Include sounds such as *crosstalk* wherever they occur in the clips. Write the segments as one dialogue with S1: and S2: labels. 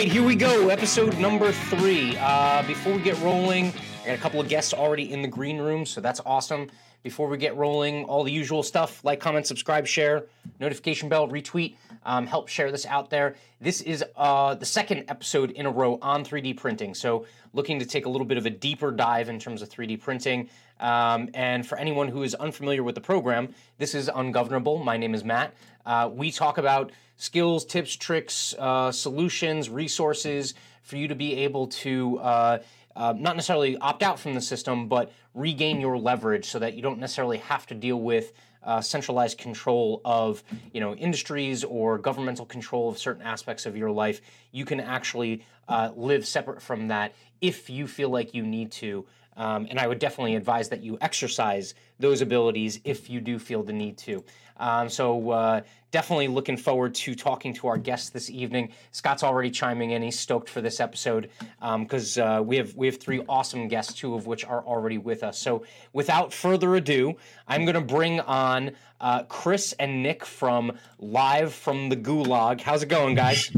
S1: Right, here we go. Episode number three. Uh, before we get rolling, I got a couple of guests already in the green room, so that's awesome. Before we get rolling, all the usual stuff like, comment, subscribe, share, notification bell, retweet, um, help share this out there. This is uh, the second episode in a row on 3D printing. So, looking to take a little bit of a deeper dive in terms of 3D printing. Um, and for anyone who is unfamiliar with the program, this is Ungovernable. My name is Matt. Uh, we talk about skills, tips, tricks, uh, solutions, resources for you to be able to. Uh, uh, not necessarily opt out from the system, but regain your leverage so that you don't necessarily have to deal with uh, centralized control of you know industries or governmental control of certain aspects of your life. You can actually uh, live separate from that if you feel like you need to. Um, and I would definitely advise that you exercise those abilities if you do feel the need to. Um, so uh, definitely looking forward to talking to our guests this evening. Scott's already chiming in; he's stoked for this episode because um, uh, we have we have three awesome guests, two of which are already with us. So without further ado, I'm going to bring on uh, Chris and Nick from live from the Gulag. How's it going, guys?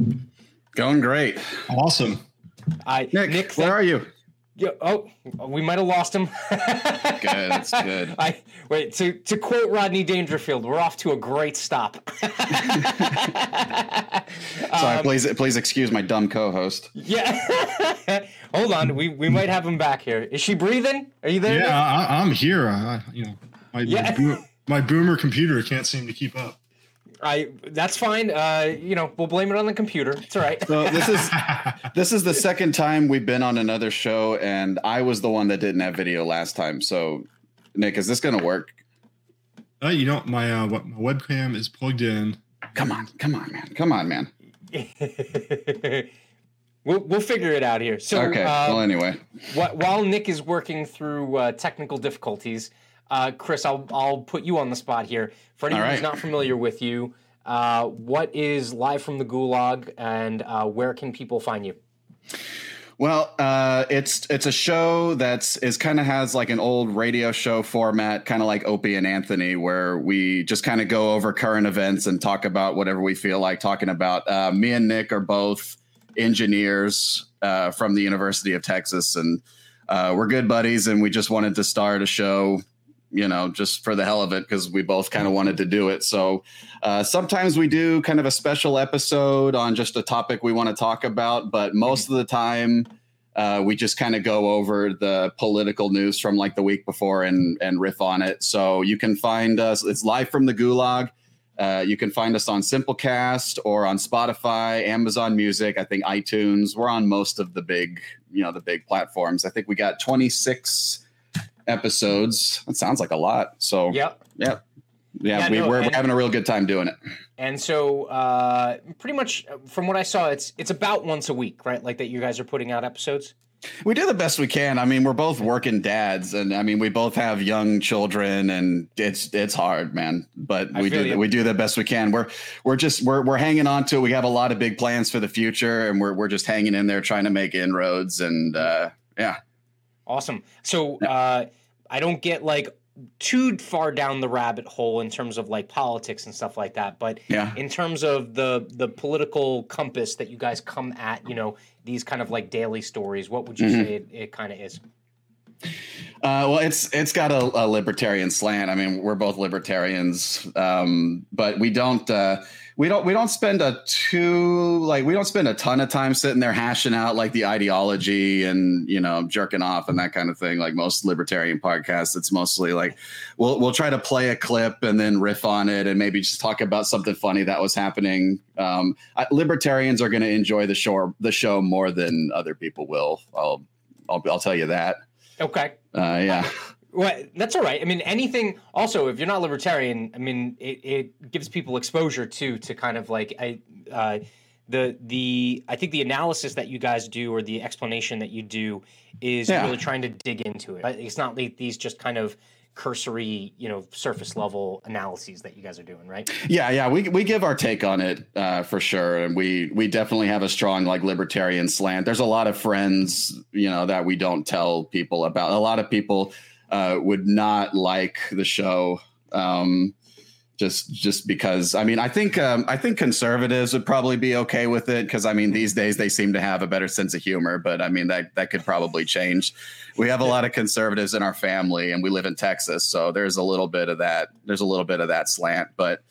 S2: Going great.
S3: Awesome.
S2: I, Nick, Nick where are you?
S1: Yeah, oh, we might have lost him.
S2: good, that's *laughs* good.
S1: I wait to to quote Rodney Dangerfield. We're off to a great stop. *laughs*
S2: Sorry, um, please please excuse my dumb co-host.
S1: Yeah, *laughs* hold on. We we might have him back here. Is she breathing? Are you there?
S3: Yeah, I, am here. I, you know, my, yeah. my, my boomer computer can't seem to keep up.
S1: I that's fine. Uh, you know, we'll blame it on the computer. It's all right.
S2: So this is *laughs* this is the second time we've been on another show, and I was the one that didn't have video last time. So, Nick, is this going to work?
S3: Uh, you know, my uh, my webcam is plugged in.
S2: Come on, come on, man, come on, man. *laughs*
S1: we'll we'll figure it out here. So,
S2: okay. Uh, well, anyway,
S1: wh- while Nick is working through uh, technical difficulties. Uh, Chris, I'll I'll put you on the spot here. For anyone right. who's not familiar with you, uh, what is live from the Gulag, and uh, where can people find you?
S2: Well, uh, it's it's a show that's is kind of has like an old radio show format, kind of like Opie and Anthony, where we just kind of go over current events and talk about whatever we feel like talking about. Uh, me and Nick are both engineers uh, from the University of Texas, and uh, we're good buddies, and we just wanted to start a show you know, just for the hell of it, because we both kind of wanted to do it. So uh, sometimes we do kind of a special episode on just a topic we want to talk about, but most of the time uh, we just kind of go over the political news from like the week before and and riff on it. So you can find us. It's live from the Gulag. Uh, you can find us on Simplecast or on Spotify, Amazon Music. I think iTunes. We're on most of the big, you know, the big platforms. I think we got 26 episodes. That sounds like a lot. So
S1: yep.
S2: yeah. Yeah, yeah we, no, we're, we're, having a real good time doing it.
S1: And so, uh, pretty much from what I saw, it's it's about once a week, right? Like that, you guys are putting out episodes.
S2: We do the best we can. I mean, we're both working dads, and I mean, we both have young children, and it's it's hard, man. But we do you. we do the best we can. We're we're just we're we're hanging on to it. We have a lot of big plans for the future, and we're we're just hanging in there, trying to make inroads. And uh, yeah,
S1: Awesome. So uh, I don't get like too far down the rabbit hole in terms of like politics and stuff like that but
S2: yeah.
S1: in terms of the the political compass that you guys come at you know these kind of like daily stories what would you mm-hmm. say it, it kind of is
S2: uh, well, it's it's got a, a, libertarian slant. I mean, we're both libertarians, um, but we don't uh, we don't we don't spend a too like we don't spend a ton of time sitting there hashing out like the ideology and you know jerking off and that kind of thing. Like most libertarian podcasts, it's mostly like we'll we'll try to play a clip and then riff on it and maybe just talk about something funny that was happening. Um, libertarians are going to enjoy the show the show more than other people will. I'll I'll, I'll tell you that.
S1: Okay.
S2: Uh, yeah.
S1: Well, that's all right. I mean, anything. Also, if you're not libertarian, I mean, it, it gives people exposure to to kind of like I, uh, the the I think the analysis that you guys do or the explanation that you do is yeah. really trying to dig into it. It's not like these just kind of cursory, you know, surface level analyses that you guys are doing, right?
S2: Yeah, yeah, we we give our take on it uh, for sure, and we we definitely have a strong like libertarian slant. There's a lot of friends, you know, that we don't tell people about. A lot of people uh, would not like the show. Um, just just because I mean I think um, I think conservatives would probably be okay with it because I mean these days they seem to have a better sense of humor, but I mean that that could probably change. We have a lot of conservatives in our family, and we live in Texas, so there's a little bit of that. There's a little bit of that slant, but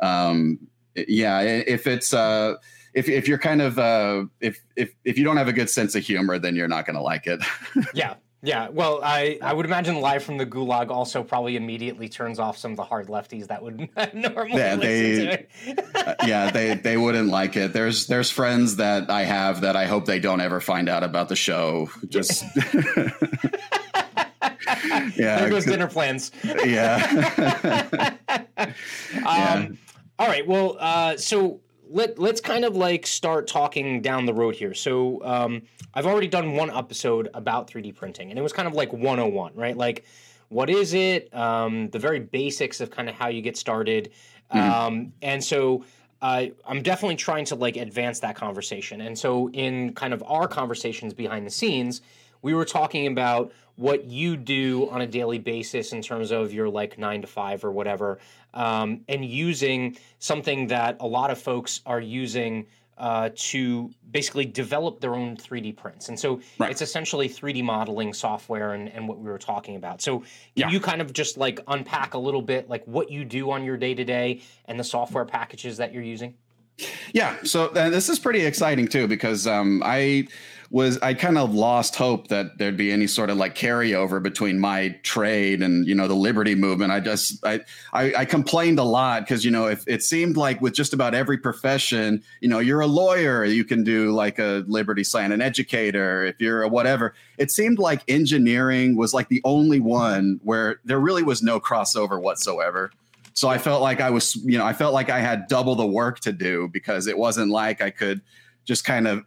S2: um, yeah, if it's uh, if if you're kind of uh, if if if you don't have a good sense of humor, then you're not going to like it. *laughs*
S1: yeah, yeah, well, I, I would imagine live from the gulag also probably immediately turns off some of the hard lefties that would *laughs* normally yeah, they,
S2: uh, *laughs* yeah, they they wouldn't like it. There's there's friends that I have that I hope they don't ever find out about the show. Just *laughs*
S1: yeah, there goes dinner plans.
S2: yeah.
S1: um, yeah. All right. Well, uh, so let let's kind of like start talking down the road here. So um, I've already done one episode about 3D printing, and it was kind of like 101, right? Like, what is it? Um, the very basics of kind of how you get started, mm-hmm. um, and so. Uh, I'm definitely trying to like advance that conversation. And so, in kind of our conversations behind the scenes, we were talking about what you do on a daily basis in terms of your like nine to five or whatever, um, and using something that a lot of folks are using uh, to basically develop their own 3D prints. And so right. it's essentially 3D modeling software and, and what we were talking about. So can yeah. you kind of just like unpack a little bit like what you do on your day to day and the software packages that you're using?
S2: Yeah, so uh, this is pretty exciting too because um, I was I kind of lost hope that there'd be any sort of like carryover between my trade and you know the liberty movement. I just I I, I complained a lot because you know if it seemed like with just about every profession, you know, you're a lawyer, you can do like a liberty sign, an educator, if you're a whatever. It seemed like engineering was like the only one where there really was no crossover whatsoever. So I felt like I was, you know, I felt like I had double the work to do because it wasn't like I could just kind of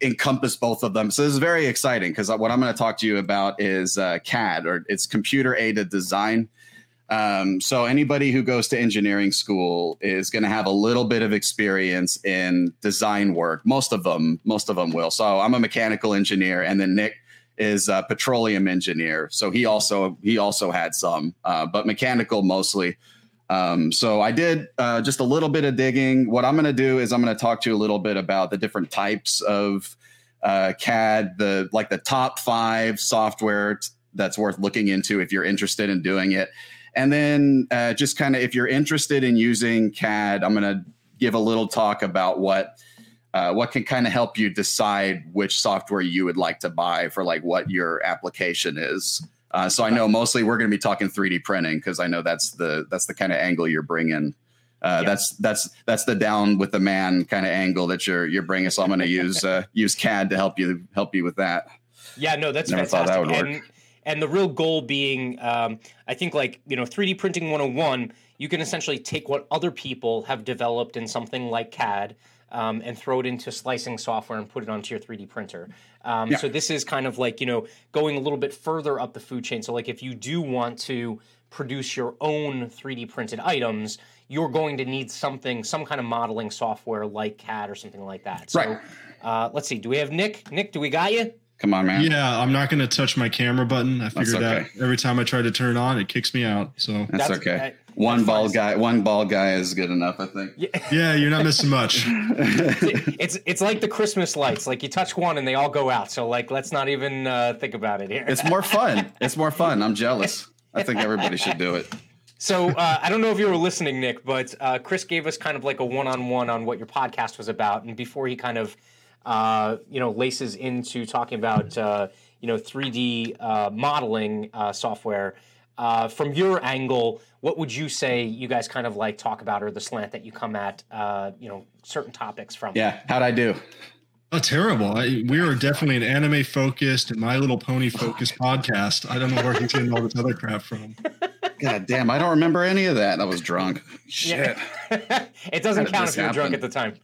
S2: encompass both of them. So this is very exciting because what I'm going to talk to you about is uh, CAD or it's computer aided design. Um, so anybody who goes to engineering school is going to have a little bit of experience in design work. Most of them, most of them will. So I'm a mechanical engineer, and then Nick is a petroleum engineer. So he also he also had some, uh, but mechanical mostly. Um, so I did uh, just a little bit of digging. What I'm going to do is I'm going to talk to you a little bit about the different types of uh, CAD, the like the top five software t- that's worth looking into if you're interested in doing it. And then uh, just kind of if you're interested in using CAD, I'm going to give a little talk about what uh, what can kind of help you decide which software you would like to buy for like what your application is. Uh, so I know mostly we're going to be talking 3D printing because I know that's the that's the kind of angle you're bringing. Uh, yeah. That's that's that's the down with the man kind of angle that you're you're bringing. So I'm going to use uh, *laughs* use CAD to help you help you with that.
S1: Yeah, no, that's Never fantastic. Thought that would work. And, and the real goal being, um, I think, like you know, 3D printing 101. You can essentially take what other people have developed in something like CAD um, and throw it into slicing software and put it onto your 3D printer. Um, yeah. So this is kind of like you know going a little bit further up the food chain. So like if you do want to produce your own 3D printed items, you're going to need something, some kind of modeling software like CAD or something like that. So right. uh, let's see. Do we have Nick? Nick, do we got you?
S2: Come on, man.
S3: Yeah, I'm not going to touch my camera button. I figured okay. out every time I try to turn it on, it kicks me out. So
S2: that's, that's okay. One bald guy, one bald guy is good enough, I think.
S3: Yeah, *laughs* yeah you're not missing much. *laughs*
S1: it's it's like the Christmas lights. Like you touch one and they all go out. So like, let's not even uh, think about it here.
S2: it's more *laughs* fun. It's more fun. I'm jealous. I think everybody should do it.
S1: So uh, I don't know if you were listening, Nick, but uh, Chris gave us kind of like a one-on-one on what your podcast was about, and before he kind of, uh, you know, laces into talking about uh, you know 3D uh, modeling uh, software. Uh, from your angle, what would you say you guys kind of like talk about, or the slant that you come at, uh, you know, certain topics from?
S2: Yeah, how'd I do?
S3: Oh, terrible! I, we are definitely an anime focused and My Little Pony focused *laughs* podcast. I don't know where he's getting all this other crap from.
S2: God damn, I don't remember any of that. I was drunk. Shit.
S1: Yeah. *laughs* it doesn't count if you were drunk at the time.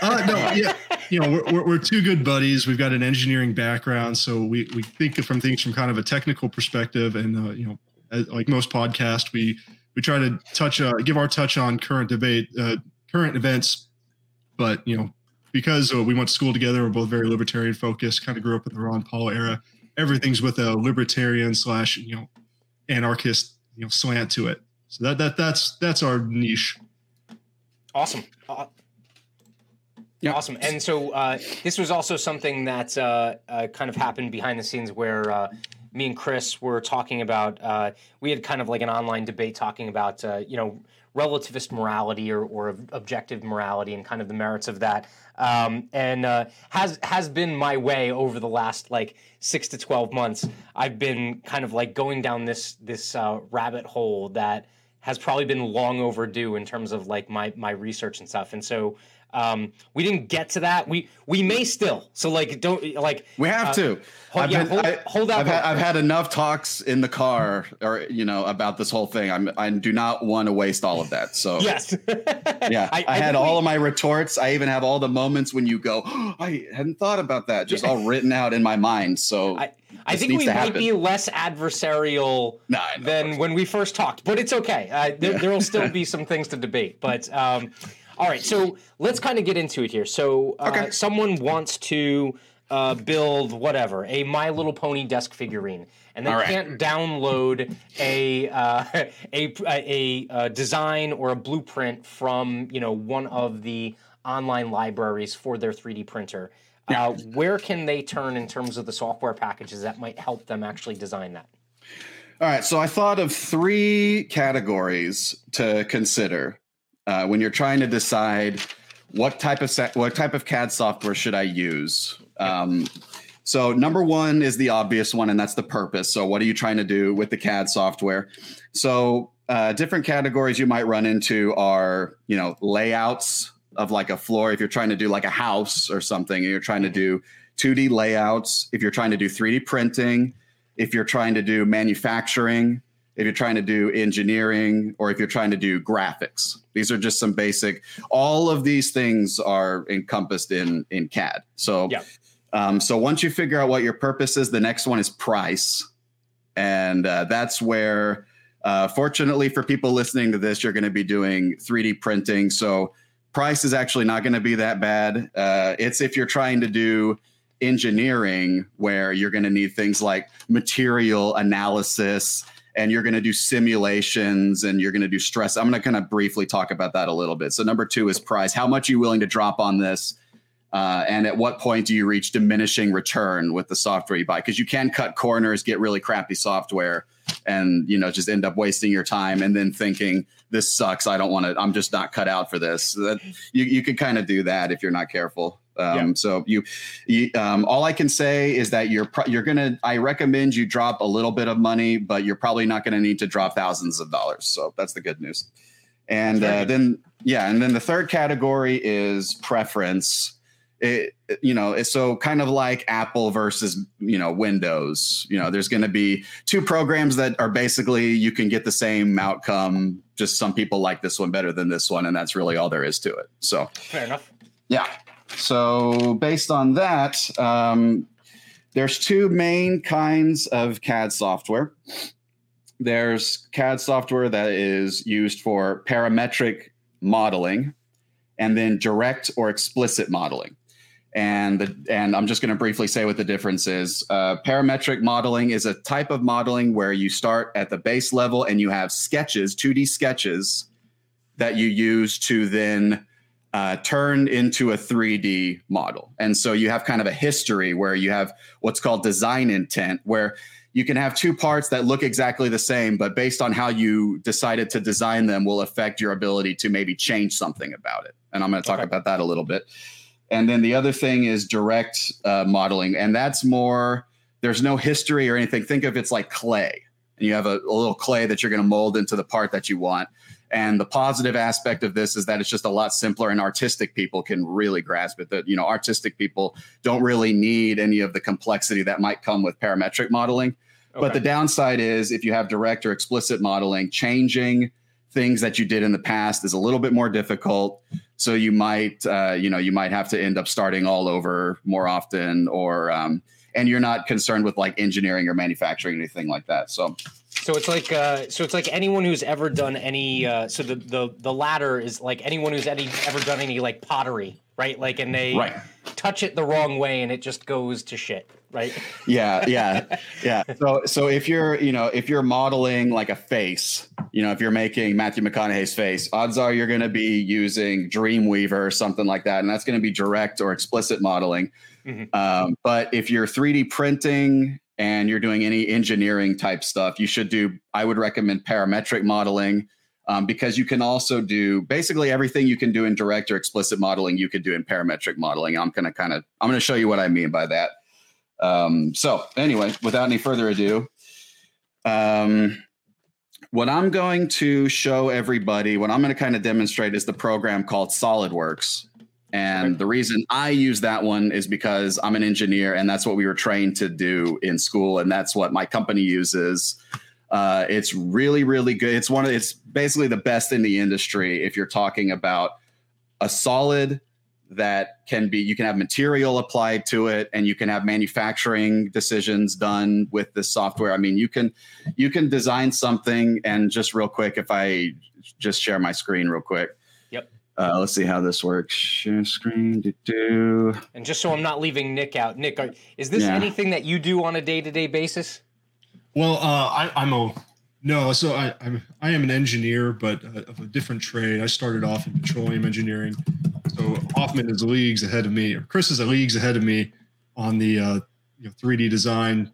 S3: Uh, no, yeah, you know, we're, we're, two good buddies. We've got an engineering background, so we we think from things from kind of a technical perspective, and uh, you know, as, like most podcasts, we we try to touch, uh, give our touch on current debate, uh, current events, but you know, because uh, we went to school together, we're both very libertarian focused. Kind of grew up in the Ron Paul era. Everything's with a libertarian slash you know anarchist you know slant to it. So that that that's that's our niche.
S1: Awesome. Uh, yeah. Awesome. And so uh, this was also something that uh, uh, kind of happened behind the scenes where uh, me and Chris were talking about. Uh, we had kind of like an online debate talking about, uh, you know, relativist morality or, or objective morality and kind of the merits of that. Um, and has has been my way over the last like six to twelve months. I've been kind of like going down this this rabbit hole that has probably been long overdue in terms of like my my research and stuff. And so um, we didn't get to that. We we may still. So like don't like
S2: we have uh, to.
S1: Hold, yeah, been, hold, I, hold
S2: I've had, I've had, enough talks in the car or you know about this whole thing. I'm I do not want to waste all of that. So
S1: yes, *laughs*
S2: yeah. I, I, I had all we, of my retorts. I even have all the moments when you go, oh, I hadn't thought about that, just all written out in my mind. So
S1: I, I think we might happen. be less adversarial no, than when we first talked, but it's okay. Uh, there, yeah. there will still *laughs* be some things to debate, but. Um, all right, so let's kind of get into it here. So, uh, okay. someone wants to uh, build whatever a My Little Pony desk figurine, and they right. can't download a, uh, *laughs* a a, a design or a blueprint from you know one of the online libraries for their 3D printer. Uh, where can they turn in terms of the software packages that might help them actually design that?
S2: All right, so I thought of three categories to consider uh, when you're trying to decide what type of what type of CAD software should I use. Um, so number one is the obvious one, and that's the purpose. So what are you trying to do with the CAD software? So uh, different categories you might run into are you know layouts of like a floor if you're trying to do like a house or something and you're trying to do 2D layouts if you're trying to do 3D printing if you're trying to do manufacturing if you're trying to do engineering or if you're trying to do graphics. These are just some basic. All of these things are encompassed in in CAD. So, yeah. um, so once you figure out what your purpose is, the next one is price, and uh, that's where. Uh, fortunately for people listening to this, you're going to be doing 3D printing. So price is actually not going to be that bad. Uh, it's if you're trying to do engineering where you're going to need things like material analysis and you're going to do simulations and you're going to do stress. I'm going to kind of briefly talk about that a little bit. So, number two is price. How much are you willing to drop on this? Uh, and at what point do you reach diminishing return with the software you buy? Because you can cut corners, get really crappy software, and you know just end up wasting your time and then thinking this sucks. I don't want to. I'm just not cut out for this. That you you could kind of do that if you're not careful. Um, yeah. So you, you um, all I can say is that you're pro- you're gonna. I recommend you drop a little bit of money, but you're probably not going to need to drop thousands of dollars. So that's the good news. And uh, then yeah, and then the third category is preference. It, you know, so kind of like Apple versus you know Windows. You know, there's going to be two programs that are basically you can get the same outcome. Just some people like this one better than this one, and that's really all there is to it. So
S1: fair enough.
S2: Yeah. So, based on that, um, there's two main kinds of CAD software. There's CAD software that is used for parametric modeling, and then direct or explicit modeling. And the, and I'm just going to briefly say what the difference is. Uh, parametric modeling is a type of modeling where you start at the base level and you have sketches, 2D sketches, that you use to then uh, turned into a 3D model. And so you have kind of a history where you have what's called design intent, where you can have two parts that look exactly the same, but based on how you decided to design them will affect your ability to maybe change something about it. And I'm going to talk okay. about that a little bit. And then the other thing is direct uh, modeling. And that's more, there's no history or anything. Think of it's like clay. And you have a, a little clay that you're going to mold into the part that you want. And the positive aspect of this is that it's just a lot simpler and artistic people can really grasp it. That, you know, artistic people don't really need any of the complexity that might come with parametric modeling. Okay. But the downside is if you have direct or explicit modeling, changing things that you did in the past is a little bit more difficult. So you might, uh, you know, you might have to end up starting all over more often, or um, and you're not concerned with like engineering or manufacturing or anything like that. So
S1: so it's like uh, so it's like anyone who's ever done any uh, so the the the latter is like anyone who's any ever done any like pottery, right? Like and they right. touch it the wrong way and it just goes to shit. Right?
S2: Yeah, yeah, *laughs* yeah. So, so if you're, you know, if you're modeling like a face, you know, if you're making Matthew McConaughey's face, odds are you're going to be using Dreamweaver or something like that, and that's going to be direct or explicit modeling. Mm-hmm. Um, but if you're 3D printing and you're doing any engineering type stuff, you should do. I would recommend parametric modeling. Um, because you can also do basically everything you can do in direct or explicit modeling, you could do in parametric modeling. I'm going to kind of I'm going to show you what I mean by that. Um, so anyway, without any further ado, um, what I'm going to show everybody, what I'm going to kind of demonstrate is the program called SolidWorks. And the reason I use that one is because I'm an engineer and that's what we were trained to do in school. And that's what my company uses. Uh, it's really, really good. It's one of, it's basically the best in the industry if you're talking about a solid that can be you can have material applied to it and you can have manufacturing decisions done with this software i mean you can you can design something and just real quick if i just share my screen real quick
S1: yep
S2: uh, let's see how this works share screen do, do.
S1: and just so i'm not leaving nick out nick are, is this yeah. anything that you do on a day-to-day basis
S3: well uh, I, i'm a no, so I, I'm I am an engineer, but uh, of a different trade. I started off in petroleum engineering, so Hoffman is leagues ahead of me, or Chris is a leagues ahead of me on the uh, you know, 3D design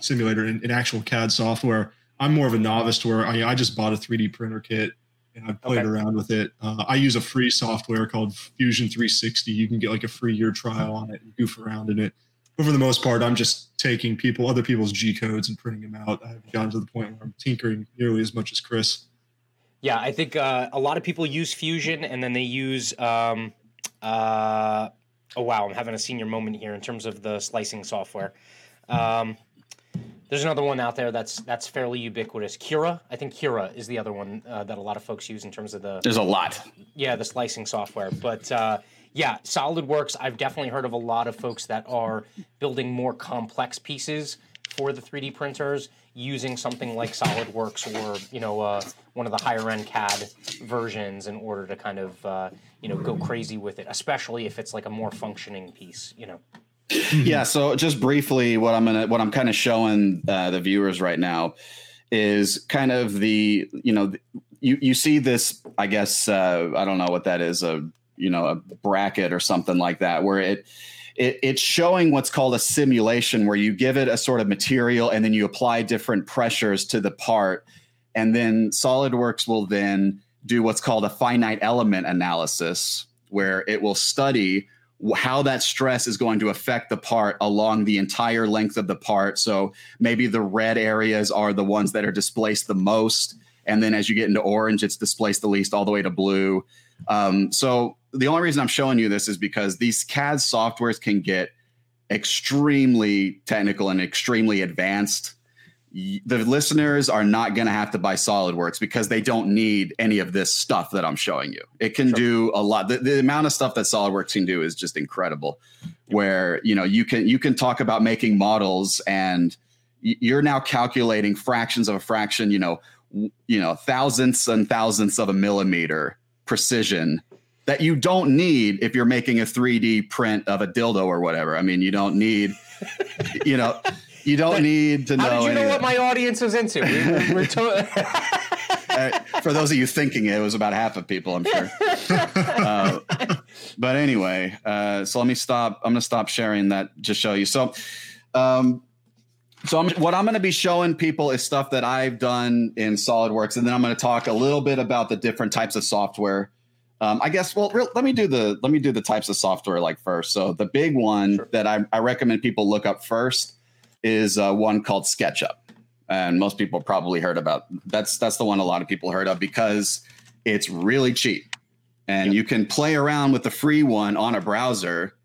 S3: simulator in, in, actual CAD software. I'm more of a novice to where I, I just bought a 3D printer kit and I've played okay. around with it. Uh, I use a free software called Fusion 360. You can get like a free year trial on it and goof around in it. But for the most part, I'm just taking people, other people's G codes and printing them out. I've gotten to the point where I'm tinkering nearly as much as Chris.
S1: Yeah, I think uh, a lot of people use Fusion and then they use. Um, uh, oh wow, I'm having a senior moment here in terms of the slicing software. Um, there's another one out there that's that's fairly ubiquitous. Cura, I think Cura is the other one uh, that a lot of folks use in terms of the.
S2: There's a lot.
S1: Yeah, the slicing software, but uh, yeah, SolidWorks. I've definitely heard of a lot of folks that are building more complex pieces for the 3D printers using something like SolidWorks or you know uh, one of the higher end CAD versions in order to kind of uh, you know go crazy with it, especially if it's like a more functioning piece. You know. *clears throat*
S2: yeah. So just briefly, what I'm gonna what I'm kind of showing uh, the viewers right now is kind of the you know you you see this I guess uh, I don't know what that is a you know a bracket or something like that where it it, it's showing what's called a simulation where you give it a sort of material and then you apply different pressures to the part and then solidworks will then do what's called a finite element analysis where it will study how that stress is going to affect the part along the entire length of the part so maybe the red areas are the ones that are displaced the most and then as you get into orange it's displaced the least all the way to blue um, so the only reason I'm showing you this is because these CAD softwares can get extremely technical and extremely advanced. The listeners are not going to have to buy SolidWorks because they don't need any of this stuff that I'm showing you. It can sure. do a lot. The, the, amount of stuff that SolidWorks can do is just incredible. Where you know you can you can talk about making models and you're now calculating fractions of a fraction. You know, you know thousandths and thousandths of a millimeter precision that you don't need if you're making a 3D print of a dildo or whatever. I mean, you don't need, *laughs* you know, you don't need to know.
S1: How did you know what my audience is into? We, we're to- *laughs*
S2: for those of you thinking it, it was about half of people, I'm sure. *laughs* Uh, but anyway, uh, so let me stop. I'm going to stop sharing that to show you. So, um, so I'm, what I'm going to be showing people is stuff that I've done in SolidWorks, and then I'm going to talk a little bit about the different types of software um, I guess. Well, let me do the let me do the types of software like first. So the big one sure. that I, I, recommend people look up first is uh, one called SketchUp, and most people probably heard about. That's that's the one a lot of people heard of because it's really cheap, and yep. you can play around with the free one on a browser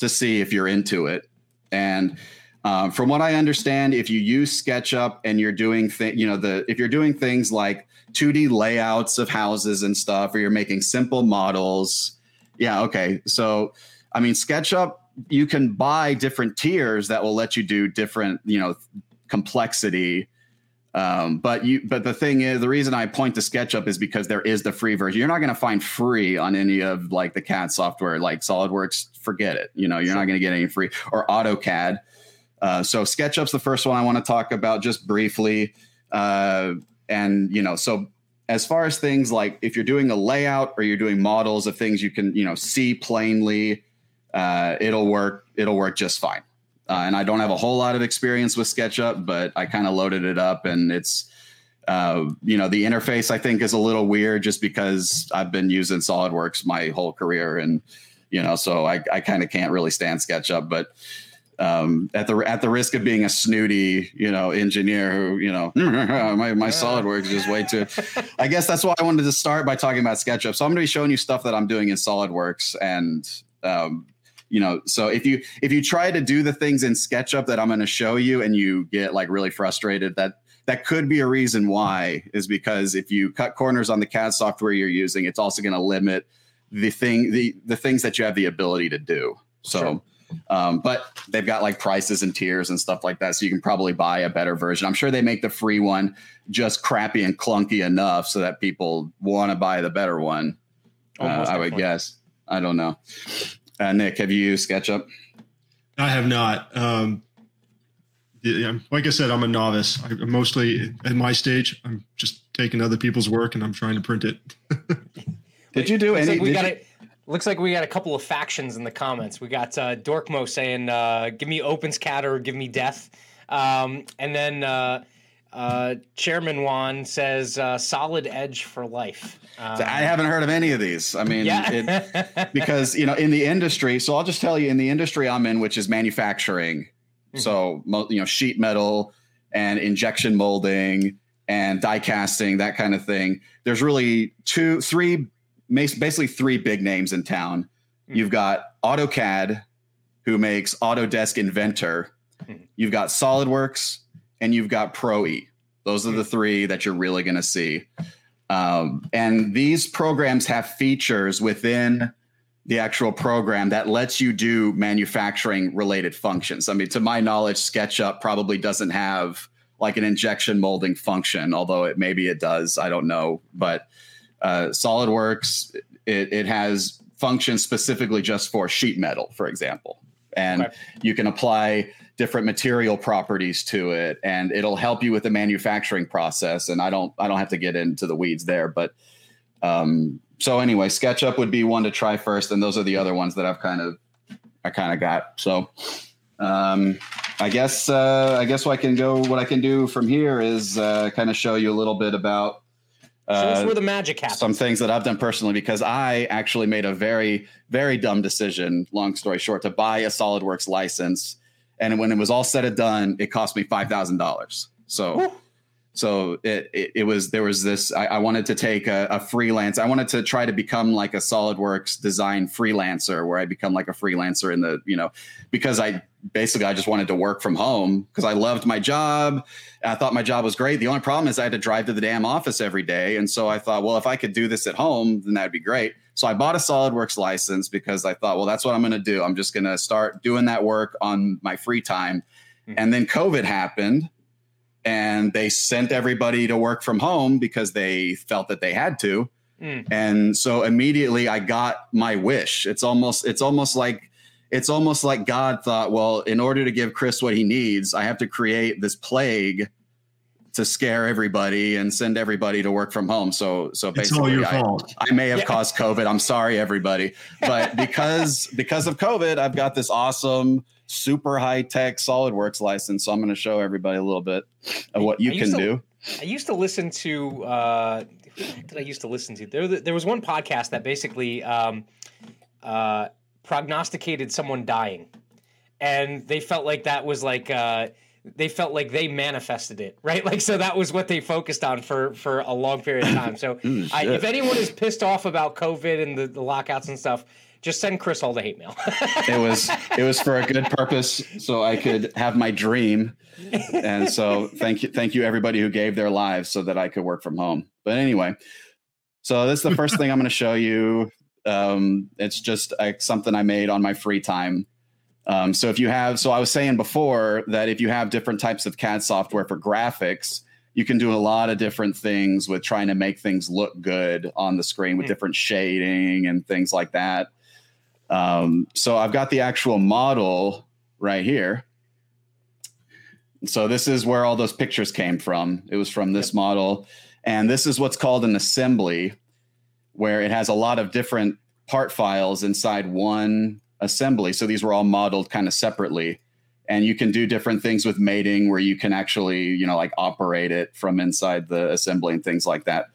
S2: to see if you're into it. And um, from what I understand, if you use SketchUp and you're doing, th- you know, the if you're doing things like 2D layouts of houses and stuff, or you're making simple models. Yeah, okay. So, I mean, SketchUp, you can buy different tiers that will let you do different, you know, complexity. Um, but you, but the thing is, the reason I point to SketchUp is because there is the free version. You're not going to find free on any of like the CAD software, like SolidWorks. Forget it. You know, you're not going to get any free or AutoCAD. Uh, so SketchUp's the first one I want to talk about just briefly. Uh, and you know, so as far as things like if you're doing a layout or you're doing models of things you can you know see plainly, uh, it'll work. It'll work just fine. Uh, and I don't have a whole lot of experience with SketchUp, but I kind of loaded it up, and it's uh, you know the interface I think is a little weird just because I've been using SolidWorks my whole career, and you know so I, I kind of can't really stand SketchUp, but um, at the at the risk of being a snooty, you know, engineer who, you know, *laughs* my my SolidWorks is way too. I guess that's why I wanted to start by talking about SketchUp. So I'm going to be showing you stuff that I'm doing in SolidWorks, and um, you know, so if you if you try to do the things in SketchUp that I'm going to show you, and you get like really frustrated, that that could be a reason why is because if you cut corners on the CAD software you're using, it's also going to limit the thing the the things that you have the ability to do. So. Sure um, but they've got like prices and tiers and stuff like that. So you can probably buy a better version. I'm sure they make the free one just crappy and clunky enough so that people want to buy the better one. Uh, I would guess. I don't know. Uh, Nick, have you used SketchUp?
S3: I have not. Um, like I said, I'm a novice. I, mostly at my stage, I'm just taking other people's work and I'm trying to print it. *laughs*
S2: did you do any?
S1: we got it. Looks like we got a couple of factions in the comments. We got uh, Dorkmo saying, uh, "Give me OpenSCAD or give me death," um, and then uh, uh, Chairman Juan says, uh, "Solid Edge for life."
S2: Um, I haven't heard of any of these. I mean, yeah. it, *laughs* because you know, in the industry. So I'll just tell you, in the industry I'm in, which is manufacturing, mm-hmm. so you know, sheet metal and injection molding and die casting, that kind of thing. There's really two, three basically three big names in town. Mm-hmm. You've got AutoCAD, who makes Autodesk Inventor. Mm-hmm. You've got SolidWorks, and you've got Pro E. Those are the hmm. three that you're really going to see. Um, and these programs have features within the actual program that lets you do manufacturing related functions. I mean, to my knowledge, SketchUp probably doesn't have like an injection molding function, although it maybe it does. I don't know, but uh, SolidWorks, it, it has functions specifically just for sheet metal, for example. And you can apply different material properties to it and it'll help you with the manufacturing process. And I don't I don't have to get into the weeds there, but um, so anyway, SketchUp would be one to try first, and those are the other ones that I've kind of I kind of got. So um, I guess uh, I guess what I can go what I can do from here is uh, kind of show you a little bit about
S1: uh, where the magic happens.
S2: Some things that I've done personally because I actually made a very, very dumb decision, long story short, to buy a SolidWorks license. And when it was all said and done, it cost me $5,000. So so it, it, it, was there was this I, I wanted to take a, a, freelance. I wanted to try to become like a SolidWorks design freelancer, where I become like a freelancer in the you know because I basically I just wanted to work from home because I loved my job. I thought my job was great. The only problem is I had to drive to the damn office every day, and so I thought, well, if I could do this at home, then that'd be great. So I bought a SolidWorks license because I thought, well, that's what I'm going to do. I'm just going to start doing that work on my free time. Mm-hmm. And then COVID happened and they sent everybody to work from home because they felt that they had to. Mm. And so immediately I got my wish. It's almost it's almost like it's almost like God thought, well, in order to give Chris what he needs, I have to create this plague to scare everybody and send everybody to work from home. So so basically I, I, may have yeah. caused COVID. I'm sorry everybody. But *laughs* because because of COVID, I've got this awesome super high tech SolidWorks license. So I'm going to show everybody a little bit of what you can
S1: to,
S2: do.
S1: I used to listen to. Uh, did I used to listen to? There, there was one podcast that basically um, uh, prognosticated someone dying, and they felt like that was like. Uh, they felt like they manifested it, *laughs* right? Like so that was what they focused on for for a long period of *laughs* time. So I, if anyone is pissed off about COVID and the, the lockouts and stuff, just send Chris all the hate mail. *laughs*
S2: it was it was for a good purpose, so I could have my dream. And so thank you thank you everybody who gave their lives so that I could work from home. But anyway, so this is the first thing I'm going to show you. Um, it's just uh, something I made on my free time. Um, so if you have, so I was saying before that if you have different types of CAD software for graphics, you can do a lot of different things with trying to make things look good on the screen with different shading and things like that. Um, so I've got the actual model right here. So this is where all those pictures came from. It was from this yep. model. And this is what's called an assembly, where it has a lot of different part files inside one assembly. So these were all modeled kind of separately. And you can do different things with mating where you can actually, you know, like operate it from inside the assembly and things like that.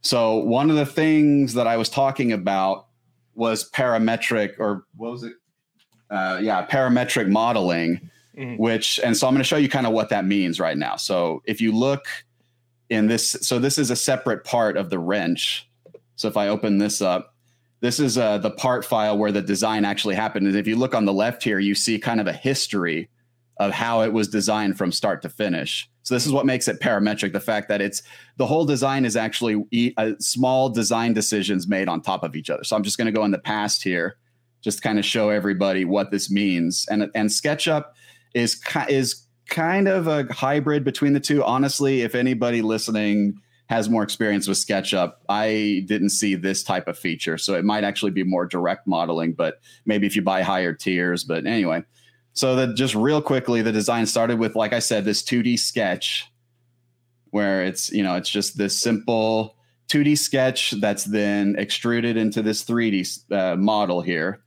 S2: So one of the things that I was talking about was parametric or what was it? Uh, yeah, parametric modeling, mm-hmm. which, and so I'm going to show you kind of what that means right now. So if you look in this, so this is a separate part of the wrench. So if I open this up, this is uh, the part file where the design actually happened. And if you look on the left here, you see kind of a history of how it was designed from start to finish. So this is what makes it parametric. The fact that it's the whole design is actually e- uh, small design decisions made on top of each other. So I'm just going to go in the past here, just kind of show everybody what this means. And and SketchUp is is kind of a hybrid between the two. Honestly, if anybody listening has more experience with SketchUp, I didn't see this type of feature. So it might actually be more direct modeling, but maybe if you buy higher tiers. But anyway, so that just real quickly, the design started with, like I said, this 2D sketch where it's, you know, it's just this simple 2D sketch that's then extruded into this 3D uh, model here.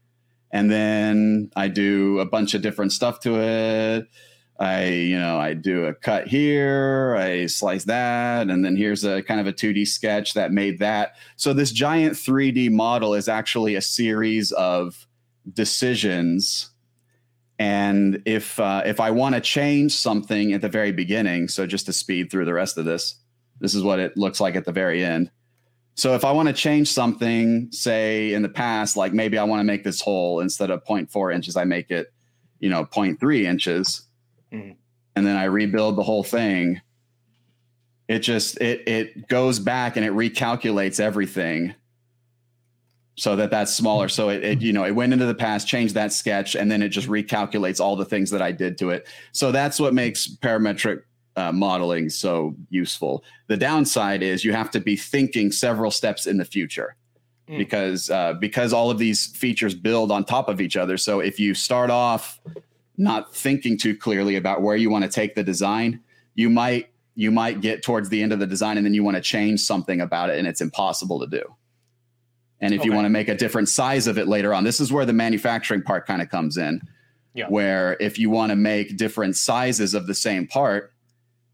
S2: And then I do a bunch of different stuff to it. I, you know, I do a cut here, I slice that, and then here's a kind of a 2D sketch that made that. So this giant 3D model is actually a series of decisions and if uh, if I want to change something at the very beginning, so just to speed through the rest of this, this is what it looks like at the very end. So if I want to change something, say in the past, like maybe I want to make this hole instead of 0.4 inches, I make it, you know, 0.3 inches, mm. and then I rebuild the whole thing. It just it it goes back and it recalculates everything so that that's smaller. So it, it, you know, it went into the past, changed that sketch, and then it just recalculates all the things that I did to it. So that's what makes parametric uh, modeling so useful. The downside is you have to be thinking several steps in the future mm. because uh, because all of these features build on top of each other. So if you start off not thinking too clearly about where you want to take the design, you might you might get towards the end of the design and then you want to change something about it and it's impossible to do. And if okay. you want to make a different size of it later on, this is where the manufacturing part kind of comes in. Yeah. Where if you want to make different sizes of the same part,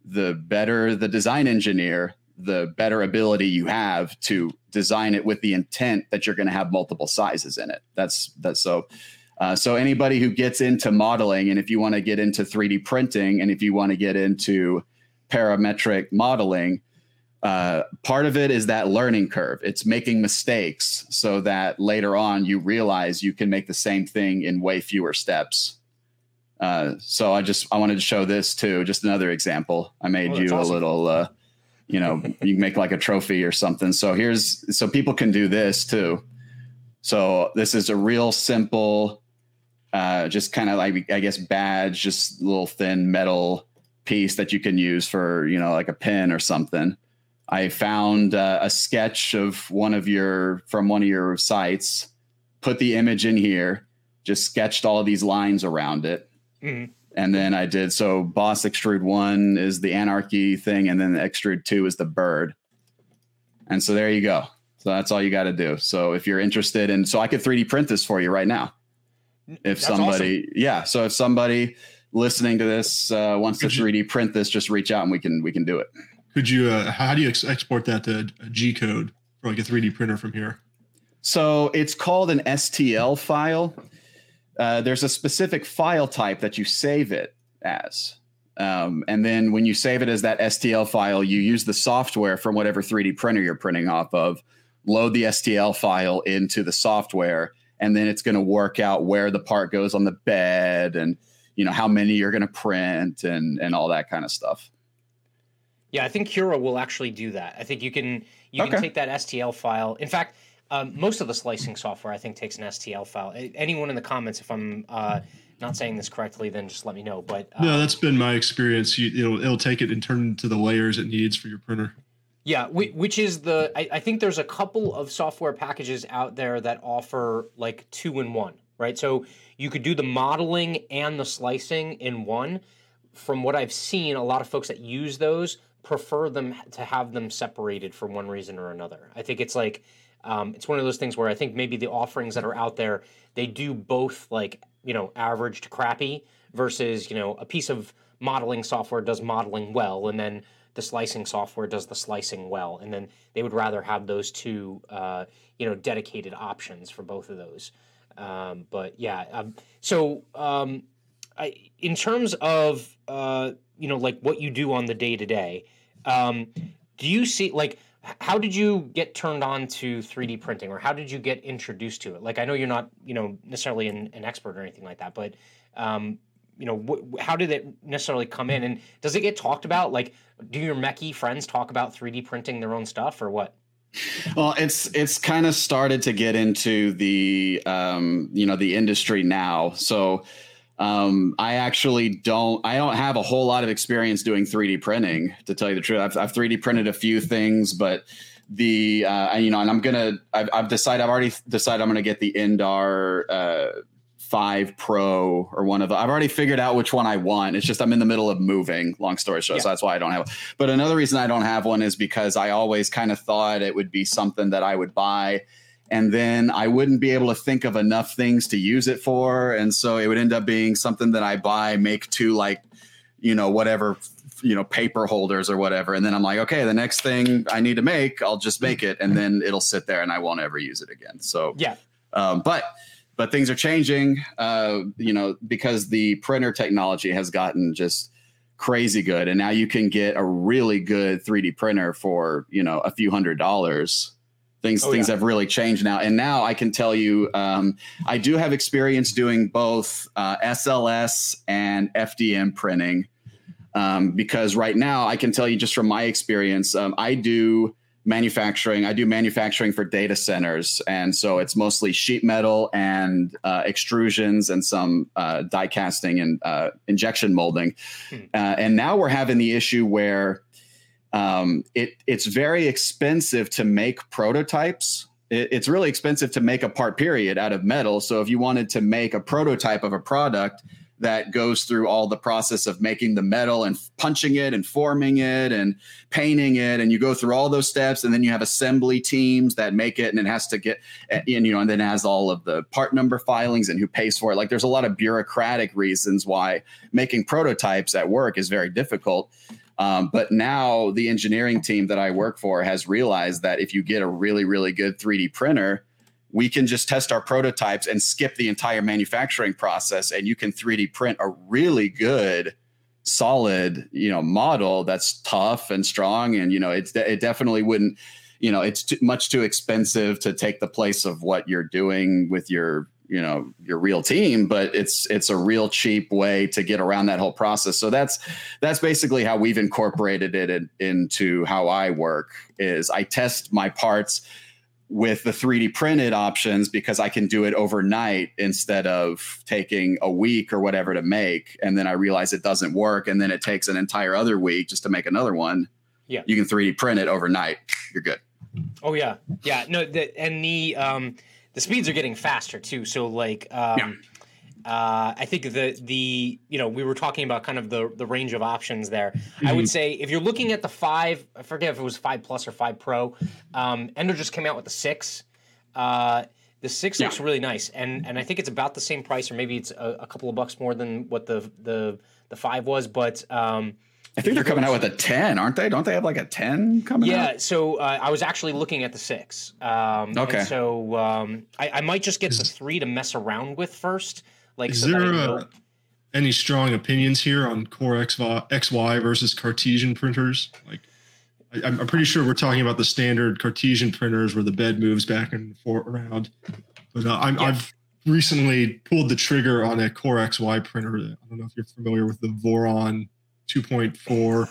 S2: the better the design engineer, the better ability you have to design it with the intent that you're going to have multiple sizes in it. That's that's so. Uh, so anybody who gets into modeling, and if you want to get into 3D printing, and if you want to get into parametric modeling, uh, part of it is that learning curve. It's making mistakes so that later on you realize you can make the same thing in way fewer steps. Uh, so I just I wanted to show this too. Just another example. I made oh, you awesome. a little, uh, you know, you make like a trophy or something. So here's so people can do this too. So this is a real simple, uh, just kind of like I guess badge, just little thin metal piece that you can use for you know like a pin or something. I found uh, a sketch of one of your from one of your sites, put the image in here, just sketched all of these lines around it. Mm-hmm. And then I did so boss extrude one is the anarchy thing, and then the extrude two is the bird. And so there you go. So that's all you got to do. So if you're interested in, so I could 3D print this for you right now. If that's somebody, awesome. yeah. So if somebody listening to this uh, wants to 3D print this, just reach out and we can we can do it.
S3: Could you? Uh, how do you ex- export that to a G code for like a 3D printer from here?
S2: So it's called an STL file. Uh, there's a specific file type that you save it as. Um, and then when you save it as that STL file, you use the software from whatever 3D printer you're printing off of, load the STL file into the software, and then it's going to work out where the part goes on the bed and you know how many you're going to print and and all that kind of stuff.
S1: Yeah, I think Cura will actually do that. I think you can you okay. can take that STL file. In fact, um, most of the slicing software I think takes an STL file. Anyone in the comments, if I'm uh, not saying this correctly, then just let me know. But
S3: uh, no, that's been my experience. You, it'll it'll take it and turn it into the layers it needs for your printer.
S1: Yeah, which is the I, I think there's a couple of software packages out there that offer like two in one, right? So you could do the modeling and the slicing in one from what I've seen, a lot of folks that use those prefer them to have them separated for one reason or another. I think it's like um, it's one of those things where I think maybe the offerings that are out there they do both like you know average to crappy versus you know a piece of modeling software does modeling well and then the slicing software does the slicing well and then they would rather have those two uh, you know dedicated options for both of those. Um, but yeah um, so um, I, in terms of uh, you know like what you do on the day to day do you see like how did you get turned on to 3d printing or how did you get introduced to it? Like i know you're not you know necessarily an, an expert or anything like that but um, you know wh- how did it necessarily come in and does it get talked about like do your mechie friends talk about 3d printing their own stuff or what
S2: well it's it's kind of started to get into the um, you know the industry now so um, I actually don't. I don't have a whole lot of experience doing 3D printing, to tell you the truth. I've, I've 3D printed a few things, but the uh, you know, and I'm gonna. I've, I've decided. I've already decided I'm gonna get the Ender uh, Five Pro or one of the. I've already figured out which one I want. It's just I'm in the middle of moving. Long story short, yeah. so that's why I don't have. One. But another reason I don't have one is because I always kind of thought it would be something that I would buy and then I wouldn't be able to think of enough things to use it for, and so it would end up being something that I buy, make two like, you know, whatever, you know, paper holders or whatever, and then I'm like, okay, the next thing I need to make, I'll just make it, and then it'll sit there, and I won't ever use it again. So
S1: yeah,
S2: um, but but things are changing, uh, you know, because the printer technology has gotten just crazy good, and now you can get a really good 3D printer for you know a few hundred dollars. Things oh, things yeah. have really changed now. And now i can tell you um, i do have experience doing both uh, sls and fdm printing um, because right now i can tell you just from my experience um, i do manufacturing i do manufacturing for data centers and so it's mostly sheet metal and uh, extrusions and some uh, die casting and uh, injection molding hmm. Uh, and now we're having the issue where um, it it's very expensive to make prototypes. It, it's really expensive to make a part period out of metal. So if you wanted to make a prototype of a product that goes through all the process of making the metal and punching it and forming it and painting it. And you go through all those steps and then you have assembly teams that make it and it has to get and you know and then has all of the part number filings and who pays for it. Like there's a lot of bureaucratic reasons why making prototypes at work is very difficult. Um, but now the engineering team that I work for has realized that if you get a really, really good 3D printer, we can just test our prototypes and skip the entire manufacturing process, and you can 3D print a really good, solid, you know, model that's tough and strong. And you know, it's it definitely wouldn't, you know, it's too, much too expensive to take the place of what you're doing with your you know your real team but it's it's a real cheap way to get around that whole process so that's that's basically how we've incorporated it in, into how i work is i test my parts with the 3d printed options because i can do it overnight instead of taking a week or whatever to make. And then i realize it doesn't work and then it takes an entire other week just to make another one.
S1: Yeah.
S2: You can 3d print it overnight. You're good.
S1: Oh yeah. Yeah. No the, and the um the speeds are getting faster too. So like, um, yeah. Uh, I think the the you know we were talking about kind of the the range of options there. Mm-hmm. I would mm-hmm. say if you're looking at the five, I forget if it was five plus or five pro. Um, Ender just came out with the six. Uh, the six yeah. looks really nice, and and I think it's about the same price, or maybe it's a, a couple of bucks more than what the the the five was, but. Um,
S2: I think they're coming out with a 10, aren't they? Don't they have like a 10 coming
S1: yeah,
S2: out?
S1: Yeah, so uh, I was actually looking at the six. Um,
S2: okay.
S1: So um, I, I, might just get the three to mess around with first. Like,
S3: is so there uh, any strong opinions here on Core XY, XY versus Cartesian printers? Like, I, am pretty sure we're talking about the standard Cartesian printers where the bed moves back and forth around. But uh, i have recently pulled the trigger on a Core XY printer. I don't know if you're familiar with the Voron 2.4.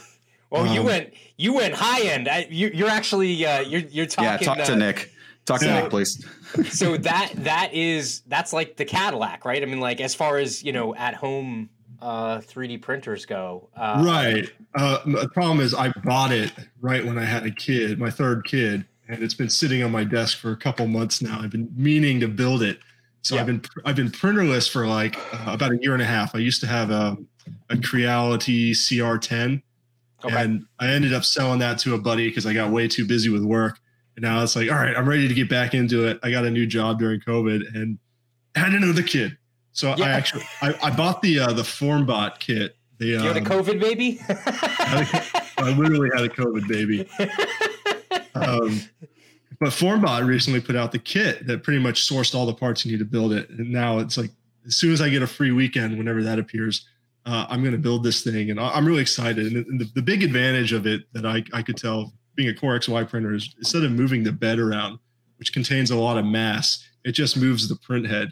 S1: Well, um, you went you went high end. I, you, are actually uh, you're you're talking.
S2: Yeah, talk to
S1: uh,
S2: Nick. Talk so, to Nick, please. *laughs*
S1: so that that is that's like the Cadillac, right? I mean, like as far as you know, at home uh, 3D printers go.
S3: Uh, right. Uh, the problem is, I bought it right when I had a kid, my third kid, and it's been sitting on my desk for a couple months now. I've been meaning to build it, so yeah. I've been I've been printerless for like uh, about a year and a half. I used to have a a Creality CR10,
S1: Okay.
S3: and I ended up selling that to a buddy because I got way too busy with work. And now it's like, all right, I'm ready to get back into it. I got a new job during COVID and had another kid. So
S1: Yeah.
S3: I actually I, I bought the uh, the FormBot kit. The,
S1: you had a
S3: um,
S1: COVID baby?
S3: I literally had a COVID baby. Um, but Formbot recently put out the kit that pretty much sourced all the parts you need to build it. And now it's like, as soon as I get a free weekend, whenever that appears, uh, I'm going to build this thing. And I'm really excited. And the, the big advantage of it that I, I could tell being a Core XY printer is instead of moving the bed around, which contains a lot of mass, it just moves the print head,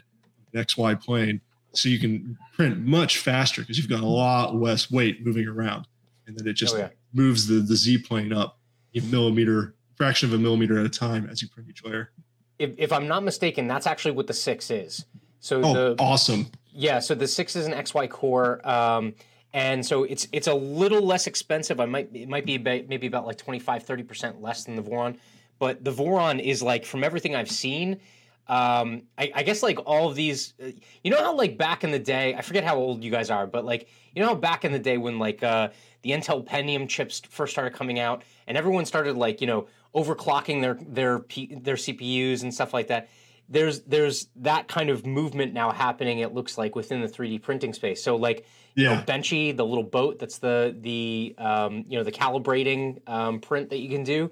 S3: an XY plane. So you can print much faster because you've got a lot less weight moving around. And then it just
S1: Oh, yeah.
S3: moves the, the Z plane up a millimeter, fraction of a millimeter at a time as you print each layer.
S1: if, if I'm not mistaken, that's actually what the six is. So
S3: Oh,
S1: the
S3: awesome.
S1: Yeah, so the six is an XY core, um, and so it's it's a little less expensive. I might it might be about, maybe about like 25 30 percent less than the Voron, but the Voron is like from everything I've seen. Um, I, I guess like all of these, uh, you know how like back in the day, I forget how old you guys are, but like you know how back in the day when like uh, the Intel Pentium chips first started coming out, and everyone started like you know overclocking their their P, their CPUs and stuff like that there's there's that kind of movement now happening it looks like within the 3d printing space so like you know
S3: Yeah.
S1: benchy the little boat that's the the um, you know the calibrating um, print that you can do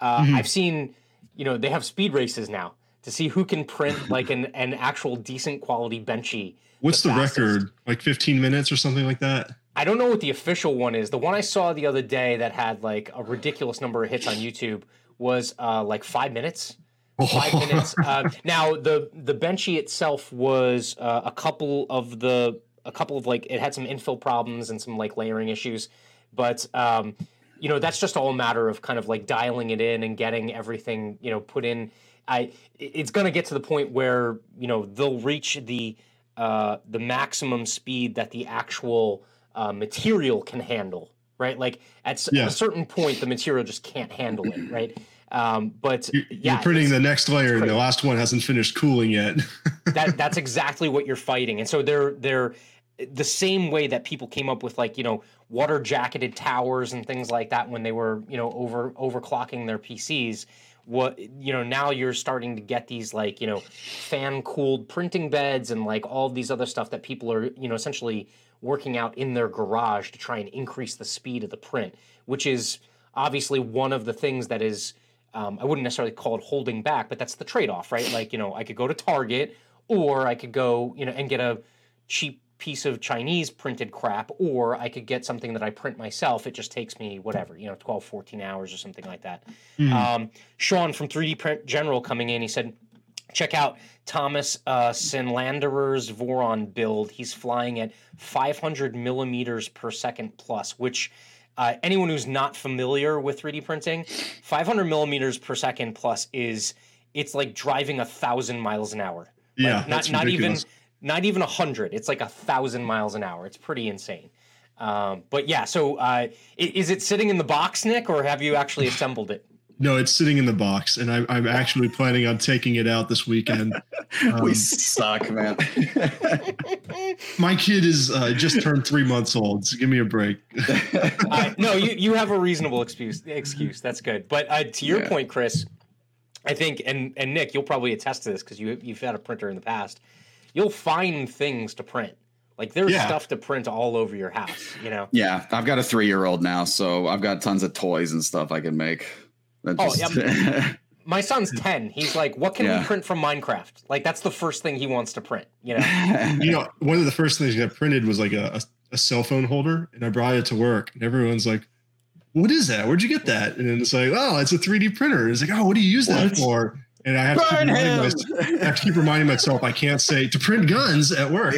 S1: uh,
S3: Mhm.
S1: i've seen you know they have speed races now to see who can print *laughs* like an, an actual decent quality benchy
S3: What's
S1: the
S3: the, record? Like 15 minutes or something like that?
S1: I don't know what the official one is. The one I saw the other day that had like a ridiculous number of hits on YouTube was uh, like five minutes. Five minutes. *laughs* Uh, now the the benchy itself was uh, a couple of the a couple of like it had some infill problems and some like layering issues, but um, you know that's just all a matter of kind of like dialing it in and getting everything you know put in. I it's going to get to the point where you know they'll reach the uh, the maximum speed that the actual uh, material can handle, right? Like at,
S3: Yeah.
S1: a certain point, the material just can't handle it, right? Um, but
S3: You-
S1: yeah,
S3: You're printing the next layer, and the last one hasn't finished cooling yet. *laughs*
S1: that that's exactly what you're fighting. And so they're they're the same way that people came up with like you know water jacketed towers and things like that when they were you know over overclocking their PCs. What you know now you're starting to get these like you know fan cooled printing beds and like all these other stuff that people are you know essentially working out in their garage to try and increase the speed of the print, which is obviously one of the things that is um, I wouldn't necessarily call it holding back, but that's the trade off, right? Like, you know, I could go to Target or I could go, you know, and get a cheap piece of Chinese printed crap, or I could get something that I print myself. It just takes me whatever, you know, 12, 14 hours or something like that. Um, Sean from 3D Print General coming in, he said, check out Thomas uh, Sinlanderer's Voron build. He's flying at 500 millimeters per second plus, which uh, anyone who's not familiar with 3D printing, 500 millimeters per second plus is it's like driving a thousand miles an hour. Like,
S3: Yeah,
S1: not not even. Not even a hundred. It's like a thousand miles an hour. It's pretty insane. Um, but yeah, so uh, is it sitting in the box, Nick, or have you actually assembled it? *laughs*
S3: no, it's sitting in the box, and I'm, I'm actually planning on taking it out this weekend. *laughs*
S2: we
S3: Um,
S2: suck, man. *laughs*
S3: My kid is uh, just turned three months old, so give me a break.
S1: uh, no, you, you have a reasonable excuse. Excuse that's good. But uh, to your
S2: Yeah.
S1: point, Chris, I think, and and Nick, you'll probably attest to this because you you've had a printer in the past. You'll find things to print. Like there's
S3: Yeah.
S1: stuff to print all over your house. You know. *laughs*
S2: yeah, I've got a three year old now, so I've got tons of toys and stuff I can make. That
S1: Oh,
S2: just- *laughs*
S1: My son's ten. He's like, "What can we print from Minecraft?" Like that's the first thing he wants to print. You know. *laughs*
S3: You know, one of the first things I printed was like a, a, a cell phone holder, and I brought it to work, and everyone's like, "What is that? Where'd you get that?" And then it's like, "Oh, it's a 3D printer." It's like, "Oh, what do you use that for?" And I have to, keep reminding
S2: him!
S3: myself, I have to keep reminding myself I can't say to print guns at work.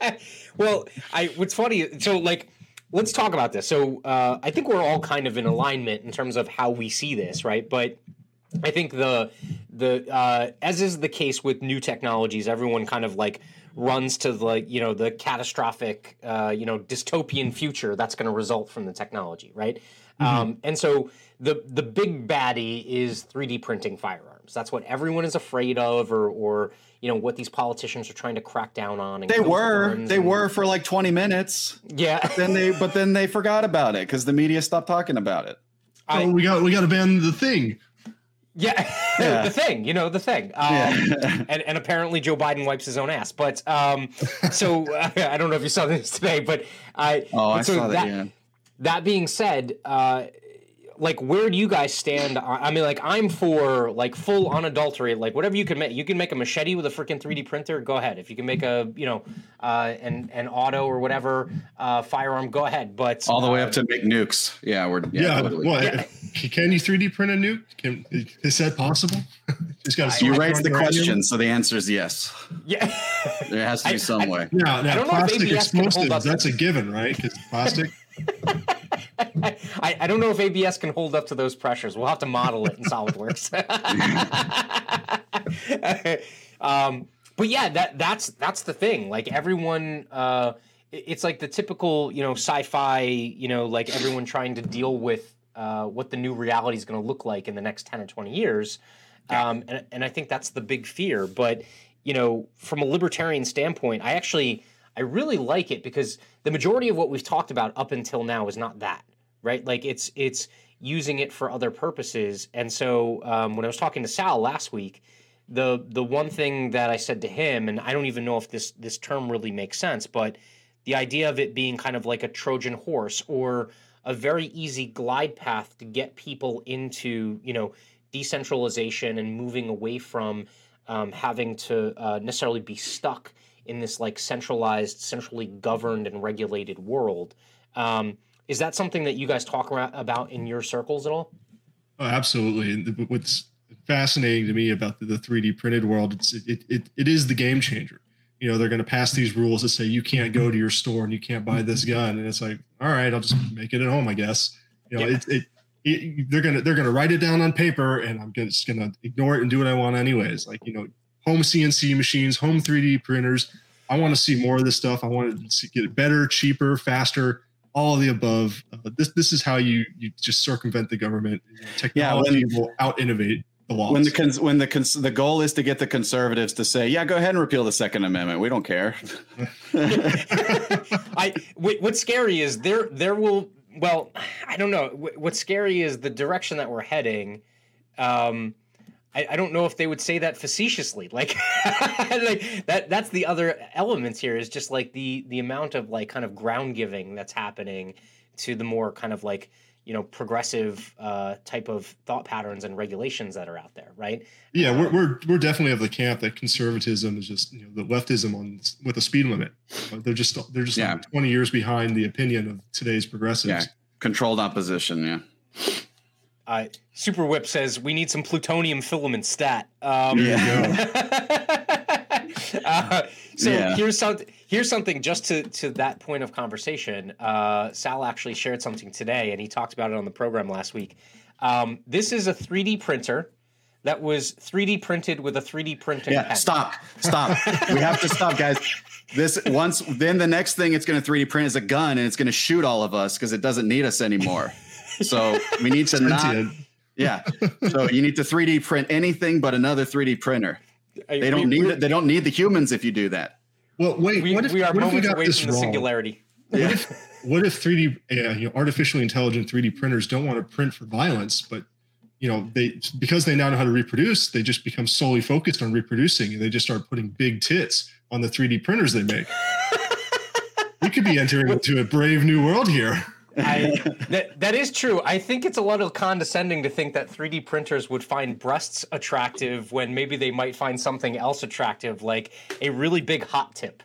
S3: *laughs*
S1: well, I what's funny. So like, let's talk about this. So uh, I think we're all kind of in alignment in terms of how we see this, right? But I think the the uh, as is the case with new technologies, everyone kind of like runs to the like, you know the catastrophic uh, you know dystopian future that's going to result from the technology, right? Um, and so the the big baddie is 3D printing firearms. firearms. That's what everyone is afraid of, or or you know what these politicians are trying to crack down on.
S2: They were, they and, were for like twenty minutes.
S1: Yeah.
S2: then they, but then they forgot about it because the media stopped talking about it.
S3: I, oh, we got we got to ban the thing.
S1: Yeah, *laughs* yeah. the thing, you know, the thing. Um, yeah. and, and apparently Joe Biden wipes his own ass. But um, so uh, *laughs* I don't know if you saw this today, but I.
S2: Oh, I
S1: so
S2: saw that. that yeah.
S1: That being said, uh, like where do you guys stand i mean like i'm for like full unadulterated like whatever you can make you can make a machete with a freaking 3d printer go ahead. If you can make a you know uh an, an auto or whatever uh firearm go ahead but
S2: all the way up to make nukes. Yeah we're yeah,
S3: yeah totally. well yeah. *laughs* can you 3d print a nuke? Can is that possible? *laughs*
S2: Just got you raise the question so the answer is yes.
S1: Yeah.
S2: There has to be *laughs* I, some
S1: I,
S2: way.
S3: Yeah now, plastic explosives that's a given right? Because plastic
S1: I, I don't know if ABS can hold up to those pressures. We'll have to model it in SolidWorks. *laughs* um, but yeah, that that's that's the thing. Like everyone, uh, it's like the typical you know sci-fi. You know, like everyone trying to deal with uh, what the new reality is going to look like in the next ten or twenty years. Um, and, and I think that's the big fear. But you know, from a libertarian standpoint, I actually I really like it because the majority of what we've talked about up until now is not that, right? Like it's it's using it for other purposes. And so um, when I was talking to Sal last week, the the one thing that I said to him, and I don't even know if this this term really makes sense, but the idea of it being kind of like a Trojan horse or a very easy glide path to get people into you know decentralization and moving away from um, having to uh, necessarily be stuck in this like centralized, centrally governed and regulated world. Um, is that something that you guys talk about in your circles at all?
S3: Oh, absolutely. And what's fascinating to me about the, the 3D printed world, it's, it, it, it is the game changer. You know, they're going to pass these rules that say you can't go to your store and you can't buy this gun. And it's like, all right, I'll just make it at home, I guess. You know, yeah. it, it, it, they're gonna they're gonna write it down on paper, and I'm just gonna ignore it and do what I want anyways. Like you know, home CNC machines, home 3D printers. I want to see more of this stuff. I want to get it better, cheaper, faster, all of the above. Uh, this this is how you you just circumvent the government. Technology yeah, when, will out innovate the laws.
S2: When the cons, when the cons, the goal is to get the conservatives to say, "Yeah, go ahead and repeal the Second Amendment. We don't care." *laughs*
S1: I what's scary is there there will well I don't know what's scary is the direction that we're heading. Um, I, I, don't know if they would say that facetiously. Like, *laughs* like that that's the other elements here is just like the the amount of like kind of ground giving that's happening to the more kind of like you know progressive uh, type of thought patterns and regulations that are out there, right?
S3: Yeah, um, we're, we're we're definitely of the camp that conservatism is just you know the leftism on with a speed limit. They're just they're just yeah. like twenty years behind the opinion of today's progressives.
S2: Yeah, controlled opposition. Yeah.
S1: Uh, Super Whip says we need some plutonium filament stat. Um, yeah. *laughs* uh, so yeah. here's something. Here's something just to to that point of conversation. Uh, Sal actually shared something today, and he talked about it on the program last week. Um, this is a 3D printer that was 3D printed with a 3D printing.
S2: Yeah, pen. stop, stop. we have to stop, guys. This once, then the next thing it's going to 3D print is a gun, and it's going to shoot all of us because it doesn't need us anymore. So we need to *laughs* not. Yeah. So you need to 3D print anything but another 3D printer. They don't we, need it. They don't need the humans if you do that.
S3: Well, wait.
S1: We,
S3: what if
S1: we are
S3: what
S1: moments away from the wrong? singularity?
S3: What if what if 3D, uh, you know, artificially intelligent 3D printers don't want to print for violence, but you know they because they now know how to reproduce, they just become solely focused on reproducing, and they just start putting big tits on the 3D printers they make. we could be entering *laughs* into a brave new world here.
S1: I, *laughs* that that is true. I think it's a little condescending to think that 3D printers would find breasts attractive when maybe they might find something else attractive, like a really big hot tip.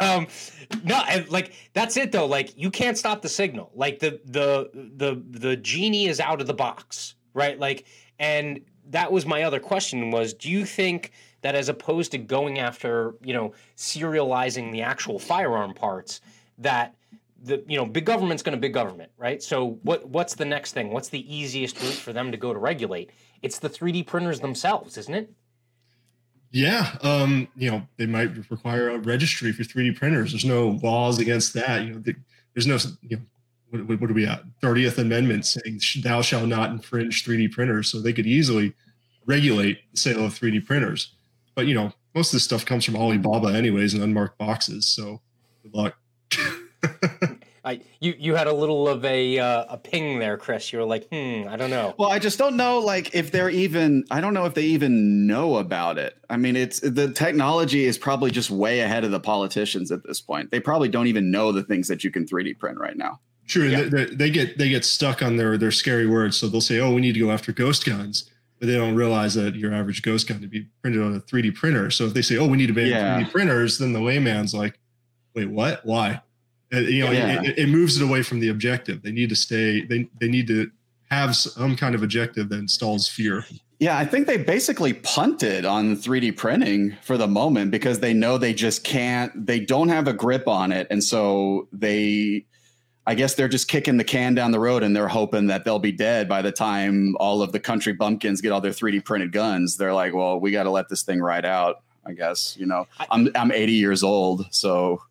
S1: um, no, like that's it though. Like you can't stop the signal. Like the the the the genie is out of the box, right? Like, and that was my other question: was do you think? That as opposed to going after you know serializing the actual firearm parts that the you know big government's going to big government right? So what what's the next thing? What's the easiest route for them to go to regulate? It's the 3d printers themselves isn't it?
S3: Yeah um you know they might require a registry for 3d printers. There's no laws against that you know there's no you know what, what are we at 30th amendment saying thou shall not infringe 3d printers so they could easily regulate the sale of 3d printers but you know most of this stuff comes from alibaba anyways in unmarked boxes so good luck *laughs*
S1: I, you you had a little of a uh, a ping there, Chris. You were like, hmm, I don't know.
S2: Well, I just don't know, like, if they're even. I don't know if they even know about it. I mean, it's the technology is probably just way ahead of the politicians at this point. They probably don't even know the things that you can 3D print right now.
S3: True, yeah. they, they get they get stuck on their their scary words, so they'll say, "Oh, we need to go after ghost guns," but they don't realize that your average ghost gun to be printed on a 3D printer. So if they say, "Oh, we need to ban yeah. 3D printers," then the layman's like, "Wait, what? Why?" Uh, you know, yeah. it, it, moves it away from the objective. They need to stay. They they need to have some kind of objective that installs fear.
S2: Yeah, I think they basically punted on 3D printing for the moment because they know they just can't. They don't have a grip on it, and so they. I guess they're just kicking the can down the road and they're hoping that they'll be dead by the time all of the country bumpkins get all their 3D printed guns. They're like, well, we got to let this thing ride out. I guess you know, I'm I'm 80 years old, so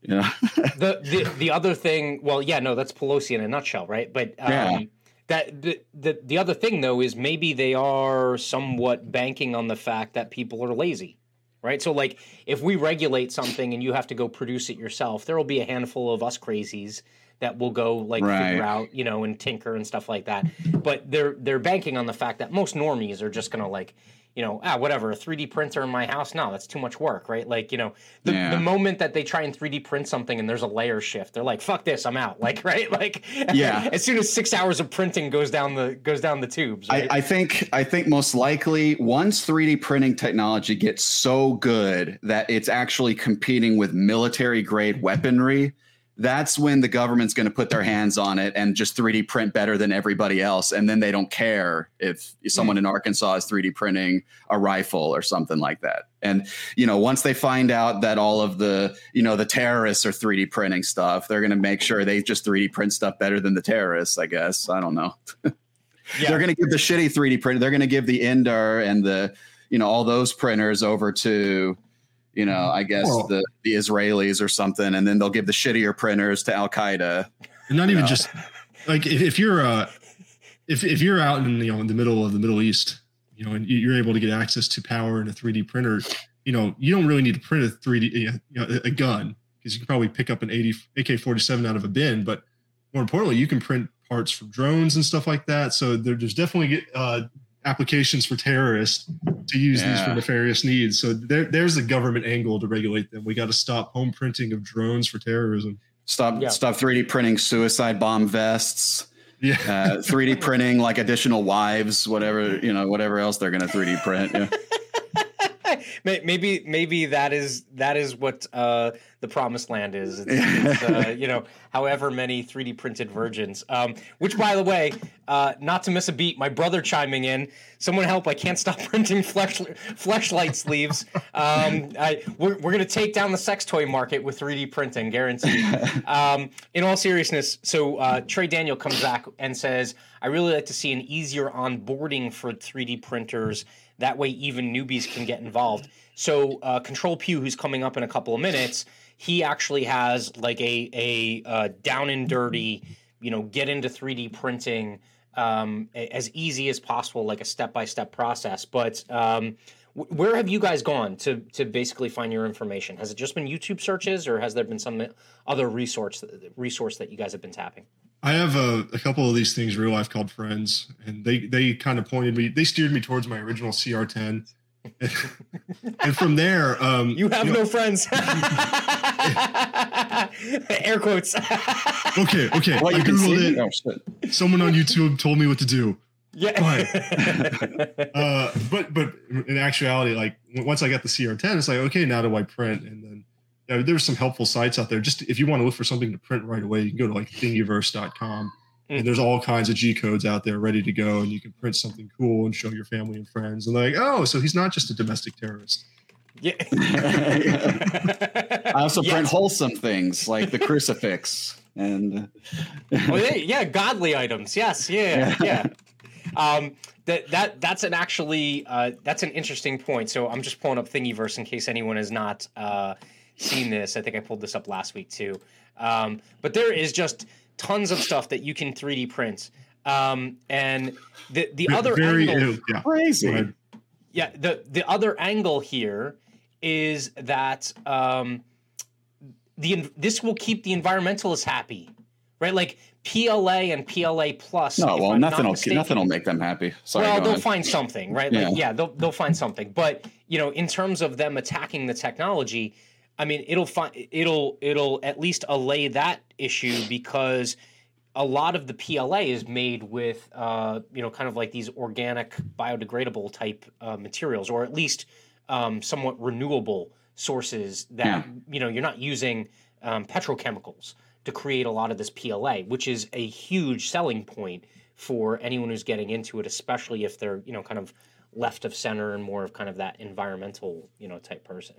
S1: yeah. *laughs* the, the the other thing, well, yeah, no, that's Pelosi in a nutshell, right? But um, yeah. that the, the the other thing though is maybe they are somewhat banking on the fact that people are lazy, right? So like if we regulate something and you have to go produce it yourself, there will be a handful of us crazies that will go like right. figure out, you know, and tinker and stuff like that. But they're they're banking on the fact that most normies are just gonna like you know, ah, whatever, a 3D printer in my house. No, that's too much work, right? Like, you know, the, yeah. the moment that they try and 3D print something and there's a layer shift, they're like, fuck this, I'm out. *laughs* Like, right? Like, yeah. *laughs* as soon as six hours of printing goes down the goes down the tubes.
S2: Right? I, I think I think most likely once 3D printing technology gets so good that it's actually competing with military grade weaponry that's when the government's going to put their hands on it and just 3D print better than everybody else. And then they don't care if someone mm. in Arkansas is 3D printing a rifle or something like that. And, you know, once they find out that all of the, you know, the terrorists are 3D printing stuff, they're going to make sure they just 3D print stuff better than the terrorists, I guess. I don't know. *laughs* yeah. They're going to give the shitty 3D printer, they're going to give the Ender and the, you know, all those printers over to, you know, I guess well, the, the Israelis or something, and then they'll give the shittier printers to Al Qaeda.
S3: Not even know. just like if, if you're uh, if if you're out in you know in the middle of the Middle East, you know, and you're able to get access to power and a 3D printer, you know, you don't really need to print a 3D you know, a gun because you can probably pick up an 80 AK-47 out of a bin, but more importantly, you can print parts for drones and stuff like that. So there's definitely uh, applications for terrorists to use yeah. these for nefarious needs. So there, there's a government angle to regulate them. We got to stop home printing of drones for terrorism.
S2: Stop yeah. stop 3D printing suicide bomb vests. Yeah. Uh, 3D printing like additional wives, whatever you know, whatever else they're going to 3D print. Yeah. *laughs*
S1: maybe maybe that is that is what uh, the promised land is. It's, it's, uh, *laughs* you know, however many 3D printed virgins. Um, which, by the way, uh, not to miss a beat, my brother chiming in. Someone help! I can't stop *laughs* printing flesh fleshlight sleeves. Um, I, we're we're gonna take down the sex toy market with 3D printing, guaranteed. *laughs* Um, in all seriousness, so uh, Trey Daniel comes back and says, "I really like to see an easier onboarding for 3D printers." That way, even newbies can get involved. So, uh, Control Pew, who's coming up in a couple of minutes, he actually has like a a uh, down and dirty, you know, get into 3D printing um, as easy as possible, like a step by step process. But um, where have you guys gone to to basically find your information? Has it just been YouTube searches, or has there been some other resource resource that you guys have been tapping?
S3: I have a, a, couple of these things real life called friends, and they they kind of pointed me, they steered me towards my original CR10. and from there, um,
S1: you have you know, no friends. *laughs* *laughs* Air quotes.
S3: okay, okay. What, I googled it. Oh, Someone on YouTube told me what to do.
S1: Yeah.
S3: But, uh, but but in actuality, like once I got the CR10, it's like okay, now do I print? And then yeah, there's some helpful sites out there. Just if you want to look for something to print right away, you can go to like thingiverse.com. Mm. And there's all kinds of G codes out there ready to go, and you can print something cool and show your family and friends. And like, oh, so he's not just a domestic terrorist.
S1: Yeah. *laughs*
S2: I also yes. print wholesome things like the crucifix and *laughs*
S1: oh, yeah, yeah, godly items. Yes, yeah, yeah. Um, that that that's an actually uh, that's an interesting point. So I'm just pulling up Thingiverse in case anyone is not uh, seen this. I think I pulled this up last week too. Um, but there is just tons of stuff that you can 3D print. Um, and the the
S3: Ve-
S1: other
S3: very
S1: angle,
S3: yeah.
S2: Crazy.
S1: yeah, the the other angle here is that um, the this will keep the environmentalists happy, right? Like PLA and PLA plus.
S2: No, well,
S1: I'm not
S2: nothing will
S1: mistaken-
S2: nothing will make them happy. Sorry.
S1: well, they'll
S2: ahead.
S1: find something, right? Like,
S2: Yeah.
S1: yeah, they'll they'll find something. But you know, in terms of them attacking the technology, I mean, it'll find it'll it'll at least allay that issue because a lot of the PLA is made with uh, you know, kind of like these organic, biodegradable type uh, materials, or at least um, somewhat renewable sources that
S2: Yeah.
S1: you know you're not using um, petrochemicals to create a lot of this PLA, which is a huge selling point for anyone who's getting into it, especially if they're you know kind of left of center and more of kind of that environmental you know type person.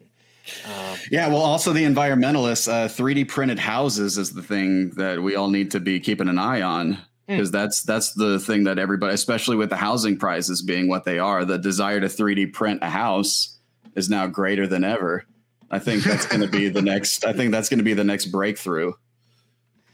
S1: Um,
S2: Yeah, well, also the environmentalists, uh, 3D printed houses is the thing that we all need to be keeping an eye on because that's that's the thing that everybody, especially with the housing prices being what they are, the desire to 3D print a house is now greater than ever. I think that's going to be the *laughs* next. I think that's going to be the next breakthrough.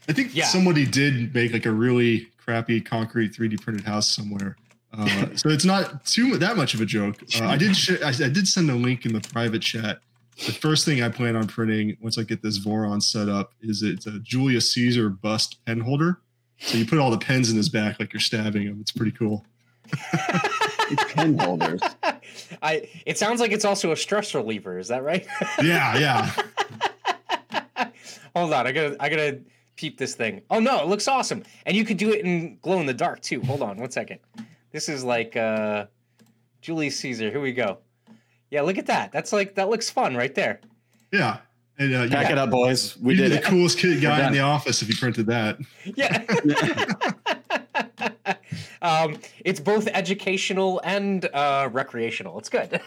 S3: I think
S1: Yeah.
S3: somebody did make like a really crappy concrete 3D printed house somewhere. Uh, *laughs* so it's not too that much of a joke. Uh, I did sh- I, I did send a link in the private chat. The first thing I plan on printing once I get this Voron set up is it's a Julius Caesar bust pen holder. So you put all the pens in his back like you're stabbing him. It's pretty cool.
S2: It's pen holders. *laughs*
S1: I it sounds like it's also a stress reliever. Is that right? *laughs*
S3: Yeah, yeah. *laughs*
S1: Hold on, I gotta I gotta peep this thing. Oh no, it looks awesome, and you could do it in glow in the dark too. Hold on, one second. This is like uh, Julius Caesar. Here we go. Yeah, look at that. That's like that looks fun right there.
S3: Yeah. And uh,
S2: Pack
S3: yeah,
S2: it up, boys. We
S3: you'd be
S2: did
S3: the
S2: it.
S3: coolest kid guy in the office if you printed that. *laughs*
S1: Yeah. *laughs* um, it's both educational and uh, recreational. It's good. *laughs*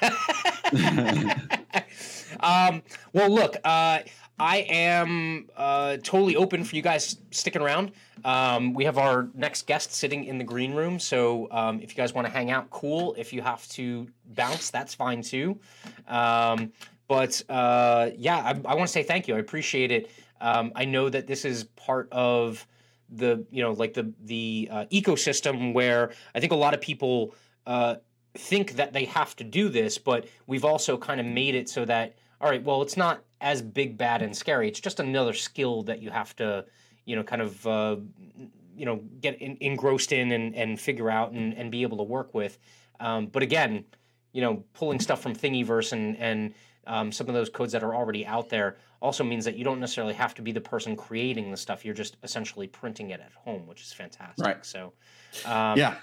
S1: um, well, look, uh, I am uh, totally open for you guys sticking around. Um, we have our next guest sitting in the green room, so um, if you guys want to hang out, cool. If you have to bounce, that's fine too. Um, but uh, yeah, I, I want to say thank you. I appreciate it. Um, I know that this is part of the you know like the the uh, ecosystem where I think a lot of people uh, think that they have to do this, but we've also kind of made it so that all right, well, it's not as big, bad, and scary. It's just another skill that you have to you know kind of uh, you know get in, engrossed in and, and figure out and, and be able to work with. Um, but again, you know, pulling stuff from Thingiverse and and um, some of those codes that are already out there also means that you don't necessarily have to be the person creating the stuff. You're just essentially printing it at home, which is fantastic.
S2: Right.
S1: So, um,
S2: yeah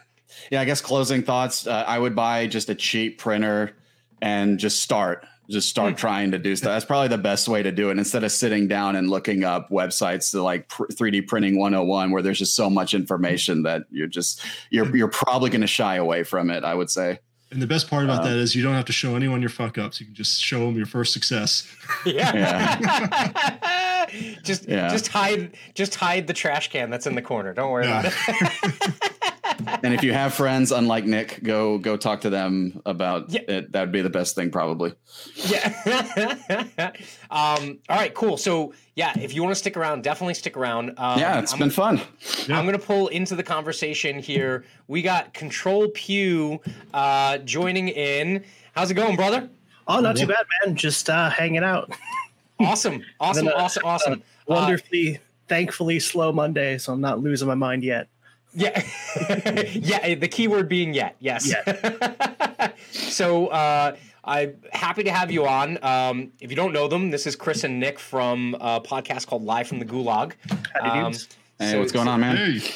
S2: yeah i guess closing thoughts uh, i would buy just a cheap printer and just start just start
S1: Hmm.
S2: trying to do stuff that's probably the best way to do it instead of sitting down and looking up websites to like pr- 3d printing 101 where there's just so much information that you're just you're you're probably going to shy away from it i would say
S3: And the best part about
S2: Um,
S3: that is you don't have to show anyone your fuck ups. You can just show them your first success. *laughs*
S1: Yeah. *laughs* just
S2: Yeah.
S1: just hide just hide the trash can that's in the corner. Don't worry
S3: Yeah.
S1: about it. *laughs*
S2: and if you have friends unlike nick go go talk to them about
S1: Yeah.
S2: it that would be the best thing probably
S1: yeah. *laughs* um, all right, cool. So yeah, if you want to stick around, definitely stick around. Um,
S2: yeah it's
S1: I'm,
S2: been fun
S3: Yeah.
S1: I'm going to pull into the conversation here. We got Control Pew uh, joining in. How's it going, brother?
S4: Oh, not too bad, man. Just uh, hanging out. *laughs*
S1: Awesome, *laughs* awesome,
S4: Been a-
S1: awesome, awesome. Uh,
S4: Wonderfully, thankfully slow Monday, so I'm not losing my mind yet.
S1: Yeah, *laughs* yeah. The keyword being yet. Yes. *laughs* so uh, I'm happy to have you on. Um, if you don't know them, this is Chris and Nick from a podcast called Live from the Gulag. Um,
S2: hey
S1: so-
S2: what's going
S1: so
S2: on man
S3: Hey,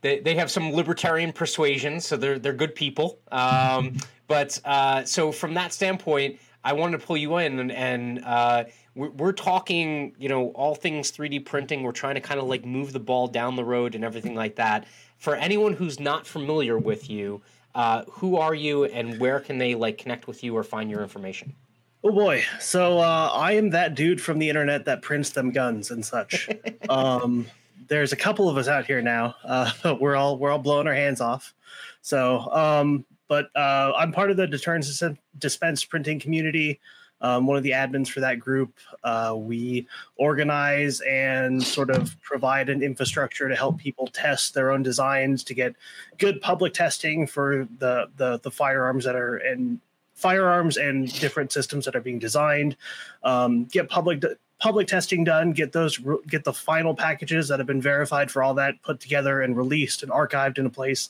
S1: They, they have some libertarian persuasion, so they're they're good people. Um, but uh, so from that standpoint, I wanted to pull you in, and, and uh, we're, we're talking, you know, all things 3D printing. We're trying to kind of like move the ball down the road and everything like that. For anyone who's not familiar with you, uh, who are you, and where can they like connect with you or find your information?
S4: Oh boy. So uh, I am that dude from the internet that prints them guns and such. *laughs* um, there's a couple of us out here now. Uh, *laughs* we're all we're all blowing our hands off. So, um, but uh, I'm part of the deterrence Dis- dispense printing community. Um, one of the admins for that group. Uh, we organize and sort of provide an infrastructure to help people test their own designs to get good public testing for the the, the firearms that are in firearms and different systems that are being designed. Um, get public public testing done, get those get the final packages that have been verified for all that put together and released and archived in a place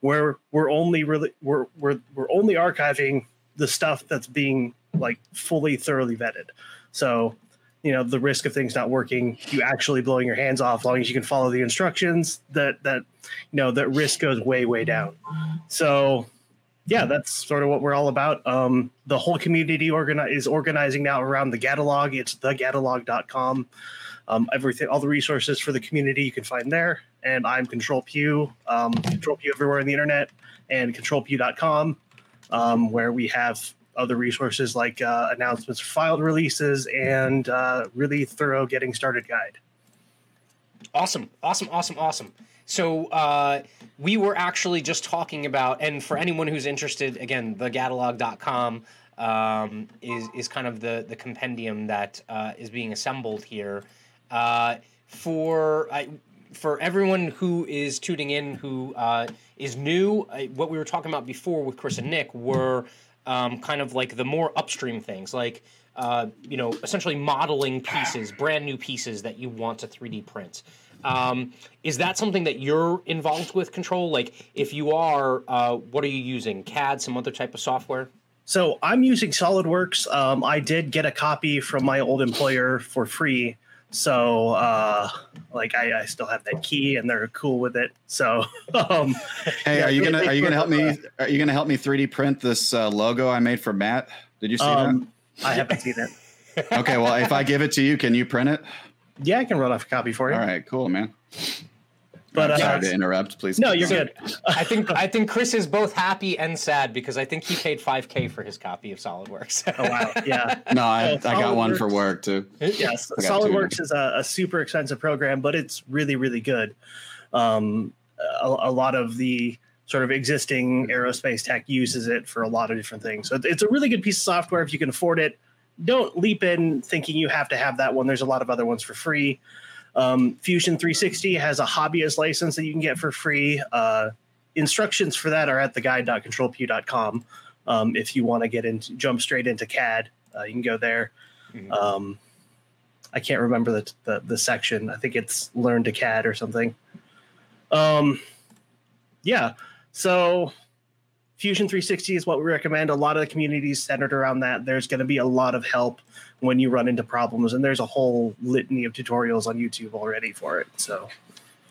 S4: where we're only really we're we're we're only archiving the stuff that's being like fully thoroughly vetted. So, you know, the risk of things not working, you actually blowing your hands off, as long as you can follow the instructions, that that you know, that risk goes way way down. So yeah, that's sort of what we're all about. Um, the whole community organi- is organizing now around the Gatalog. It's thegatalog.com. Um, everything, all the resources for the community you can find there. And I'm Control Pew, um, Control Pew everywhere on the internet, and ControlPew.com, um, where we have other resources like uh, announcements filed releases and uh, really thorough getting started guide.
S1: Awesome, awesome, awesome, awesome. So uh, we were actually just talking about, and for anyone who's interested, again, thegatalog.com um, is is kind of the the compendium that uh, is being assembled here. Uh, for for everyone who is tuning in, who uh, is new, what we were talking about before with Chris and Nick were um, kind of like the more upstream things, like. Uh, you know, essentially modeling pieces, brand new pieces that you want to 3D print. Um, is that something that you're involved with control? Like, if you are, uh, what are you using? CAD, some other type of software?
S4: So I'm using SolidWorks. Um, I did get a copy from my old employer for free. So, uh, like, I, I, still have that key, and they're cool with it. So, *laughs* um,
S2: hey, yeah, are you gonna are you gonna help me? Are you gonna help me 3D print this uh, logo I made for Matt? Did you see um,
S4: that? I haven't seen it.
S2: okay, well, if I give it to you, can you print it?
S4: Yeah, I can run off a copy for you.
S2: All right, cool, man.
S4: But
S2: uh, sorry to interrupt. Please.
S4: No, you're good.
S1: I think I think Chris is both happy and sad because I think he paid 5k for his copy of SolidWorks. *laughs*
S4: oh wow, yeah.
S2: No, I, I got one for work too.
S4: Yes, SolidWorks is a, a, super expensive program, but it's really really good. Um, a, a, lot of the sort of existing aerospace tech uses it for a lot of different things. So it's a really good piece of software if you can afford it don't leap in thinking you have to have that one. There's a lot of other ones for free. Um, Fusion 360 has a hobbyist license that you can get for free. Uh, instructions for that are at theguide.controlpew.com. Um, if you want to get into jump straight into CAD, uh, you can go there. Mm-hmm. Um, I can't remember the, the, the section. I think it's learn to CAD or something. Um, yeah. So Fusion 360 is what we recommend. A lot of the communities centered around that. There's going to be a lot of help when you run into problems, and there's a whole litany of tutorials on YouTube already for it. So,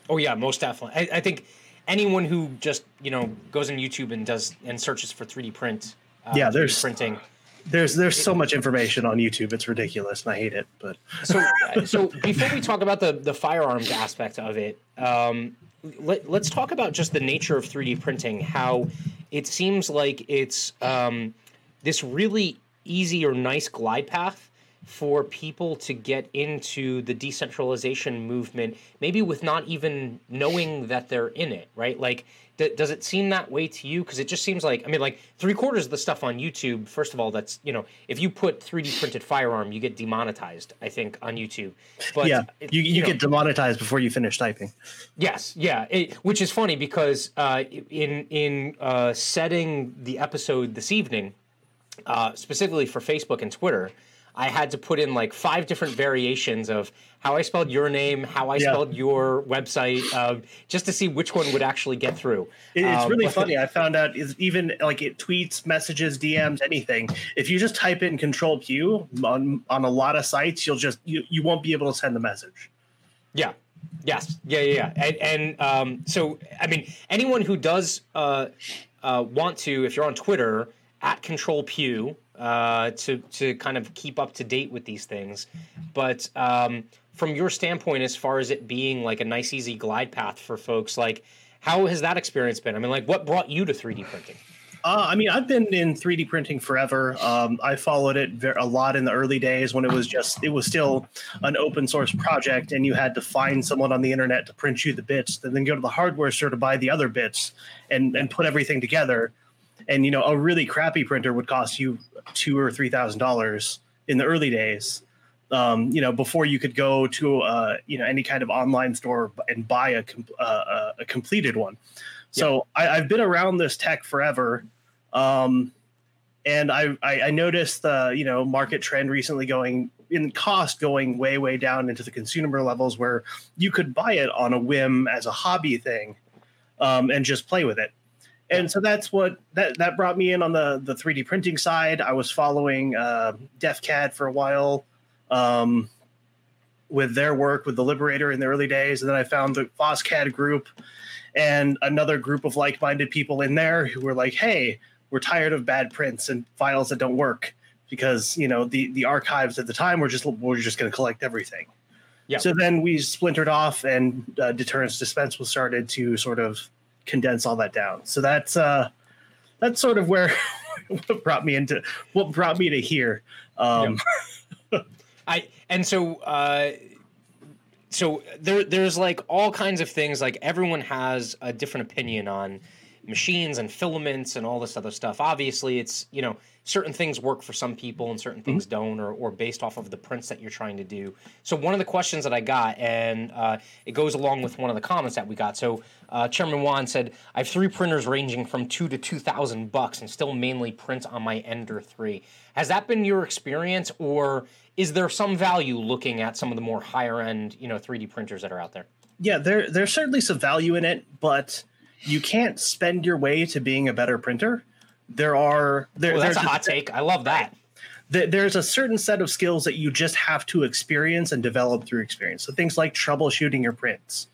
S1: oh yeah, most definitely. I, I think anyone who just you know goes on YouTube and does and searches for 3D print,
S4: uh, yeah, there's
S1: 3D printing.
S4: There's there's so much information on YouTube. It's ridiculous, and I hate it. But
S1: so so before we talk about the the firearms aspect of it, um, let, us talk about just the nature of 3D printing. How it seems like it's um, this really easy or nice glide path for people to get into the decentralization movement, maybe with not even knowing that they're in it, right? Like, th- does it seem that way to you? Because it just seems like, I mean, like three quarters of the stuff on YouTube, first of all, that's, you know, if you put 3D printed firearm, you get demonetized, I think, on YouTube.
S4: But yeah, it, you, you, you know, get demonetized before you finish typing.
S1: Yes, yeah, it, which is funny because uh, in, in uh, setting the episode this evening, uh, specifically for Facebook and Twitter, I had to put in like five different variations of how I spelled your name, how I yeah. spelled your website, uh, just to see which one would actually get through.
S4: It's um, really *laughs* funny. I found out is even like it tweets, messages, DMs, anything. If you just type in Control Pew on on a lot of sites, you'll just you you won't be able to send the message.
S1: Yeah. Yes. Yeah. Yeah. yeah. And, and um, so I mean, anyone who does uh, uh, want to, if you're on Twitter at Control Pew uh, to to kind of keep up to date with these things. But um, from your standpoint, as far as it being like a nice, easy glide path for folks, like how has that experience been? I mean, like what brought you to 3D printing?
S4: Uh, I mean, I've been in 3D printing forever. Um, I followed it a lot in the early days when it was just, it was still an open source project and you had to find someone on the internet to print you the bits, and then go to the hardware store to buy the other bits and, and put everything together and you know a really crappy printer would cost you two or three thousand dollars in the early days. Um, you know, before you could go to uh, you know any kind of online store and buy a com- uh, a completed one. So I, I've been around this tech forever, um, and I, I I noticed the you know market trend recently going in cost going way way down into the consumer levels where you could buy it on a whim as a hobby thing, um, and just play with it and so that's what that that brought me in on the the 3D printing side. I was following uh, DefCAD for a while um, with their work with the Liberator in the early days, and then I found the FOSSCAD group and another group of like-minded people in there who were like, "Hey, we're tired of bad prints and files that don't work because you know the the archives at the time were just we're just going to collect everything."
S1: Yeah.
S4: So then we splintered off, and uh, Deterrence Dispense was started to sort of condense all that down. So that's uh that's sort of where *laughs* what brought me into what brought me to here. Um
S1: I and so uh so there there's like all kinds of things like everyone has a different opinion on machines and filaments and all this other stuff. Obviously, it's you know certain things work for some people and certain things don't, or or based off of the prints that you're trying to do. So one of the questions that I got, and uh, it goes along with one of the comments that we got. So uh, Chairman Juan said, "I have three printers ranging from two to two thousand bucks, and still mainly print on my Ender three. Has that been your experience, or is there some value looking at some of the more higher end, you know, 3D printers that are out there?"
S4: yeah, there there's certainly some value in it, but you can't spend your way to being a better printer. There are there,
S1: Well, that's a hot take. I love that.
S4: th- there's a certain set of skills that you just have to experience and develop through experience. So things like troubleshooting your prints,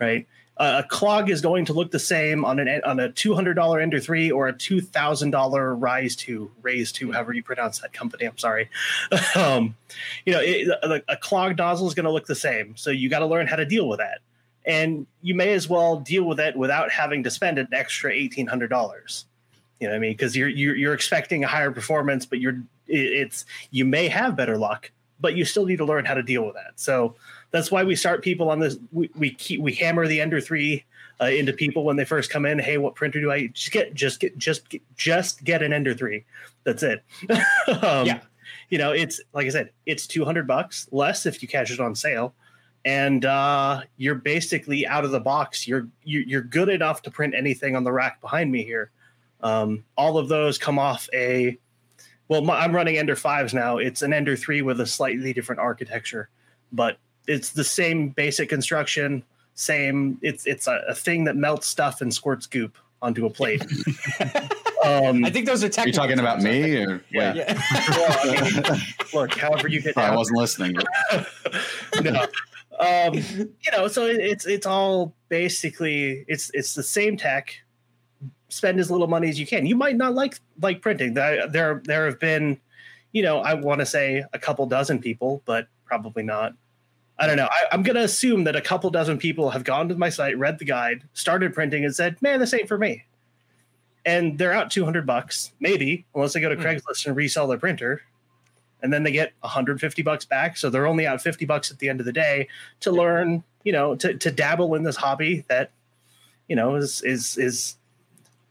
S4: right? Uh, a clog is going to look the same on an on a two hundred dollar Ender three or a two thousand dollar Rise two, Raise two, however you pronounce that company. I'm sorry. *laughs* um, you know, it, a, a clogged nozzle is going to look the same. So you got to learn how to deal with that, and you may as well deal with it without having to spend an extra eighteen hundred dollars. You know what I mean? Because you're, you're you're expecting a higher performance, but you're it's you may have better luck, but you still need to learn how to deal with that. So that's why we start people on this. We we keep we hammer the Ender three uh, into people when they first come in. Hey, what printer do I just get? Just get just get, just get an Ender three. That's it. *laughs* um,
S1: Yeah.
S4: You know, it's like I said, it's two hundred bucks less if you catch it on sale, and uh, you're basically out of the box. You're you're good enough to print anything on the rack behind me here. Um, all of those come off a well, my, I'm running Ender fives now. It's an Ender three with a slightly different architecture, but it's the same basic construction. Same. It's it's a, a thing that melts stuff and squirts goop onto a plate. *laughs* um,
S1: I think those are
S2: Are you
S1: technical.
S2: talking about me or
S4: Yeah.
S1: Yeah. *laughs*
S4: well, I mean, look, however you get
S2: I wasn't listening. but- *laughs*
S4: no. Um, you know, so it- it's it's all basically it's it's the same tech. Spend as little money as you can. You might not like like printing. There there have been, you know, I want to say a couple dozen people, but probably not. I don't know. I, I'm going to assume that a couple dozen people have gone to my site, read the guide, started printing, and said, "Man, this ain't for me." And they're out 200 bucks, maybe, unless they go to
S1: Hmm.
S4: Craigslist and resell their printer and then they get 150 bucks back so they're only out 50 bucks at the end of the day to learn you know to, to dabble in this hobby that you know is is is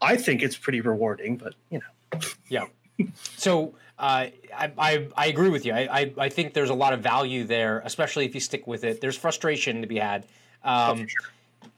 S4: i think it's pretty rewarding but you know
S1: Yeah. So uh, I, I I agree with you. I, I I think there's a lot of value there, especially if you stick with it. There's frustration to be had. Um,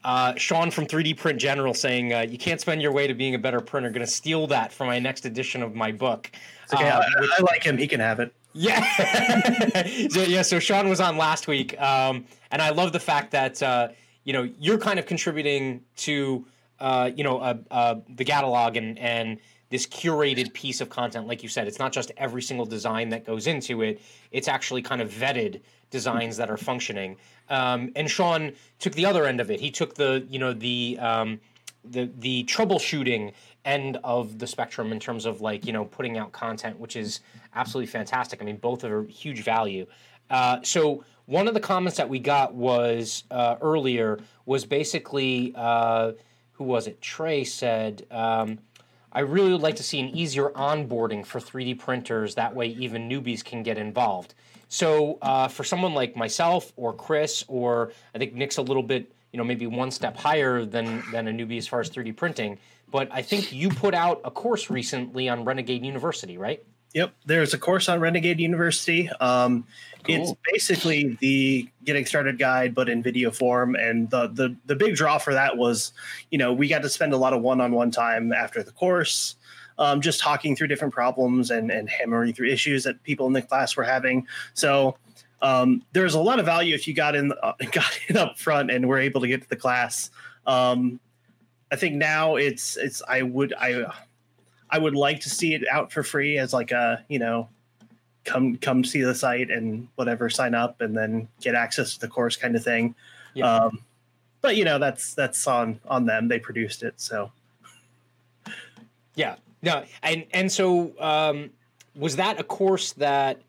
S1: uh, Sean from 3D Print General saying uh, you can't spend your way to being a better printer. Going to steal that for my next edition of my book.
S4: okay
S1: Uh,
S4: I, I like him he can have it
S1: Yeah. *laughs* so yeah, so Sean was on last week, um, and I love the fact that uh, you know you're kind of contributing to uh, you know uh, uh, the catalog and and this curated piece of content. Like you said, it's not just every single design that goes into it; it's actually kind of vetted designs that are functioning. Um, and Sean took the other end of it. He took the you know the um, the the troubleshooting end of the spectrum in terms of like you know putting out content, which is absolutely fantastic. I mean, both are huge value. Uh, so one of the comments that we got was uh, earlier was basically uh, who was it? Trey said. Um, I really would like to see an easier onboarding for 3D printers. That way, even newbies can get involved. So, uh, for someone like myself or Chris, or I think Nick's a little bit, you know, maybe one step higher than than a newbie as far as 3D printing. But I think you put out a course recently on Renegade University, right?
S4: Yep, there's a course on Renegade University. Um, It's basically the getting started guide, but in video form. And the the the big draw for that was, you know, we got to spend a lot of one-on-one time after the course, um, just talking through different problems and and hammering through issues that people in the class were having. So um, there's a lot of value if you got in uh, *laughs* got in up front and were able to get to the class. Um, I think now it's it's I would I I would like to see it out for free as like a you know come come see the site and whatever sign up and then get access to the course kind of thing.
S1: Yeah.
S4: Um, but you know that's that's on on them. They produced it, so
S1: Yeah. No. And and so um, was that a course that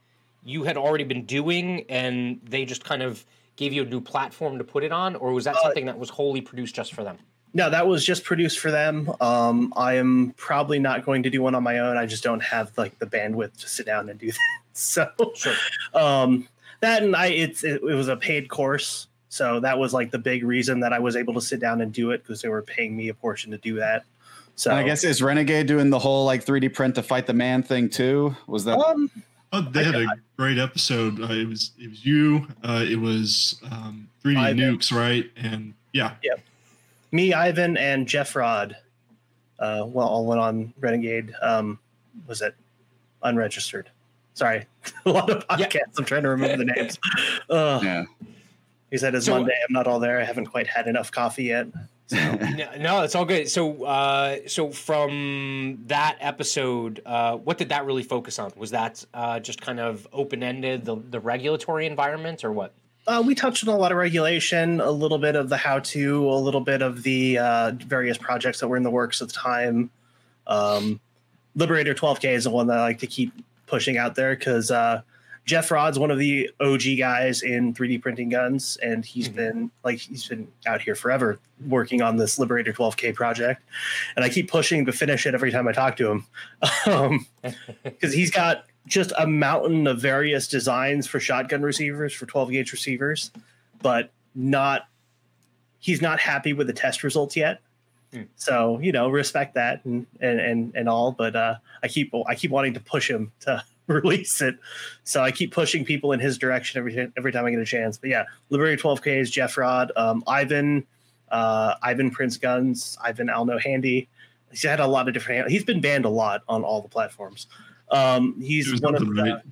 S1: you had already been doing, and they just kind of gave you a new platform to put it on, or was that
S4: Uh,
S1: something that was wholly produced just for them?
S4: No, that was just produced for them. Um, I am probably not going to do one on my own. I just don't have like the bandwidth to sit down and do *laughs* that. So
S1: Sure.
S4: um, that and I it's it, it was a paid course. So that was like the big reason that I was able to sit down and do it because they were paying me a portion to do that. So
S2: And I guess is Renegade doing the whole like 3D print to fight the man thing too? Was that
S4: um,
S3: Oh, they had a great episode. Uh, it was it was you. Uh, it was um, 3D
S4: Ivan.
S3: nukes, right? And yeah.
S4: yeah, me, Ivan, and Jeff Rod, uh, well, all went on Renegade. Um, was it unregistered? Sorry, *laughs* a lot of
S1: Yeah.
S4: podcasts. I'm trying to remember the names. *laughs* Uh,
S2: yeah.
S4: He said it's
S1: So-
S4: Monday. I'm not all there. I haven't quite had enough coffee yet. *laughs*
S1: no, no, it's all good. So, uh, so from that episode, uh, what did that really focus on? Was that uh, just kind of open ended, the the regulatory environment, or what?
S4: Uh, we touched on a lot of regulation, a little bit of the how-to, a little bit of the uh, various projects that were in the works at the time. Um, Liberator 12K is the one that I like to keep pushing out there because uh, Jeff Rod's one of the OG guys in 3D printing guns, and he's
S1: Mhm.
S4: been like he's been out here forever working on this Liberator 12K project, and I keep pushing to finish it every time I talk to him, *laughs* because he's got just a mountain of various designs for shotgun receivers for 12 gauge receivers, but not he's not happy with the test results yet.
S1: Hmm.
S4: So you know, respect that and and and, and all, but uh, I keep I keep wanting to push him to *laughs* release it. So I keep pushing people in his direction every every time I get a chance. But yeah, Liberator 12K is Jeff Rod, um, Ivan, uh, Ivan Prince Guns, Ivan Alno Handy. He's had a lot of different. He's been banned a lot on all the platforms. Um, he's
S3: doing
S4: one of
S3: something
S4: the.
S3: right.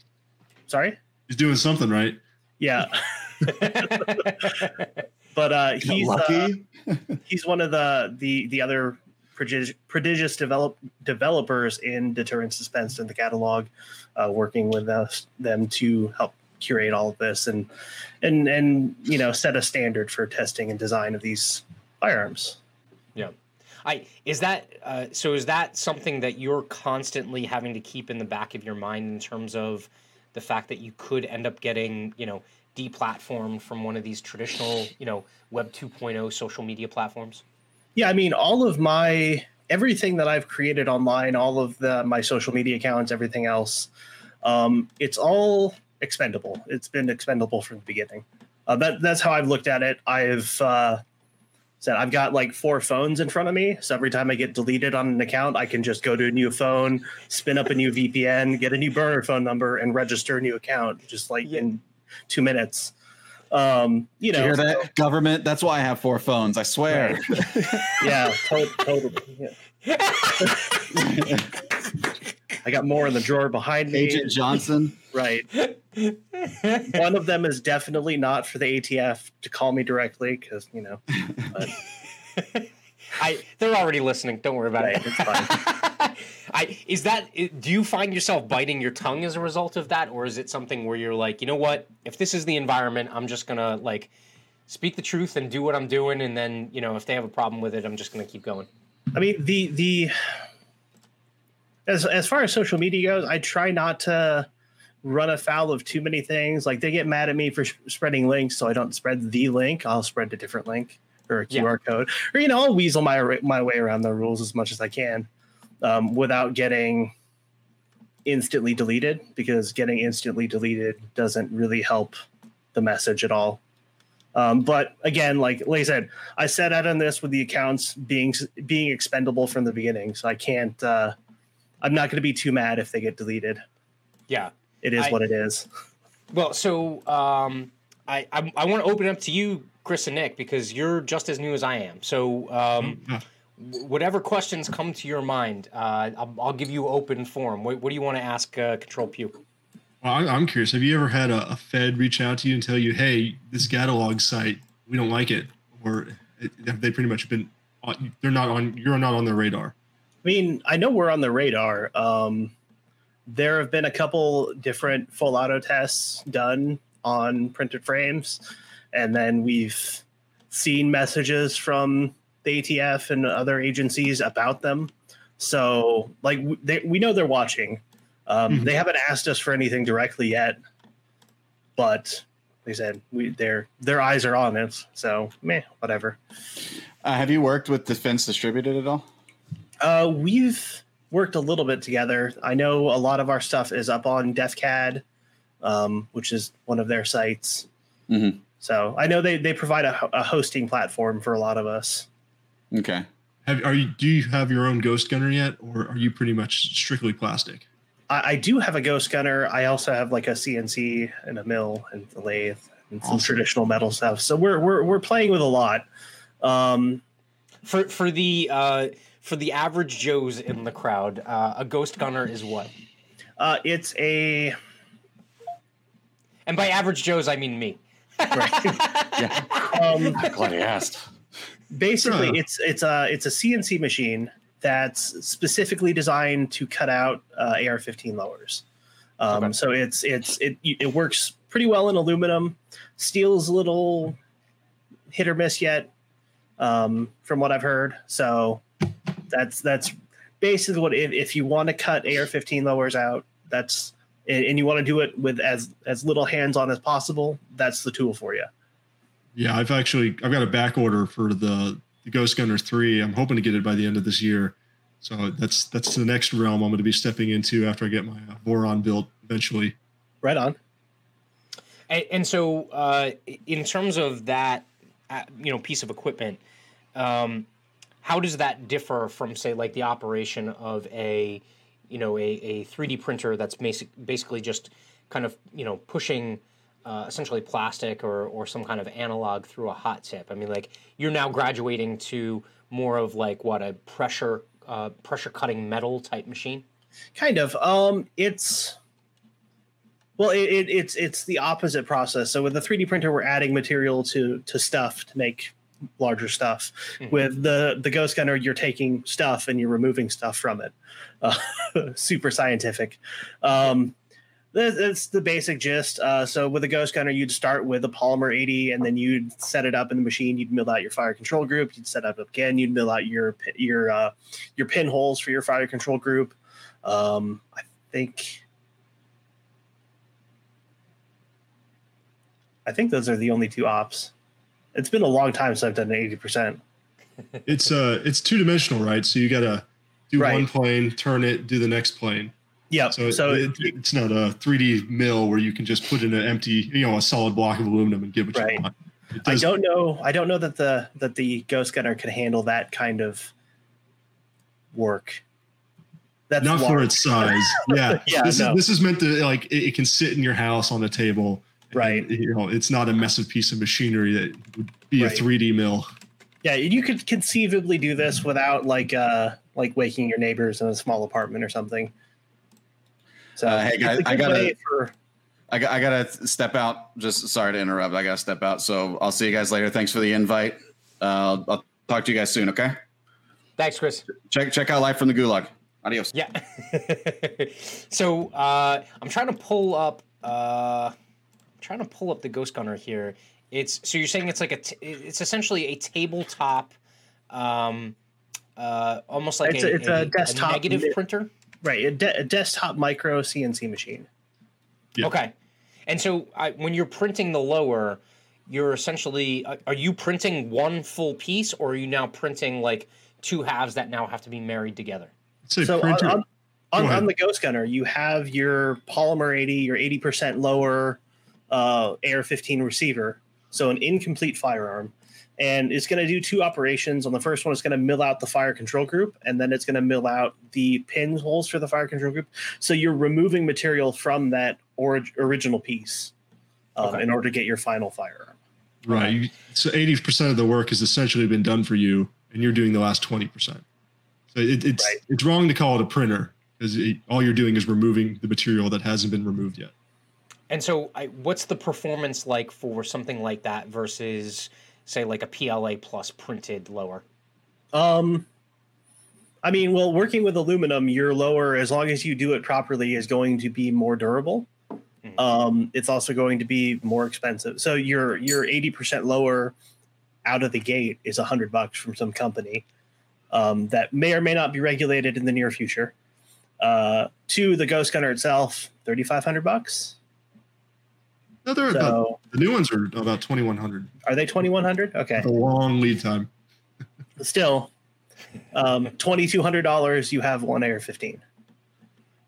S4: Sorry.
S3: He's doing something right.
S4: Yeah, *laughs* but uh, he's uh, *laughs* he's one of the the the other prodigious, prodigious develop developers in Deterrence Dispensed in the catalog, uh, working with us them to help curate all of this and and and you know set a standard for testing and design of these firearms.
S1: I is that uh, so? Is that something that you're constantly having to keep in the back of your mind in terms of the fact that you could end up getting, you know, deplatformed from one of these traditional, you know, Web 2.0 social media platforms?
S4: Yeah, I mean, all of my everything that I've created online, all of the my social media accounts, everything else, um, it's all expendable. It's been expendable from the beginning. Uh, that that's how I've looked at it. I've uh, said I've got like four phones in front of me, so every time I get deleted on an account, I can just go to a new phone, spin up a new VPN, get a new burner phone number, and register a new account just like
S1: Yeah.
S4: in two minutes. Um, you know,
S2: you hear that? Government. That's why I have four phones. I swear.
S4: yeah, to- totally. Yeah. *laughs* I got more in the drawer behind me.
S2: Agent Johnson.
S4: Right. One of them is definitely not for the ATF to call me directly because you know. But,
S1: I they're already listening. Don't worry about
S4: Right,
S1: it.
S4: it's fine. *laughs*
S1: I is that do you find yourself biting your tongue as a result of that, or is it something where you're like, you know what? If this is the environment, I'm just gonna like speak the truth and do what I'm doing, and then you know if they have a problem with it, I'm just gonna keep going.
S4: I mean the the as as far as social media goes, I try not to run afoul of too many things. Like they get mad at me for sh- spreading links, so I don't spread the link. I'll spread a different link or a
S1: Yeah.
S4: QR code, or you know, I'll weasel my my way around the rules as much as I can, um, without getting instantly deleted. Because getting instantly deleted doesn't really help the message at all. Um, but again, like like I said, I set out on this with the accounts being being expendable from the beginning, so I can't. Uh, I'm not going to be too mad if they get deleted.
S1: Yeah.
S4: it is
S1: I-
S4: what it is.
S1: Well, so um, I I, I want to open it up to you, Chris and Nick, because you're just as new as I am. So um,
S3: Yeah.
S1: w- whatever questions come to your mind, uh, I'll, I'll give you open forum. What, what do you want to ask uh, Control Pew?
S3: Well, I- I'm curious. Have you ever had a, a Fed reach out to you and tell you, "Hey, this catalog site, we don't like it," or have they pretty much been? On, they're not on. You're not on their radar.
S4: I mean, I know we're on the radar. Um, there have been a couple different full auto tests done on printed frames, and then we've seen messages from the ATF and other agencies about them. So, like, they, we know they're watching. Um,
S3: Mhm.
S4: They haven't asked us for anything directly yet, but I said, we their their eyes are on us. So, meh, whatever.
S2: Uh, have you worked with Defense Distributed at all?
S4: Uh, we've worked a little bit together. I know a lot of our stuff is up on DefCAD, um, which is one of their sites.
S2: Mhm.
S4: So I know they, they provide a, a hosting platform for a lot of us.
S2: Okay.
S3: Have are you? Do you have your own Ghost Gunner yet, or are you pretty much strictly plastic?
S4: I, I do have a Ghost Gunner. I also have like a CNC and a mill and a lathe and some traditional metal stuff. So we're we're we're playing with a lot. Um,
S1: For for the uh, for the average Joes in the crowd, uh, a ghost gunner is what?
S4: uh, it's a
S1: And by average Joes, I mean me.
S2: Yeah.
S4: um,
S2: Glad you asked.
S4: basically
S3: Huh.
S4: it's it's a it's a cnc machine that's specifically designed to cut out uh, ar-15 lowers um,
S1: Okay.
S4: so it's it's it it works pretty well in aluminum Steel's a little hit or miss yet um, from what i've heard so that's that's basically what if, if you want to cut ar-15 lowers out that's and, and you want to do it with as as little hands on as possible that's the tool for you
S3: Yeah, I've actually I've got a back order for the, the Ghost Gunner three. I'm hoping to get it by the end of this year. So that's that's the next realm I'm going to be stepping into after I get my uh, Voron built eventually.
S4: right on
S1: And, and so, uh, in terms of that, uh, you know, piece of equipment, um, how does that differ from, say, like the operation of a, you know, a, a 3D printer that's basic, basically just kind of, you know, pushing uh, essentially plastic or, or some kind of analog through a hot tip? I mean, like you're now graduating to more of like what a pressure uh, pressure cutting metal type machine.
S4: kind of um it's well it, it, it's it's the opposite process so with the 3d printer we're adding material to to stuff to make larger stuff
S1: Mhm.
S4: with the the ghost gunner you're taking stuff and you're removing stuff from it uh, *laughs* super scientific um that's the basic gist. Uh, so with a ghost gunner, you'd start with a polymer 80, and then you'd set it up in the machine. You'd mill out your fire control group. You'd set it up again. You'd mill out your your uh, your pinholes for your fire control group. Um, I think I think those are the only two ops. It's been a long time since I've done an eighty percent.
S3: It's uh it's two dimensional, right? So you got to do
S4: Right.
S3: one plane, turn it, do the next plane.
S4: Yeah.
S3: So,
S4: So,
S3: it, it's not a 3D mill where you can just put in an empty, you know, a solid block of aluminum and get what
S4: Right.
S3: you want. It
S4: I don't know. I don't know that the that the ghost gunner can handle that kind of work. That's
S3: not for its size. *laughs* Yeah,
S4: Yeah,
S3: This
S4: no.
S3: is this is meant to like it, it can sit in your house on a table. And,
S4: Right.
S3: You know, it's not a massive piece of machinery that would be
S4: Right.
S3: a 3D mill.
S4: Yeah, you could conceivably do this without like uh like waking your neighbors in a small apartment or something. So
S2: Uh, hey, guys, I gotta-
S4: for
S2: I, got, I gotta step out. Just sorry to interrupt. I gotta step out. So I'll see you guys later. Thanks for the invite. Uh, I'll, I'll talk to you guys soon. Okay.
S1: Thanks, Chris.
S2: Check check out live from the Gulag. Adios.
S1: Yeah. *laughs* so uh, I'm trying to pull up. Uh, I'm trying to pull up the Ghost Gunner here. It's so you're saying it's like a. T- it's essentially a tabletop, um, uh, almost like
S4: It's
S1: a,
S4: a- it's a desktop
S1: negative
S4: mi-
S1: printer.
S4: right a, de- a desktop micro CNC machine.
S3: Yeah.
S1: Okay. And so I, when you're printing the lower, you're essentially uh, are you printing one full piece or are you now printing like two halves that now have to be married together?
S3: It's
S4: So on,
S3: printer.
S4: on, on,
S3: Go
S4: on the Ghost Gunner, you have your polymer 80, your 80% lower uh, AR 15 receiver, so an incomplete firearm. and it's going to do two operations. On the first one, it's going to mill out the fire control group, and then it's going to mill out the pin holes for the fire control group. So you're removing material from that or- original piece um,
S1: Okay.
S4: in order to get your final firearm.
S3: Right. So eighty percent of the work has essentially been done for you, and you're doing the last twenty percent. So it, it's
S4: Right.
S3: it's wrong to call it a printer because all you're doing is removing the material that hasn't been removed yet.
S1: And so, I, what's the performance like for something like that versus, say, like a PLA plus printed lower?
S4: Um, I mean, well, working with aluminum, your lower, as long as you do it properly, is going to be more durable.
S1: Mhm.
S4: Um, it's also going to be more expensive. So your your eighty percent lower out of the gate is a hundred bucks from some company um, that may or may not be regulated in the near future. Uh, to the Ghost Gunner itself, thirty five hundred bucks.
S3: No, they're about, the new ones are about twenty one hundred.
S4: are they twenty one hundred? Okay.
S3: A long lead time. *laughs*
S4: still um, $2200 you have one AR 15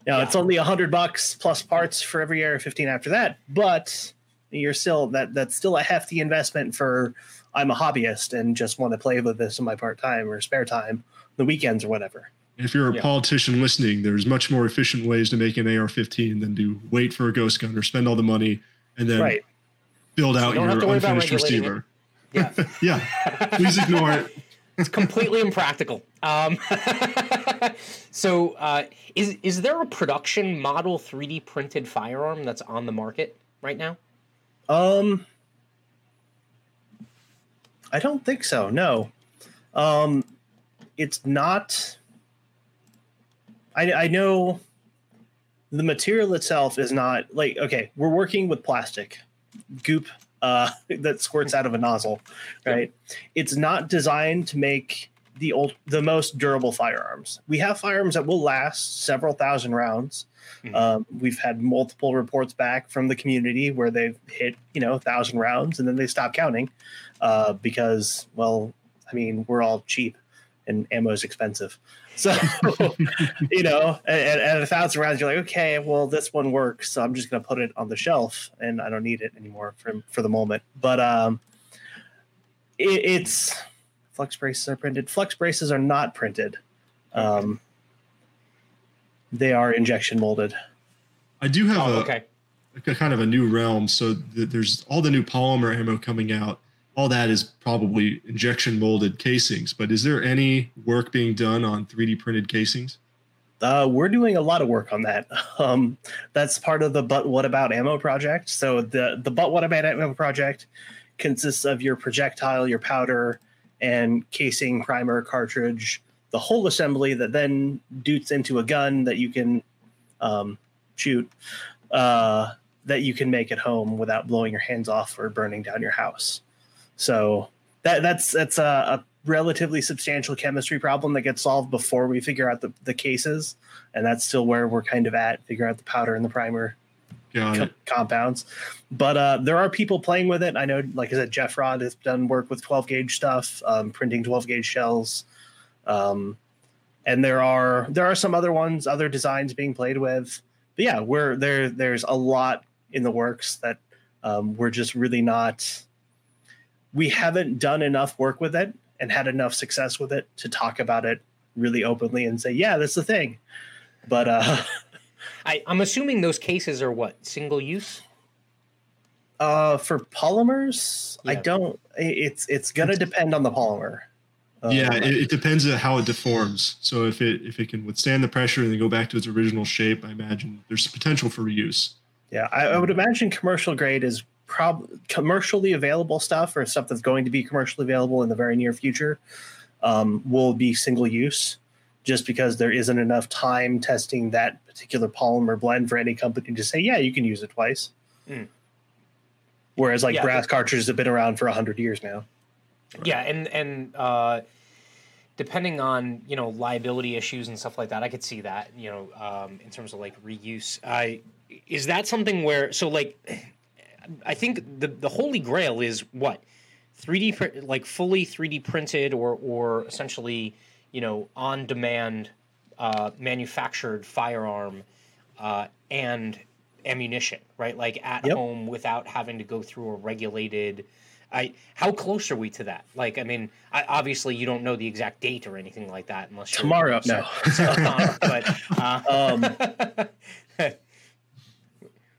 S4: now it's
S1: Yeah.
S4: only 100 bucks plus parts for every AR 15 after that but you're still that that's still a hefty investment for i'm a hobbyist and just want to play with this in my part time or spare time the weekends or whatever
S3: If you're a
S1: Yeah.
S3: politician listening, there's much more efficient ways to make an AR-15 than to wait for a ghost gun or spend all the money and then
S4: right
S3: build out
S1: don't
S3: your
S1: have to worry
S3: unfinished
S1: regulating it.
S3: receiver.
S1: Yeah, *laughs*
S3: Yeah, please ignore it. *laughs*
S1: it's completely impractical. Um, *laughs* so, uh, is is there a production model 3D printed firearm that's on the market right now?
S4: um i don't think so no um it's not i i know the material itself is not like okay we're working with plastic goop uh *laughs* that squirts out of a nozzle right? It's not designed to make the old the most durable firearms. We have firearms that will last several thousand rounds.
S1: Mhm.
S4: um, we've had multiple reports back from the community where they've hit you know a thousand rounds and then they stop counting uh, because well i mean we're all cheap and ammo is expensive so *laughs* you know at, at a thousand rounds you're like okay well this one works so i'm just going to put it on the shelf and i don't need it anymore for, for the moment but um it, it's flux braces are printed flux braces are not printed um they are injection molded
S3: I do have
S1: Oh,
S3: a,
S1: okay.
S3: a kind of a new realm. So th- there's all the new polymer ammo coming out. All that is probably injection molded casings. But is there any work being done on 3D printed casings?
S4: Uh, we're doing a lot of work on that. *laughs* Um, that's part of the But What About Ammo project. So the the But What About Ammo project consists of your projectile, your powder, and casing, primer, cartridge, the whole assembly that then dutes into a gun that you can um, shoot, uh, that you can make at home without blowing your hands off or burning down your house. So that that's that's a, a relatively substantial chemistry problem that gets solved before we figure out the, the cases. And that's still where we're kind of at figure out the powder and the primer co- compounds. But uh, there are people playing with it. I know like i said jeff rod has done work with 12 gauge stuff um, printing 12 gauge shells. Um, and there are there are some other ones other designs being played with. But yeah we're there there's a lot in the works that um, we're just really not we haven't done enough work with it and had enough success with it to talk about it really openly and say yeah that's the thing but uh *laughs*
S1: I, I'm assuming those cases are what single use.
S4: Uh, for polymers, I don't. It's it's gonna depend on the polymer. Um,
S3: yeah, it, it depends on how it deforms. So if it if it can withstand the pressure and then go back to its original shape, I imagine there's potential for reuse.
S4: yeah. I, I would imagine commercial grade is prob commercially available stuff or stuff that's going to be commercially available in the very near future. Um, will be single use, just because there isn't enough time testing that particular polymer blend for any company to say, yeah, you can use it twice.
S1: Mm.
S4: Whereas like
S1: Yeah,
S4: brass cartridges have been around for hundred years now.
S1: Yeah, and and uh, depending on you know liability issues and stuff like that, I could see that you know um, in terms of like reuse. I is that something where so like I think the the holy grail is what 3D print like fully 3D printed or or essentially you know on demand uh, manufactured firearm uh, and ammunition, right? Like at
S4: Yep.
S1: home without having to go through a regulated I how close are we to that? Like, I mean, I, obviously you don't know the exact date or anything like that unless you're,
S4: Tomorrow, no.
S1: so, but uh, *laughs*
S4: Um, *laughs*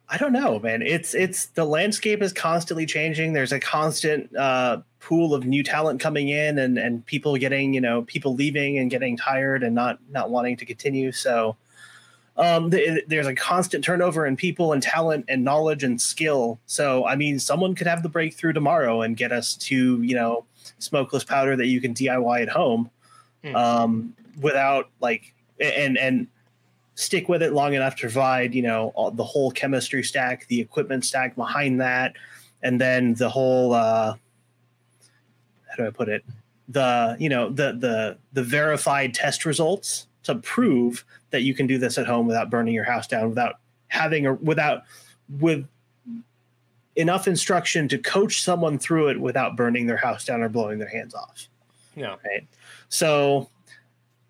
S4: I don't know, man. It's it's the landscape is constantly changing. There's a constant uh, pool of new talent coming in, and and people getting you know people leaving and getting tired and not not wanting to continue. So um, th- there's a constant turnover in people and talent and knowledge and skill. So I mean, someone could have the breakthrough tomorrow and get us to you know smokeless powder that you can DIY at home
S1: Hmm.
S4: um, without like and and stick with it long enough to provide you know all, the whole chemistry stack the equipment stack behind that and then the whole uh how do i put it? The you know the the the verified test results to prove that you can do this at home without burning your house down without having a without with enough instruction to coach someone through it without burning their house down or blowing their hands off.
S1: No, right?
S4: so,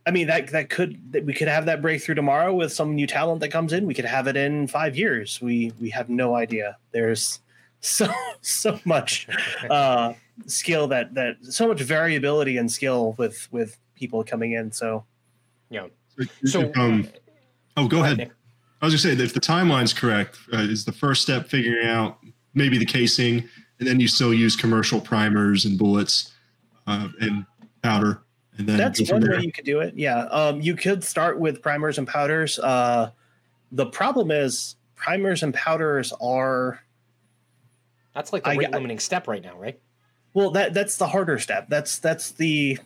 S4: I mean that that could that we could have that breakthrough tomorrow with some new talent that comes in. We could have it in five years. We we have no idea. There's so *laughs* so much *laughs* uh, skill that that so much variability and skill with with people coming in. So
S1: yeah.
S3: So,
S1: So,
S3: um, oh, go ahead.
S1: Nick.
S3: I was gonna say that if the timeline's correct, uh, is the first step figuring out maybe the casing, and then you still use commercial primers and bullets uh, and powder, and then
S4: that's
S3: go from
S4: one
S3: there.
S4: way you could do it. Yeah, um, you could start with primers and powders. Uh, the problem is primers and powders are
S1: That's like the rate
S4: I-
S1: limiting step right now, right?
S4: Well, that that's the harder step. That's that's the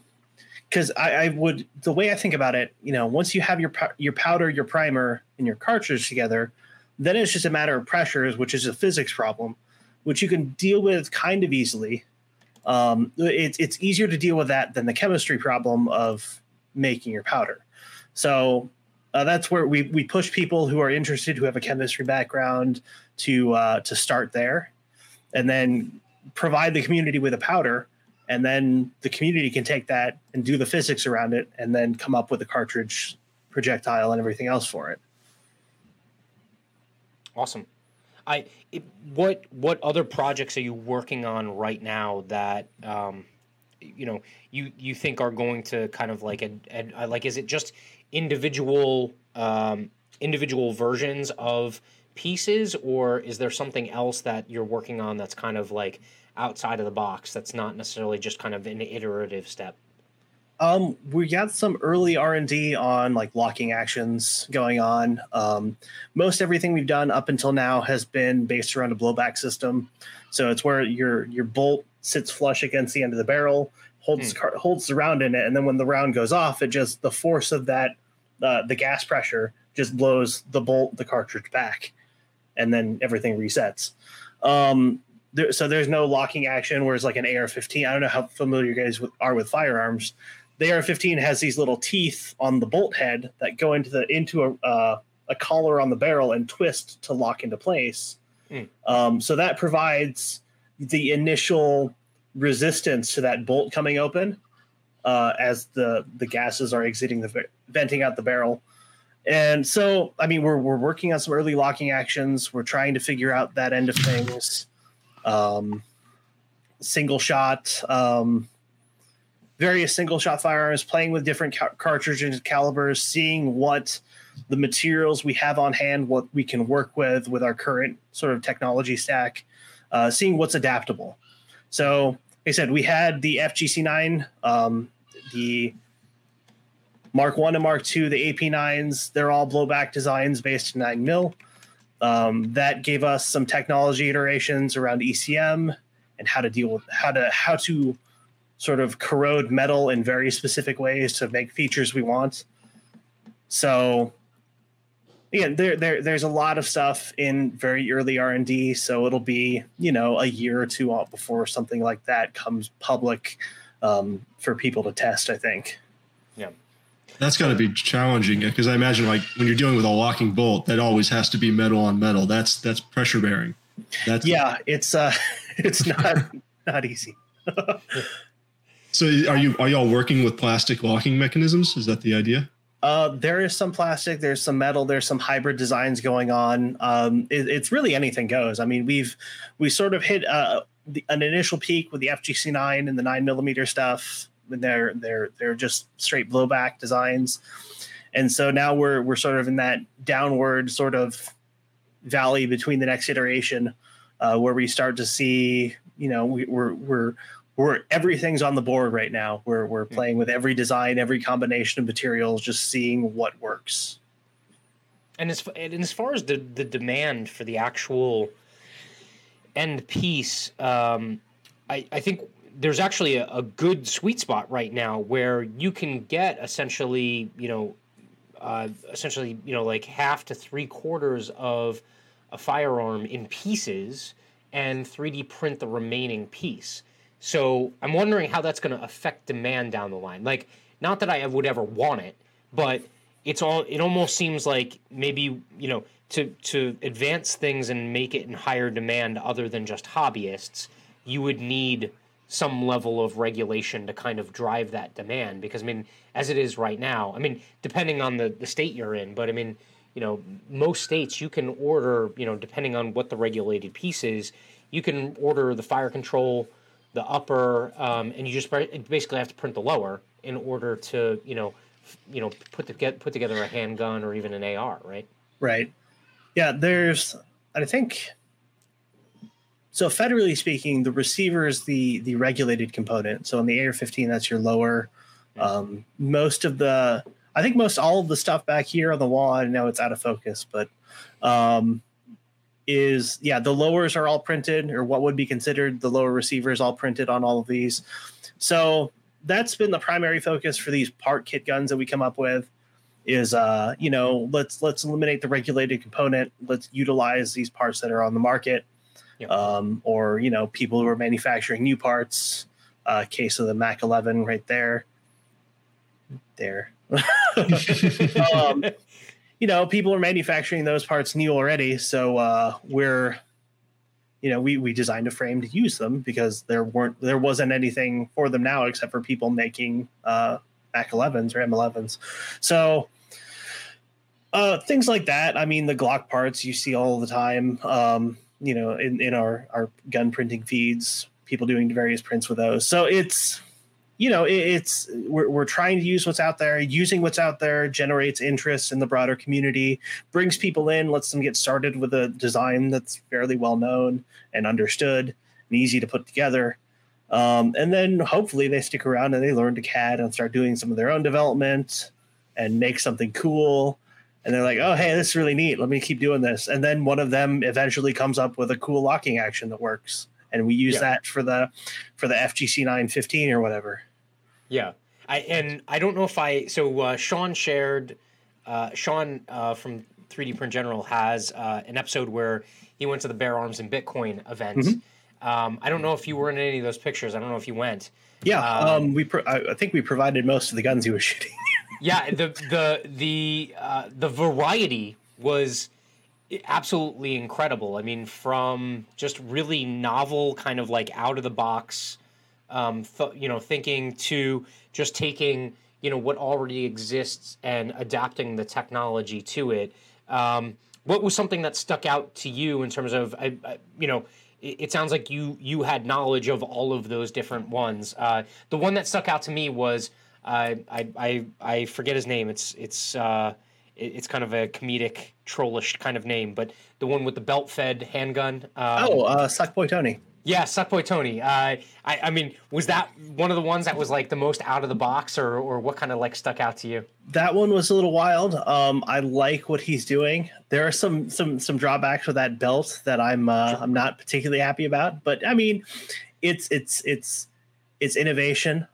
S4: because I, I would the way I think about it. You know, once you have your your powder, your primer, and your cartridge together, then it's just a matter of pressures, which is a physics problem, which you can deal with kind of easily. Um, it's it's easier to deal with that than the chemistry problem of making your powder. So uh, that's where we we push people who are interested who have a chemistry background to uh, to start there, and then provide the community with a powder and then the community can take that and do the physics around it and then come up with a cartridge projectile and everything else for it
S1: Awesome. I it, what what other projects are you working on right now that um, you know you you think are going to kind of like a, a, like is it just individual um, individual versions of pieces or is there something else that you're working on that's kind of like outside of the box that's not necessarily just kind of an iterative step
S4: um we got some early r&d on like locking actions going on. Um most everything we've done up until now has been based around a blowback system. So it's where your your bolt sits flush against the end of the barrel holds car- holds the round in it and then when the round goes off it just the force of that uh, the gas pressure just blows the bolt the cartridge back and then everything resets. Um there, so there's no locking action whereas like an ar-15 i don't know how familiar you guys with, are with firearms the ar-15 has these little teeth on the bolt head that go into the into a, uh, a collar on the barrel and twist to lock into place.
S1: Mm.
S4: um, so that provides the initial resistance to that bolt coming open uh, as the the gases are exiting the venting out the barrel. And so i mean we're, we're working on some early locking actions. We're trying to figure out that end of things. Um, single shot um, various single shot firearms playing with different ca- cartridges and calibers seeing what the materials we have on hand what we can work with with our current sort of technology stack uh, seeing what's adaptable. So like i said we had the fgc9 um, the mark 1 and mark 2 the ap9s they're all blowback designs based in 9 mil. Um, that gave us some technology iterations around ecm and how to deal with how to how to sort of corrode metal in very specific ways to make features we want. So again, there, there there's a lot of stuff in very early R and D. So it'll be you know a year or two out before something like that comes public um, for people to test. I think. Yeah.
S3: That's got to be challenging because I imagine like when you're dealing with a locking bolt, that always has to be metal on metal. That's that's pressure bearing. That's
S4: Yeah, it's uh, *laughs* it's not not easy. *laughs*
S3: So are you are y'all working with plastic locking mechanisms? Is that the idea?
S4: Uh, there is some plastic, there's some metal, there's some hybrid designs going on. Um, it, it's really anything goes. I mean, we've we sort of hit uh, the, an initial peak with the FGC9 and the nine millimeter stuff. And they're they're they're just straight blowback designs, and so now we're we're sort of in that downward sort of valley between the next iteration, uh, where we start to see you know we, we're we're we're everything's on the board right now. We're we're playing with every design, every combination of materials, just seeing what works.
S1: And as and as far as the the demand for the actual end piece, um, I I think there's actually a, a, good sweet spot right now where you can get essentially you know uh, essentially you know like half to three quarters of a firearm in pieces and 3D print the remaining piece. So I'm wondering how that's going to affect demand down the line. Like, not that I would ever want it, but it's all. It almost seems like maybe you know to to advance things and make it in higher demand, other than just hobbyists, you would need some level of regulation to kind of drive that demand. Because I mean, as it is right now, I mean, depending on the the state you're in, but I mean, you know, most states you can order, you know, depending on what the regulated piece is, you can order the fire control the upper, um, and you just basically have to print the lower in order to you know, you know, put to get put together a handgun or even an AR, right?
S4: Right. Yeah. There's, I think. So federally speaking, the receiver is the the regulated component. So on the AR-15, that's your lower. Um, most of the, I think most all of the stuff back here on the wall. I know it's out of focus, but um, is yeah the lowers are all printed or what would be considered the lower receivers all printed on all of these. So that's been the primary focus for these part kit guns that we come up with is uh you know let's let's eliminate the regulated component. Let's utilize these parts that are on the market um, or you know people who are manufacturing new parts uh case of the mac 11 right there. There. *laughs* Um, you know, people are manufacturing those parts new already. So uh, we're, you know, we we designed a frame to use them because there weren't there wasn't anything for them now except for people making uh, Mac 11s or M11s. So uh, things like that. I mean, the Glock parts you see all the time. Um, you know, in in our our gun printing feeds, people doing various prints with those. So it's you know, it, it's we're, we're trying to use what's out there. Using what's out there generates interest in the broader community, brings people in, lets them get started with a design that's fairly well known and understood and easy to put together. Um, and then hopefully they stick around and they learn to CAD and start doing some of their own development and make something cool. And they're like, oh, hey, this is really neat. Let me keep doing this. And then one of them eventually comes up with a cool locking action that works. And we use yeah. that for the for the FGC 915 or whatever.
S1: Yeah, I and I don't know if I so uh, Sean shared uh, Sean uh, from 3D Print General has uh, an episode where he went to the Bear Arms and Bitcoin event. Mm-hmm. Um, I don't know if you were in any of those pictures. I don't know if you went.
S4: Yeah, um, um, we pro- I think we provided most of the guns he was *laughs* shooting.
S1: yeah, the the the uh, the variety was absolutely incredible. I mean, from just really novel, kind of like out of the box um, th- you know, thinking to just taking you know what already exists and adapting the technology to it. Um, what was something that stuck out to you in terms of, I, I, you know, it, it, sounds like you you had knowledge of all of those different ones. Uh, the one that stuck out to me was uh, I, I I forget his name. It's it's uh, it's kind of a comedic trollish kind of name, but the one with the belt fed handgun.
S4: Um, oh, uh, Suckboy Tony.
S1: Yeah, Suckboy Tony. Uh, I, I mean, was that one of the ones that was like the most out of the box, or or what kind of like stuck out to you?
S4: That one was a little wild. Um, I like what he's doing. There are some some some drawbacks with that belt that I'm uh, I'm not particularly happy about, but I mean, it's it's it's it's innovation,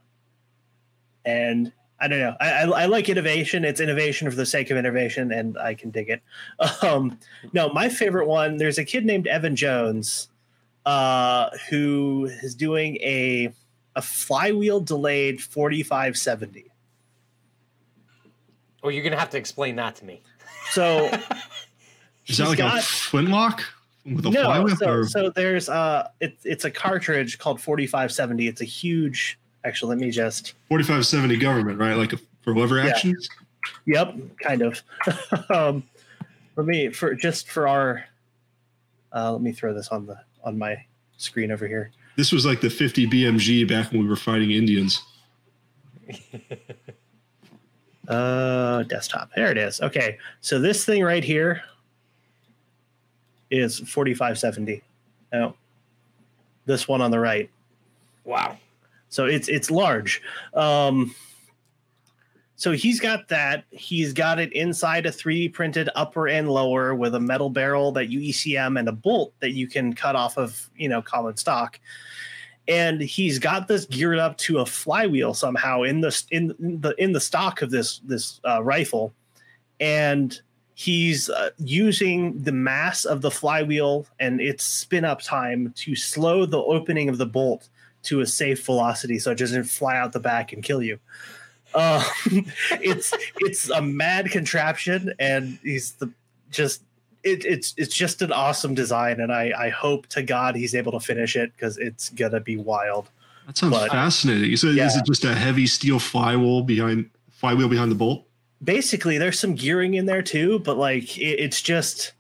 S4: and I don't know. I, I, I, like innovation. It's innovation for the sake of innovation, and I can dig it. *laughs* Um, no, my favorite one. There's a kid named Evan Jones uh, who is doing a a flywheel delayed 4570.
S1: Oh, you're gonna have to explain that to me.
S4: So *laughs*
S3: is that like got, a flintlock with a
S4: no, flywheel? So, so there's uh it's it's a cartridge called 4570. It's a huge actually let me just
S3: 4570 government, right? Like a, for lever yeah. actions?
S4: Yep, kind of. *laughs* um let me for just for our uh let me throw this on the on my screen over here.
S3: This was like the 50 BMG back when we were fighting Indians. *laughs*
S4: Uh, desktop. There it is. Okay, so this thing right here is 4570. Now, this one on the right.
S1: Wow.
S4: So it's it's large. Um, so he's got that. He's got it inside a 3D printed upper and lower with a metal barrel that you ECM and a bolt that you can cut off of, you know, common stock. And he's got this geared up to a flywheel somehow in the in the in the stock of this this uh, rifle, and he's uh, using the mass of the flywheel and its spin up time to slow the opening of the bolt to a safe velocity so it doesn't fly out the back and kill you. Uh, *laughs* it's it's a mad contraption, and he's the just it, it's it's just an awesome design, and I I hope to God he's able to finish it because it's gonna be wild.
S3: That sounds
S4: But-
S3: fascinating. So
S4: Yeah.
S3: is it just a heavy steel flywheel behind flywheel behind the bolt?
S4: Basically, there's some gearing in there too, but like it, it's just.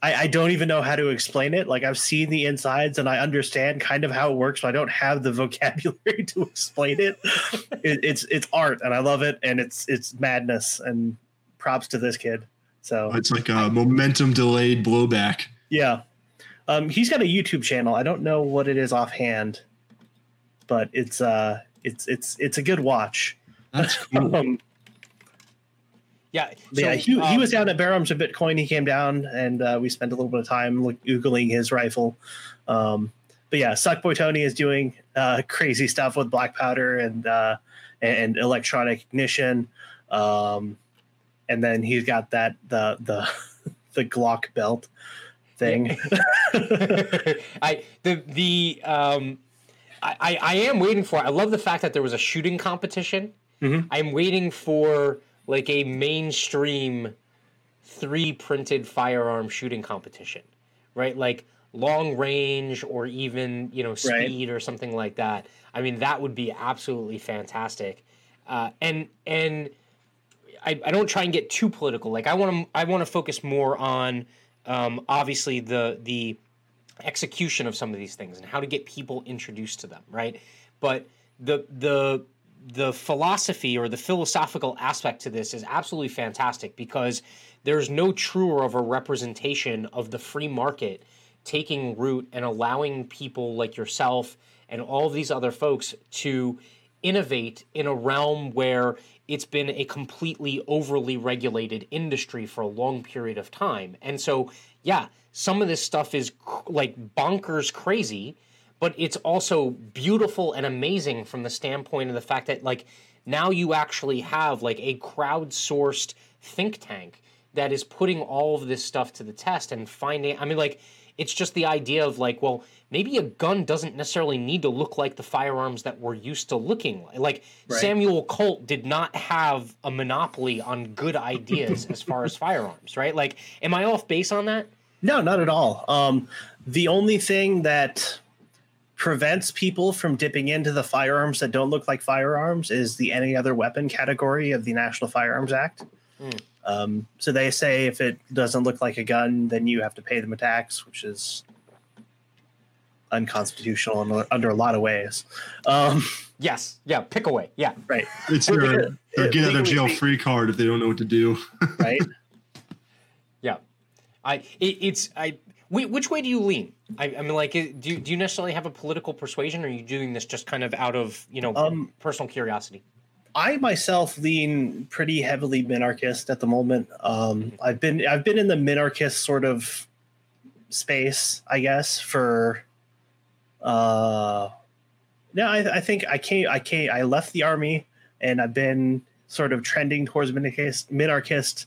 S4: I, I don't even know how to explain it. Like I've seen the insides and I understand kind of how it works, but I don't have the *laughs* vocabulary to explain it. it it's it's art and I love it and it's it's madness and props to this kid. So
S3: It's like a momentum delayed blowback.
S4: Yeah. Um, he's got a YouTube channel. I don't know what it is offhand, but it's uh it's it's it's a good watch.
S3: That's cool. *laughs*
S4: Um,
S1: Yeah.
S4: but yeah,
S1: so,
S4: he, he
S1: um,
S4: was down at Bear Arms of Bitcoin. He came down and uh, we spent a little bit of time like, googling his rifle. Um, but yeah, Suckboy Tony is doing uh, crazy stuff with black powder and uh, and electronic ignition. Um, and then he's got that the the *laughs* the Glock belt thing. *laughs*
S1: I the the um I, I I am waiting for I love the fact that there was a shooting competition.
S4: Mhm.
S1: I'm waiting for like a mainstream three printed firearm shooting competition. Right? Like long range or even, you know,
S4: Right.
S1: speed or something like that. I mean that would be absolutely fantastic. Uh, and and I, I don't try and get too political. Like I want to I want to focus more on um, obviously the the execution of some of these things and how to get people introduced to them, right? But the the the philosophy or the philosophical aspect to this is absolutely fantastic because there's no truer of a representation of the free market taking root and allowing people like yourself and all these other folks to innovate in a realm where it's been a completely overly regulated industry for a long period of time. And so, yeah, some of this stuff is cr- like bonkers crazy, but it's also beautiful and amazing from the standpoint of the fact that like now you actually have like a crowdsourced think tank that is putting all of this stuff to the test and finding I mean like it's just the idea of like well maybe a gun doesn't necessarily need to look like the firearms that we're used to looking like like
S4: Right.
S1: Samuel Colt did not have a monopoly on good ideas as far as *laughs* firearms right like am I off base on that
S4: No, not at all. Um, the only thing that prevents people from dipping into the firearms that don't look like firearms is the any other weapon category of the National Firearms Act.
S1: Hmm.
S4: Um, so they say if it doesn't look like a gun, then you have to pay them a tax, which is unconstitutional in, under a lot of ways. Um,
S1: yes yeah pick away yeah
S4: right,
S3: It's
S4: We're
S3: their,
S4: gonna-
S3: their get out of jail
S4: speak-
S3: free card if they don't know what to do. *laughs*
S4: right.
S1: Yeah, I it, it's I. whi- Which way do you lean? I, I mean, like, do you, do you necessarily have a political persuasion, or are you doing this just kind of out of you know
S4: Um,
S1: personal curiosity?
S4: I myself lean pretty heavily minarchist at the moment. Um, I've been I've been in the minarchist sort of space, I guess, for uh no, I, I think I came I came I left the army and I've been sort of trending towards minarchist minarchist,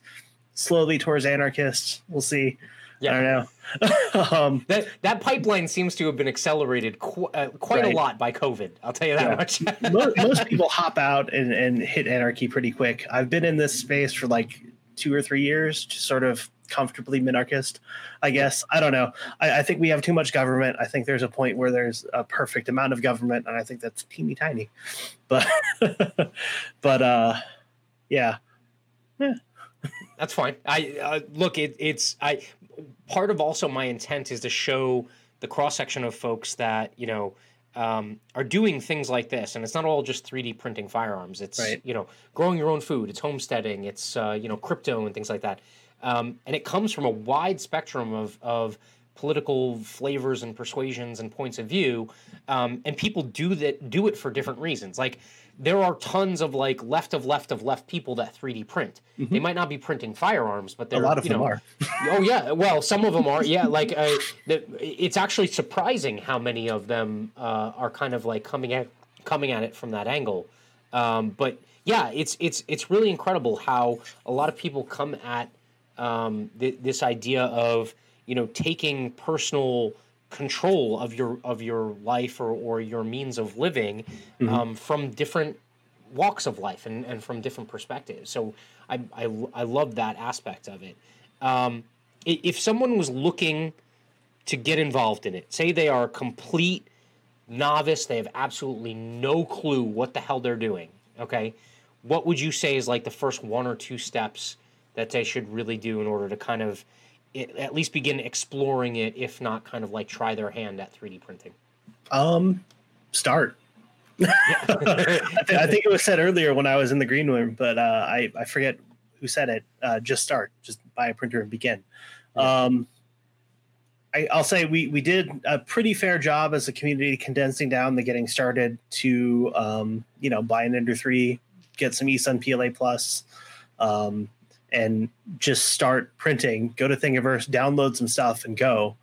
S4: slowly towards anarchist. We'll see.
S1: Yeah.
S4: I don't know. *laughs* um,
S1: That that pipeline seems to have been accelerated qu- uh, quite
S4: Right.
S1: a lot by COVID. I'll tell you that
S4: Yeah.
S1: much.
S4: most, *laughs* most people hop out and, and hit anarchy pretty quick. I've been in this space for like two or three years, just sort of comfortably minarchist, I guess. I don't know. I, I think we have too much government. I think there's a point where there's a perfect amount of government, and I think that's teeny tiny. But *laughs* but uh yeah.
S1: That's fine. I uh, look. It, it's I. Part of also my intent is to show the cross section of folks that you know um, are doing things like this, and it's not all just 3D printing firearms. It's
S4: Right.
S1: you know growing your own food, it's homesteading, it's uh, you know crypto and things like that, um, and it comes from a wide spectrum of of political flavors and persuasions and points of view, um, and people do that do it for different reasons. Like there are tons of like left of left of left people that 3D print. They might not be printing firearms, but
S4: Mm-hmm. A lot of
S1: you
S4: them
S1: know,
S4: are. *laughs*
S1: oh yeah, well, some of them are. Yeah, like uh, the, it's actually surprising how many of them uh, are kind of like coming at coming at it from that angle. Um, but yeah, it's it's it's really incredible how a lot of people come at um, th- this idea of you know taking personal control of your of your life or, or your means of living um, from different walks of life and, and from different perspectives. So I, I, I love that aspect of it. Um, if someone was looking to get involved in it, say they are a complete novice, they have absolutely no clue what the hell they're doing, okay? What would you say is like the first one or two steps that they should really do in order to kind of i- at least begin exploring it, if not kind of like try their hand at 3D printing?
S4: Um, start. I, th- I think it was said earlier when I was in the green room, but uh, I I forget who said it. Uh, just start. Just buy a printer and begin. Um, I, I'll say we we did a pretty fair job as a community condensing down the getting started to um, you know buy an Ender three, get some eSun PLA plus, um, and just start printing. Go to Thingiverse, download some stuff, and go.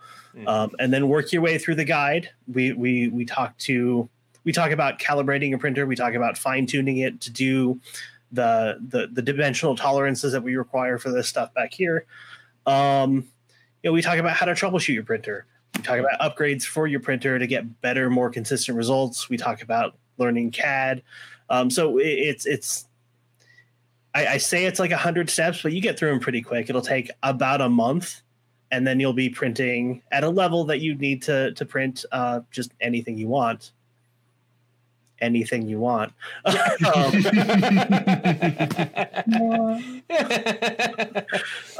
S4: Um, and then work your way through the guide. We we we talk to we talk about calibrating a printer. We talk about fine tuning it to do the, the the dimensional tolerances that we require for this stuff back here. Um, you know, we talk about how to troubleshoot your printer. We talk about upgrades for your printer to get better, more consistent results. We talk about learning CAD. Um, so it, it's it's I, I say it's like a hundred steps, but you get through them pretty quick. It'll take about a month, and then you'll be printing at a level that you need to to print uh, just anything you want. Anything you want. Um, *laughs*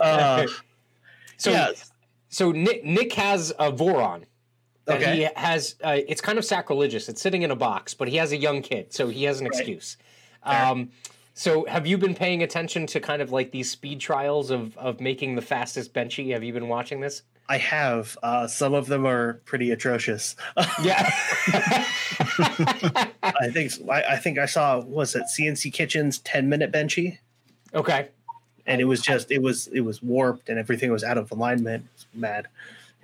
S4: uh,
S1: so
S4: yeah.
S1: so Nick Nick has a Voron.
S4: Okay.
S1: he has uh, it's kind of sacrilegious. It's sitting in a box, but he has a young kid, so he has an
S4: Right.
S1: excuse. Um, so have you been paying attention to kind of like these speed trials of of making the fastest benchy? Have you been watching this?
S4: I have. Uh, some of them are pretty atrocious.
S1: Yeah. *laughs* *laughs*
S4: I think I, I think I saw was it CNC Kitchen's ten minute benchy,
S1: okay.
S4: and it was just it was it was warped and everything was out of alignment. It was mad.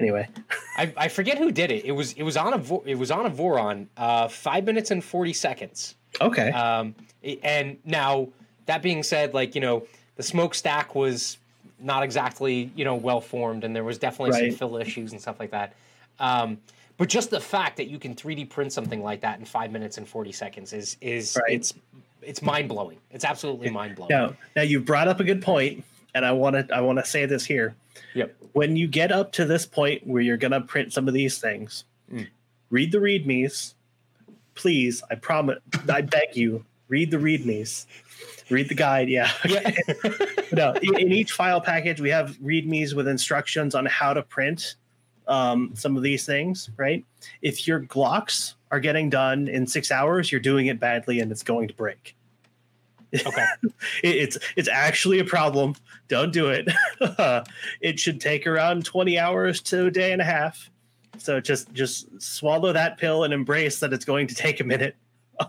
S4: Anyway, *laughs*
S1: I, I forget who did it. It was it was on a it was on a Voron. Uh, five minutes and forty seconds.
S4: okay.
S1: Um, and now that being said, like you know, the smokestack was not exactly you know well formed, and there was definitely
S4: Right.
S1: some fill issues and stuff like that. Um, but just the fact that you can 3D print something like that in five minutes and forty seconds is is
S4: Right.
S1: it's it's mind blowing. It's absolutely mind blowing.
S4: Now, now you brought up a good point, and I want to I want to say this here.
S1: Yep.
S4: When you get up to this point where you're gonna print some of these things,
S1: Mm.
S4: read the readmes. Please, I promise, I beg you, read the readmes. Read the guide. Yeah. *laughs*
S1: Yeah. *laughs*
S4: no, in, each file package, we have readmes with instructions on how to print um, some of these things, right? If your Glocks are getting done in six hours, you're doing it badly and it's going to break.
S1: okay. *laughs*
S4: It- it's it's actually a problem. Don't do it. it should take around 20 hours to a day and a half. So just just swallow that pill and embrace that it's going to take a minute.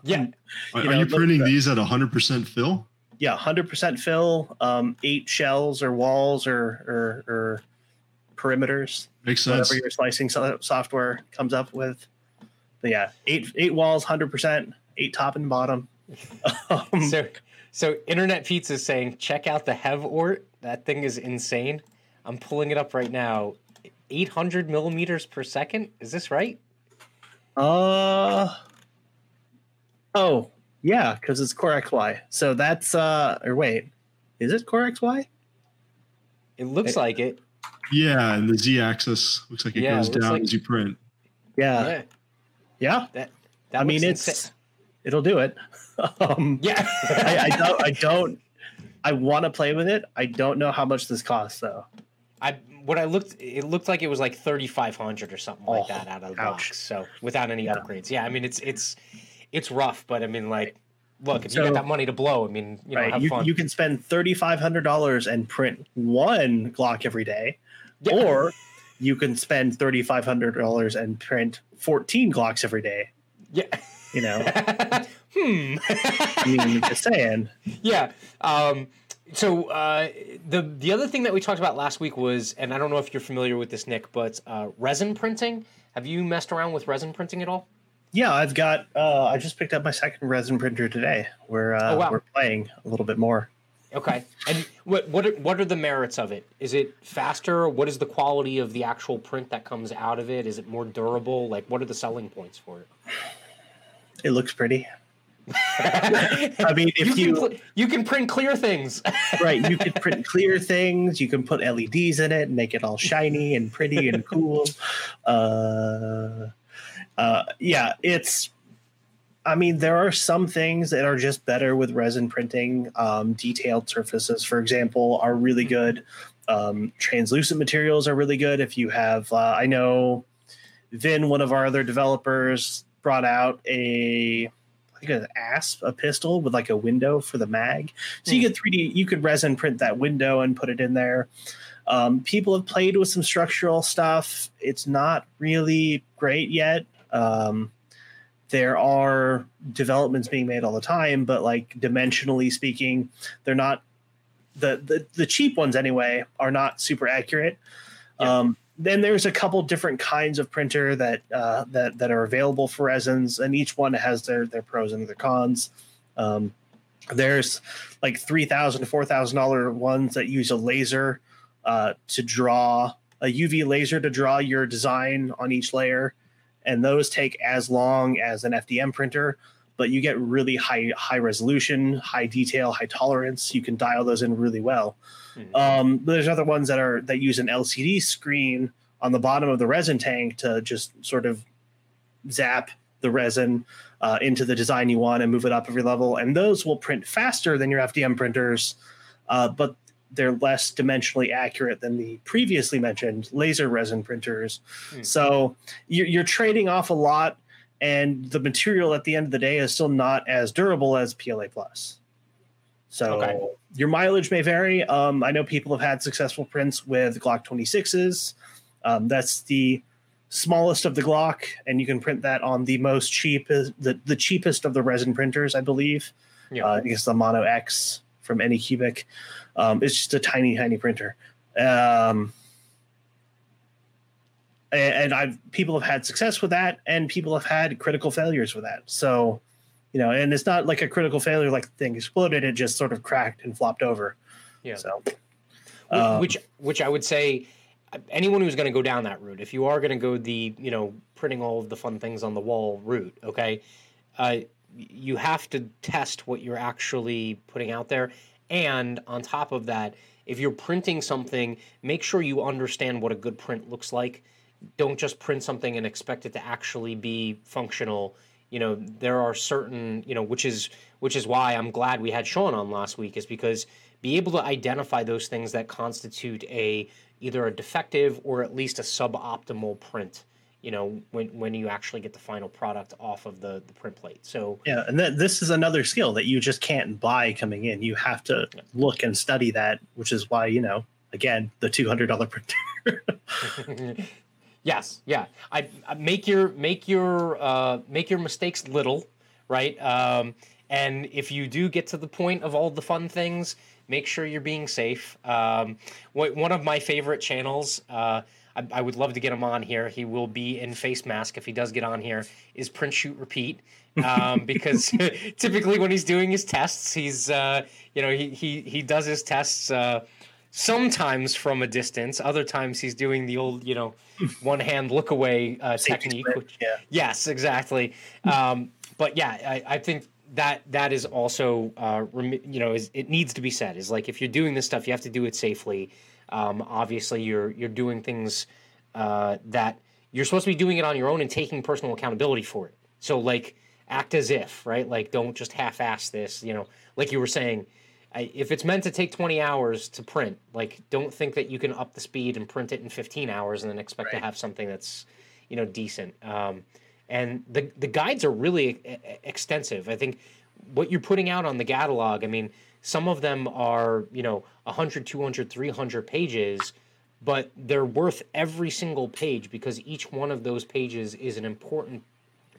S1: Yeah.
S3: Are, *laughs*
S4: You
S3: are you printing
S4: at-
S3: these at 100% fill?
S4: Yeah, 100% fill, um, eight shells or walls or or, or perimeters.
S3: Makes sense.
S4: whatever your slicing so- software comes up with. But yeah, eight eight walls, hundred percent, eight top and bottom. *laughs* Um,
S1: So so Internet Pizza is saying check out the Hevort. That thing is insane. I'm pulling it up right now. 800 millimeters per second. Is this right?
S4: uh oh yeah, because it's Core XY. So that's uh or wait, is it Core XY?
S1: It looks like it.
S3: Yeah, and the z-axis looks like it
S1: Yeah,
S3: goes
S1: it
S3: down
S1: like-
S3: as you print.
S4: Yeah,
S1: yeah.
S4: yeah.
S1: That, that
S4: I mean, it's
S1: insa-
S4: it'll do it. *laughs* um,
S1: yeah.
S4: I, I don't. I don't. I want to play with it. I don't know how much this costs though.
S1: I what I looked, it looked like it was like thirty five hundred or something like
S4: Oh,
S1: that out of the
S4: ouch.
S1: box. So without any
S4: Yeah.
S1: upgrades, yeah. I mean, it's it's it's rough, but I mean, like, look, if you got that money to blow, I mean, you know,
S4: right.
S1: have
S4: You,
S1: fun.
S4: you can spend thirty five hundred dollars and print one Glock every day,
S1: Yeah.
S4: or you can spend thirty five hundred dollars and print fourteen Glocks every day.
S1: yeah.
S4: You know, *laughs*
S1: hmm.
S4: I mean, just saying.
S1: yeah. Um, so uh, the the other thing that we talked about last week was, and I don't know if you're familiar with this, Nick, but uh, resin printing. Have you messed around with resin printing at all?
S4: Yeah, I've got. Uh, I just picked up my second resin printer today. We're uh,
S1: Oh, wow.
S4: we're playing a little bit more.
S1: Okay. And what what are, what are the merits of it? Is it faster? What is the quality of the actual print that comes out of it? Is it more durable? Like, what are the selling points for it?
S4: It looks pretty. *laughs*
S1: I
S4: mean, if
S1: you
S4: you,
S1: can, you can print clear things. *laughs*
S4: right, you can print clear things. You can put LEDs in it and make it all shiny and pretty and cool. Uh, uh, yeah, it's. I mean, there are some things that are just better with resin printing. Um, detailed surfaces, for example, are really good. Um, translucent materials are really good. If you have, uh, I know, Vin, one of our other developers, brought out a I think an asp, a pistol with like a window for the mag. So you could 3D, you could resin print that window and put it in there. Um, people have played with some structural stuff. It's not really great yet. Um, there are developments being made all the time, but like dimensionally speaking, they're not the the, the cheap ones anyway are not super accurate.
S1: Yeah.
S4: Um, then there's a couple different kinds of printer that uh, that that are available for resins, and each one has their their pros and their cons. Um, there's like three thousand to four thousand dollar ones that use a laser uh, to draw a UV laser to draw your design on each layer, and those take as long as an FDM printer. But you get really high high resolution, high detail, high tolerance. You can dial those in really well.
S1: Mhm.
S4: Um, there's other ones that are that use an LCD screen on the bottom of the resin tank to just sort of zap the resin uh, into the design you want and move it up every level. And those will print faster than your FDM printers, uh, but they're less dimensionally accurate than the previously mentioned laser resin printers.
S1: Hmm.
S4: So you're, you're trading off a lot, and the material at the end of the day is still not as durable as PLA plus. So
S1: Okay.
S4: your mileage may vary. Um, I know people have had successful prints with Glock 26s. Um, that's the smallest of the Glock, and you can print that on the most cheap, the, the cheapest of the resin printers, I believe.
S1: Yeah.
S4: Uh, I guess the Mono X from Anycubic. Um, it's just a tiny, tiny printer. Um, and, and I've people have had success with that, and people have had critical failures with that. So, you know, and it's not like a critical failure like the thing exploded; it just sort of cracked and flopped over.
S1: Yeah.
S4: So, um,
S1: which which I would say anyone who's going to go down that route, if you are going to go the you know printing all of the fun things on the wall route, okay, uh, you have to test what you're actually putting out there, and on top of that, if you're printing something, make sure you understand what a good print looks like. Don't just print something and expect it to actually be functional. You know, there are certain, you know, which is which is why I'm glad we had Sean on last week, is because be able to identify those things that constitute a either a defective or at least a suboptimal print you know when when you actually get the final product off of the the print plate. So
S4: yeah, and that this is another skill that you just can't buy coming in. You have to look and study that, which is why you know, again, the two hundred dollar printer. *laughs*
S1: yes yeah. I, I make your make your uh make your mistakes little right? Um and if you do get to the point of all the fun things make sure you're being safe. Um one of my favorite channels uh I, I would love to get him on here. He will be in face mask if he does get on here. Is print shoot repeat um, *laughs* because *laughs* typically when he's doing his tests, he's uh, you know he he he does his tests uh, sometimes from a distance. Other times he's doing the old you know *laughs* one hand look away uh, technique. Which,
S4: yeah.
S1: Yes, exactly. Um, but yeah, I, I think that that is also uh, you know is, it needs to be said is like if you're doing this stuff, you have to do it safely. Um, obviously, you're you're doing things uh, that you're supposed to be doing it on your own and taking personal accountability for it. So like act as if right, like don't just half-ass this. You know, like you were saying. If it's meant to take 20 hours to print, like don't think that you can up the speed and print it in 15 hours and then expect right. to have something that's, you know, decent. Um, and the the guides are really extensive. I think what you're putting out on the catalog, I mean, some of them are, you know, 100, 200, 300 pages, but they're worth every single page because each one of those pages is an important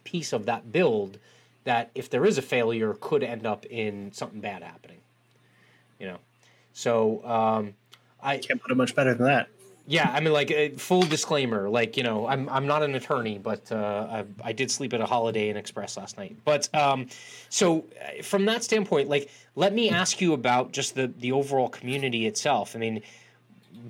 S1: piece of that build that if there is a failure could end up in something bad happening. You know. So um I
S4: can't put it much better than that.
S1: Yeah, I mean, like uh, full disclaimer, like you know, I'm I'm not an attorney, but uh, I, I did sleep at a Holiday Inn Express last night. But um, so uh, from that standpoint, like, let me ask you about just the the overall community itself. I mean,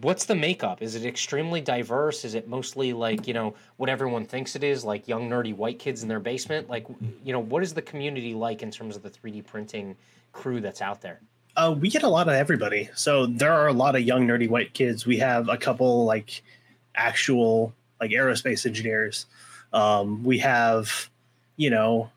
S1: what's the makeup? Is it extremely diverse? Is it mostly like you know what everyone thinks it is, like young nerdy white kids in their basement? Like, you know, what is the community like in terms of the 3D printing crew that's out there?
S4: Uh, we get a lot of everybody. So there are a lot of young nerdy white kids. We have a couple like actual like aerospace engineers. Um, we have, you know,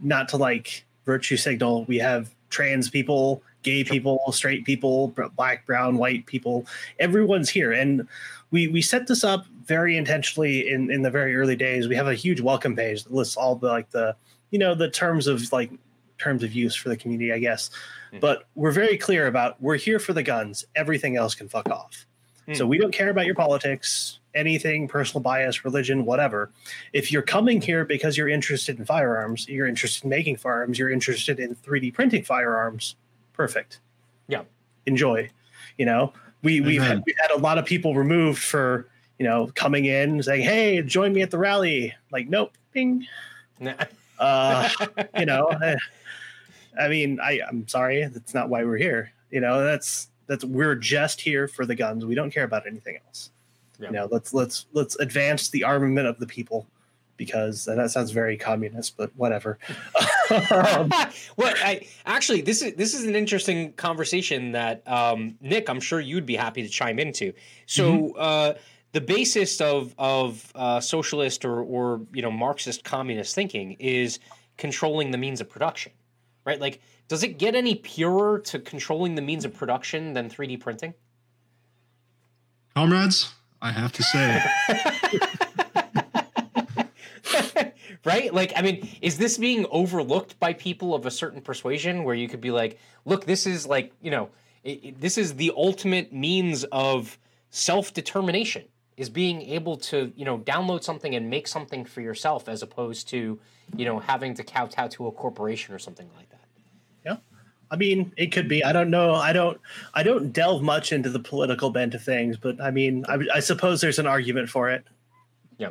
S4: not to like virtue signal. We have trans people, gay people, straight people, black, brown, white people. Everyone's here, and we we set this up very intentionally in in the very early days. We have a huge welcome page that lists all the like the you know the terms of like terms of use for the community, I guess. Mm. But we're very clear about we're here for the guns. Everything else can fuck off. Mm. So we don't care about your politics, anything, personal bias, religion, whatever. If you're coming here because you're interested in firearms, you're interested in making firearms, you're interested in 3D printing firearms, perfect.
S1: Yeah.
S4: Enjoy. You know, we, we've, had, we've had a lot of people removed for, you know, coming in saying, hey, join me at the rally. Like, nope, ping. uh, *laughs* you know, I mean, I I'm sorry, that's not why we're here. You know, that's that's we're just here for the guns. We don't care about anything else. Yeah. You know, let's let's let's advance the armament of the people because that sounds very communist, but whatever. *laughs*
S1: um, well, I actually this is this is an interesting conversation that um, Nick, I'm sure you'd be happy to chime into. So. Mm-hmm. Uh, the basis of of uh, socialist or or you know Marxist communist thinking is controlling the means of production right? Like, does it get any purer to controlling the means of production than 3D printing?
S3: Comrades, I have to say. *laughs*
S1: right? Like, I mean, is this being overlooked by people of a certain persuasion where you could be like, look, this is like, you know, it, it, this is the ultimate means of self determination is being able to, you know, download something and make something for yourself as opposed to, you know, having to kowtow to a corporation or something like that.
S4: Yeah. I mean, it could be. I don't know. I don't. I don't delve much into the political bent of things, but I mean, I, I suppose there's an argument for it.
S1: Yeah.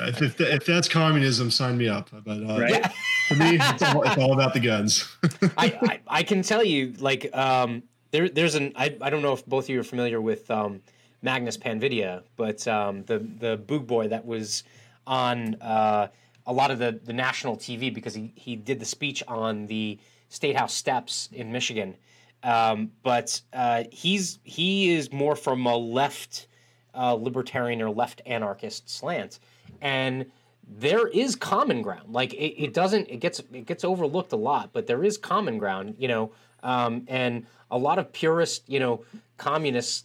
S3: If, if, if, that's communism, sign me up. But uh, right? for me, it's all, it's all, about the guns. *laughs*
S1: I, I, I can tell you, like, um, there there's an I, I don't know if both of you are familiar with um, Magnus Panvidia, but um, the the Boog boy that was on uh, a lot of the the national TV because he he did the speech on the State House steps in Michigan. Um, but uh, he's he is more from a left uh, libertarian or left anarchist slant, and there is common ground. Like it, it, doesn't it gets it gets overlooked a lot, but there is common ground. You know, um, and a lot of purist you know communists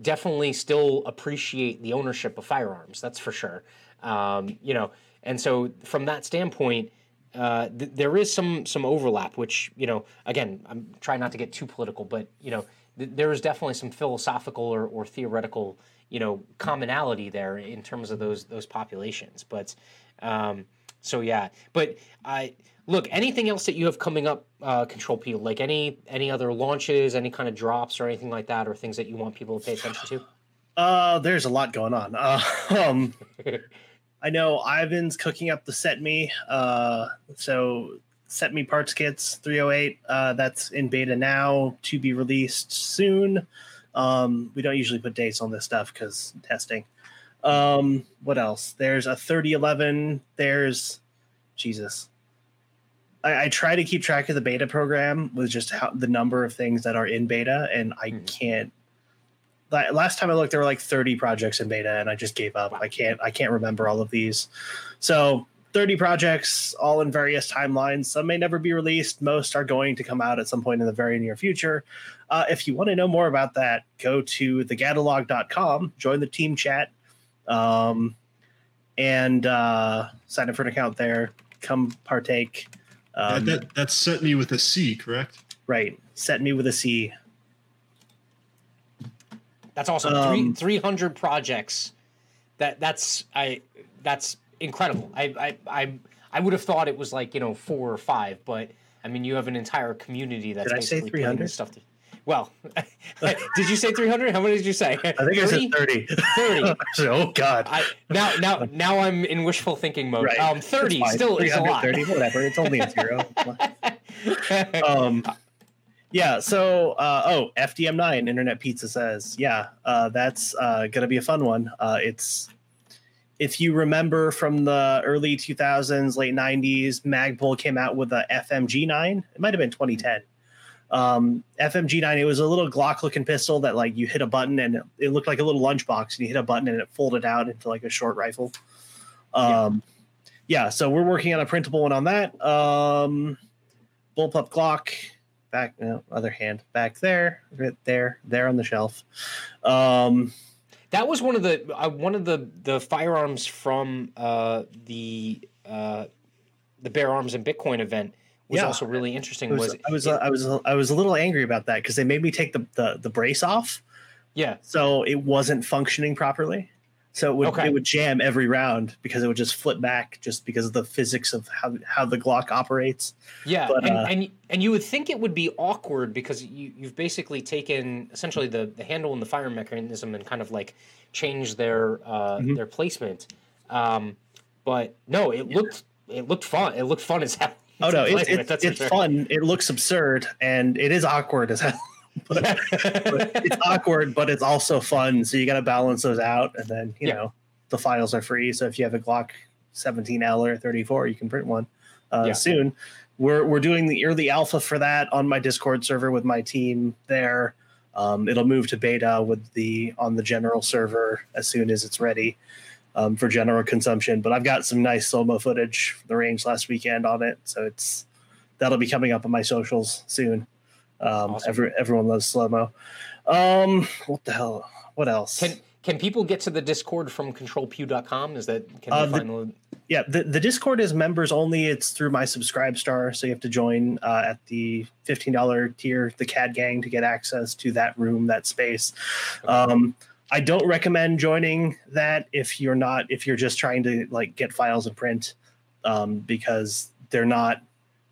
S1: definitely still appreciate the ownership of firearms. That's for sure. Um, you know, and so from that standpoint uh, th- there is some some overlap, which you know, again, I'm trying not to get too political, but you know, th- there is definitely some philosophical or, or theoretical, you know, commonality there in terms of those those populations. But um, so yeah, but I look anything else that you have coming up, uh, Control P, like any any other launches, any kind of drops or anything like that, or things that you want people to pay attention to.
S4: Uh, there's a lot going on. Uh, *laughs* um, *laughs* I know Ivan's cooking up the CETME. Uh, so CETME parts kits 308. Uh, that's in beta now to be released soon. Um, we don't usually put dates on this stuff because testing. Um, what else? There's a 3011. There's Jesus. I, I, try to keep track of the beta program with just how the number of things that are in beta, and I mm-hmm. can't last time I looked, there were like 30 projects in beta, and I just gave up. I can't I can't remember all of these. So 30 projects, all in various timelines. Some may never be released. Most are going to come out at some point in the very near future. Uh, if you want to know more about that, go to thegatalog.com, join the team chat, um, and uh, sign up for an account there. Come partake. Um,
S3: that, that, that's CETME with a C, correct?
S4: right. CETME with a C.
S1: That's awesome.
S4: Um,
S1: Three, 300 projects. That that's I that's incredible. I I I I would have thought it was like, you know, 4 or 5, but I mean, you have an entire community that's
S4: Did
S1: basically putting
S4: 300?
S1: this stuff to, Well, *laughs* did you say 300? How many did you say?
S4: I think I said 30.
S1: 30. *laughs*
S4: oh, God.
S1: I now now *laughs* now I'm in wishful thinking mode.
S4: Right.
S1: Um 30 still is a lot.
S4: 330, whatever. It's only a zero. um yeah so uh oh fdm9 internet pizza says yeah uh that's uh gonna be a fun one. Uh it's if you remember from the early 2000s late 90s magpul came out with a fmg9 it might have been 2010 um fmg9 it was a little glock looking pistol that like you hit a button and it, it looked like a little lunchbox and you hit a button and it folded out into like a short rifle. Um yeah, so we're working on a printable one on that. Um, bullpup Glock, back, no, other hand, back there, right there, there on the shelf. Um,
S1: That was one of the uh, one of the the firearms from uh, the uh, the Bear Arms and Bitcoin event was
S4: Yeah.
S1: also really interesting.
S4: it was,
S1: Was,
S4: I was, I was, I was a little angry about that because they made me take the, the the brace off,
S1: yeah
S4: so it wasn't functioning properly. So it would
S1: Okay.
S4: it would jam every round because it would just flip back just because of the physics of how how the Glock operates.
S1: yeah
S4: But,
S1: and,
S4: uh,
S1: and and you would think it would be awkward because you you've basically taken essentially the the handle and the firing mechanism and kind of like changed their uh,
S4: Mhm.
S1: their placement. Um, but no, it looked it looked fun. It looked fun as hell. *laughs*
S4: Oh no, it's it's, it's fun. It looks absurd and it is awkward as hell. *laughs* but, but it's awkward, but it's also fun. So you got to balance those out, and then you
S1: Yeah.
S4: know the files are free. So if you have a Glock 17L or 34, you can print one uh,
S1: Yeah.
S4: soon. We're we're doing the early alpha for that on my Discord server with my team there. Um, it'll move to beta with the on the general server as soon as it's ready um, for general consumption. But I've got some nice slow mo footage from the range last weekend on it, so it's that'll be coming up on my socials soon. Um,
S1: Awesome.
S4: every, everyone loves slow mo. Um, what the hell? What else?
S1: Can can people get to the Discord from controlpew.com? Is that can
S4: Uh,
S1: they find the,
S4: yeah, the, the Discord is members only. It's through my subscribe star, so you have to join uh, at the fifteen dollar tier, the CAD Gang, to get access to that room, that space. Um, I don't recommend joining that if you're not if you're just trying to like get files and print, um, because they're not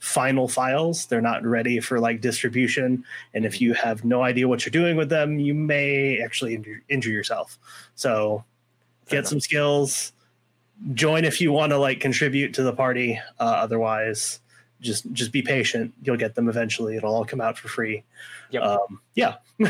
S4: final files. They're not ready for like distribution, and if you have no idea what you're doing with them, you may actually injure, injure yourself. So
S1: Fair
S4: get
S1: enough.
S4: some skills join if you want to like contribute to the party uh, otherwise just just be patient you'll get them eventually it'll all come out for free
S1: Yep.
S4: um yeah *laughs*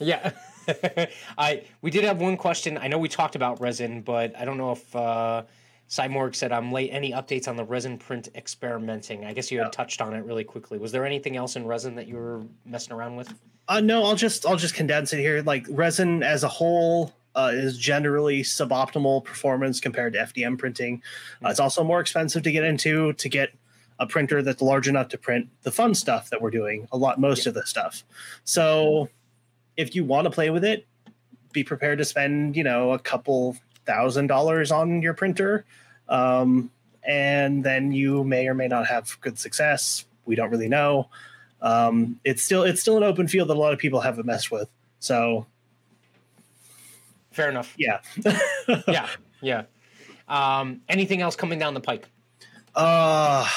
S1: Yeah. *laughs* I we did have one question. I know we talked about resin, but I don't know if uh Cymorg said I'm late. Any updates on the resin print experimenting? I guess you had
S4: Yeah.
S1: touched on it really quickly. Was there anything else in resin that you were messing around with?
S4: uh no i'll just i'll just condense it here like resin as a whole uh, is generally suboptimal performance compared to fdm printing uh, it's also more expensive to get into to get a printer that's large enough to print the fun stuff that we're doing a lot most of the stuff so if you want to play with it be prepared to spend you know a couple thousand dollars on your printer um, and then you may or may not have good success we don't really know um, it's still it's still an open field that a lot of people haven't messed with so
S1: Fair enough.
S4: yeah *laughs*
S1: yeah, yeah. Um, anything else coming down the pike?
S4: uh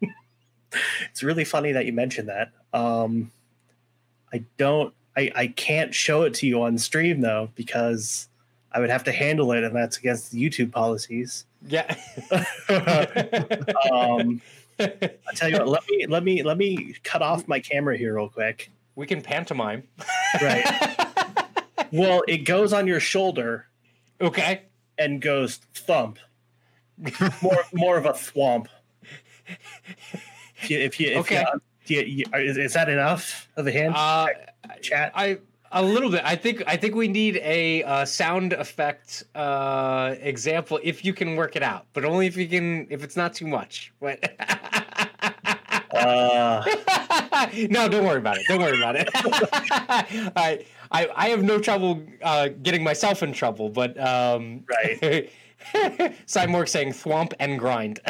S4: *laughs* it's really funny that you mentioned that um i don't i i can't show it to you on stream though because i would have to handle it and that's against the youtube policies
S1: Yeah. *laughs*
S4: um i tell you what let me let me let me cut off my camera here real quick
S1: we can pantomime.
S4: right *laughs* well it goes on your shoulder
S1: okay.
S4: and goes thump more more of a thwomp if you if you, if
S1: Okay.
S4: you, you, you- is, is that enough of a hint
S1: Uh,
S4: chat
S1: I A little bit. I think. I think we need a uh, sound effect uh, example if you can work it out, but only if you can. If it's not too much. What? *laughs*
S4: Uh,
S1: no, don't worry about it. Don't worry about it. *laughs* I, I I have no trouble uh, getting myself in trouble, but um,
S4: right. *laughs*
S1: Simon saying thwomp and grind.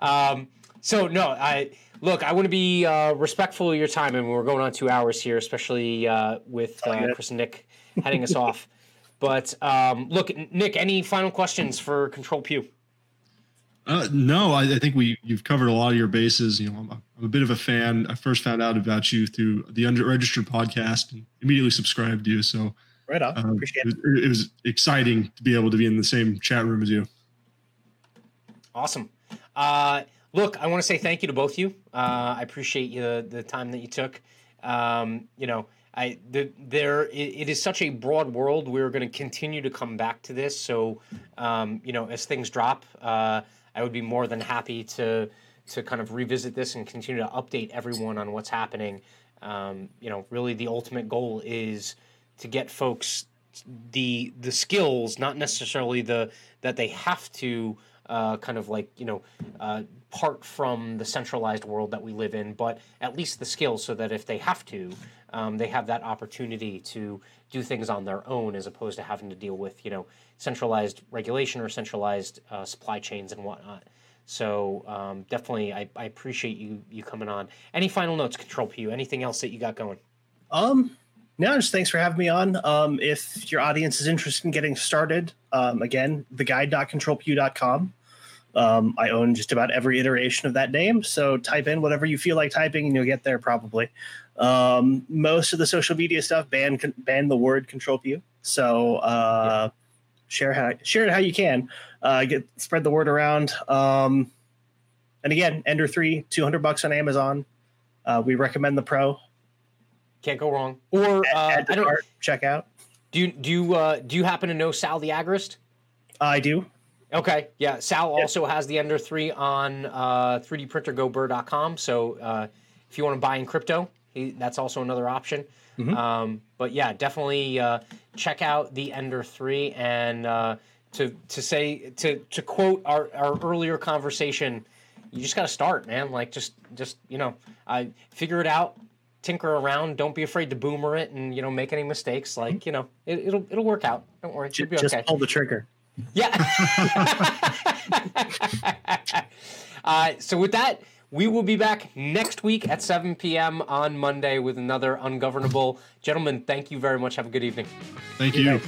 S1: um, so no, I look. I want to be uh, respectful of your time, and we're going on two hours here, especially uh, with uh, Chris and Nick heading us off. *laughs* But um, look, Nick, any final questions for Control Pew?
S3: Uh, no, I, I, think we you've covered a lot of your bases. You know, I'm a, I'm a bit of a fan. I first found out about you through the Unregistered podcast and immediately subscribed to you. So,
S4: right on. Um, Appreciate
S3: it. It, it was exciting to be able to be in the same chat room as you.
S1: Awesome. Uh, look, I want to say thank you to both of you. Uh, I appreciate you, the time that you took. Um, you know, I the, there it, it is such a broad world. We're going to continue to come back to this. So, um, you know, as things drop. Uh, I would be more than happy to to kind of revisit this and continue to update everyone on what's happening. Um, you know, really, the ultimate goal is to get folks the the skills, not necessarily the that they have to uh, kind of like you know uh, part from the centralized world that we live in, but at least the skills so that if they have to, um, they have that opportunity to do things on their own as opposed to having to deal with you know centralized regulation or centralized uh, supply chains and whatnot. So um, definitely, I, I, appreciate you you coming on. Any final notes, Control Pew? Anything else that you got going?
S4: Um, no, just thanks for having me on. Um, if your audience is interested in getting started, um, again, theguide.controlpew.com. Um, I own just about every iteration of that name, so type in whatever you feel like typing, and you'll get there probably. Um, most of the social media stuff ban ban the word control pew. So uh, yeah. share how share it how you can. Uh, get spread the word around. Um, and again, Ender three, two hundred bucks on Amazon. Uh, we recommend the Pro.
S1: Can't go wrong. Or
S4: uh, I don't check out.
S1: Do you do you uh, do you happen to know Sal the Agorist?
S4: I do.
S1: Okay, yeah. Sal yep. also has the Ender three on uh, 3dprintergoburr.com. So uh, if you want to buy in crypto, he, that's also another option. Mm-hmm. Um, but yeah, definitely uh, check out the Ender Three. And uh, to to say to to quote our, our earlier conversation, you just got to start, man. Like just just you know, I figure it out, tinker around. Don't be afraid to boomer it, and you know, make any mistakes. Like mm-hmm. you know, it, will it'll work out. Don't worry,
S4: it'll be okay. Just pull the trigger.
S1: Yeah. *laughs* uh, so with that we will be back next week at 7 p.m. on Monday with another Ungovernable. Gentlemen, thank you very much. Have a good evening.
S3: Thank you.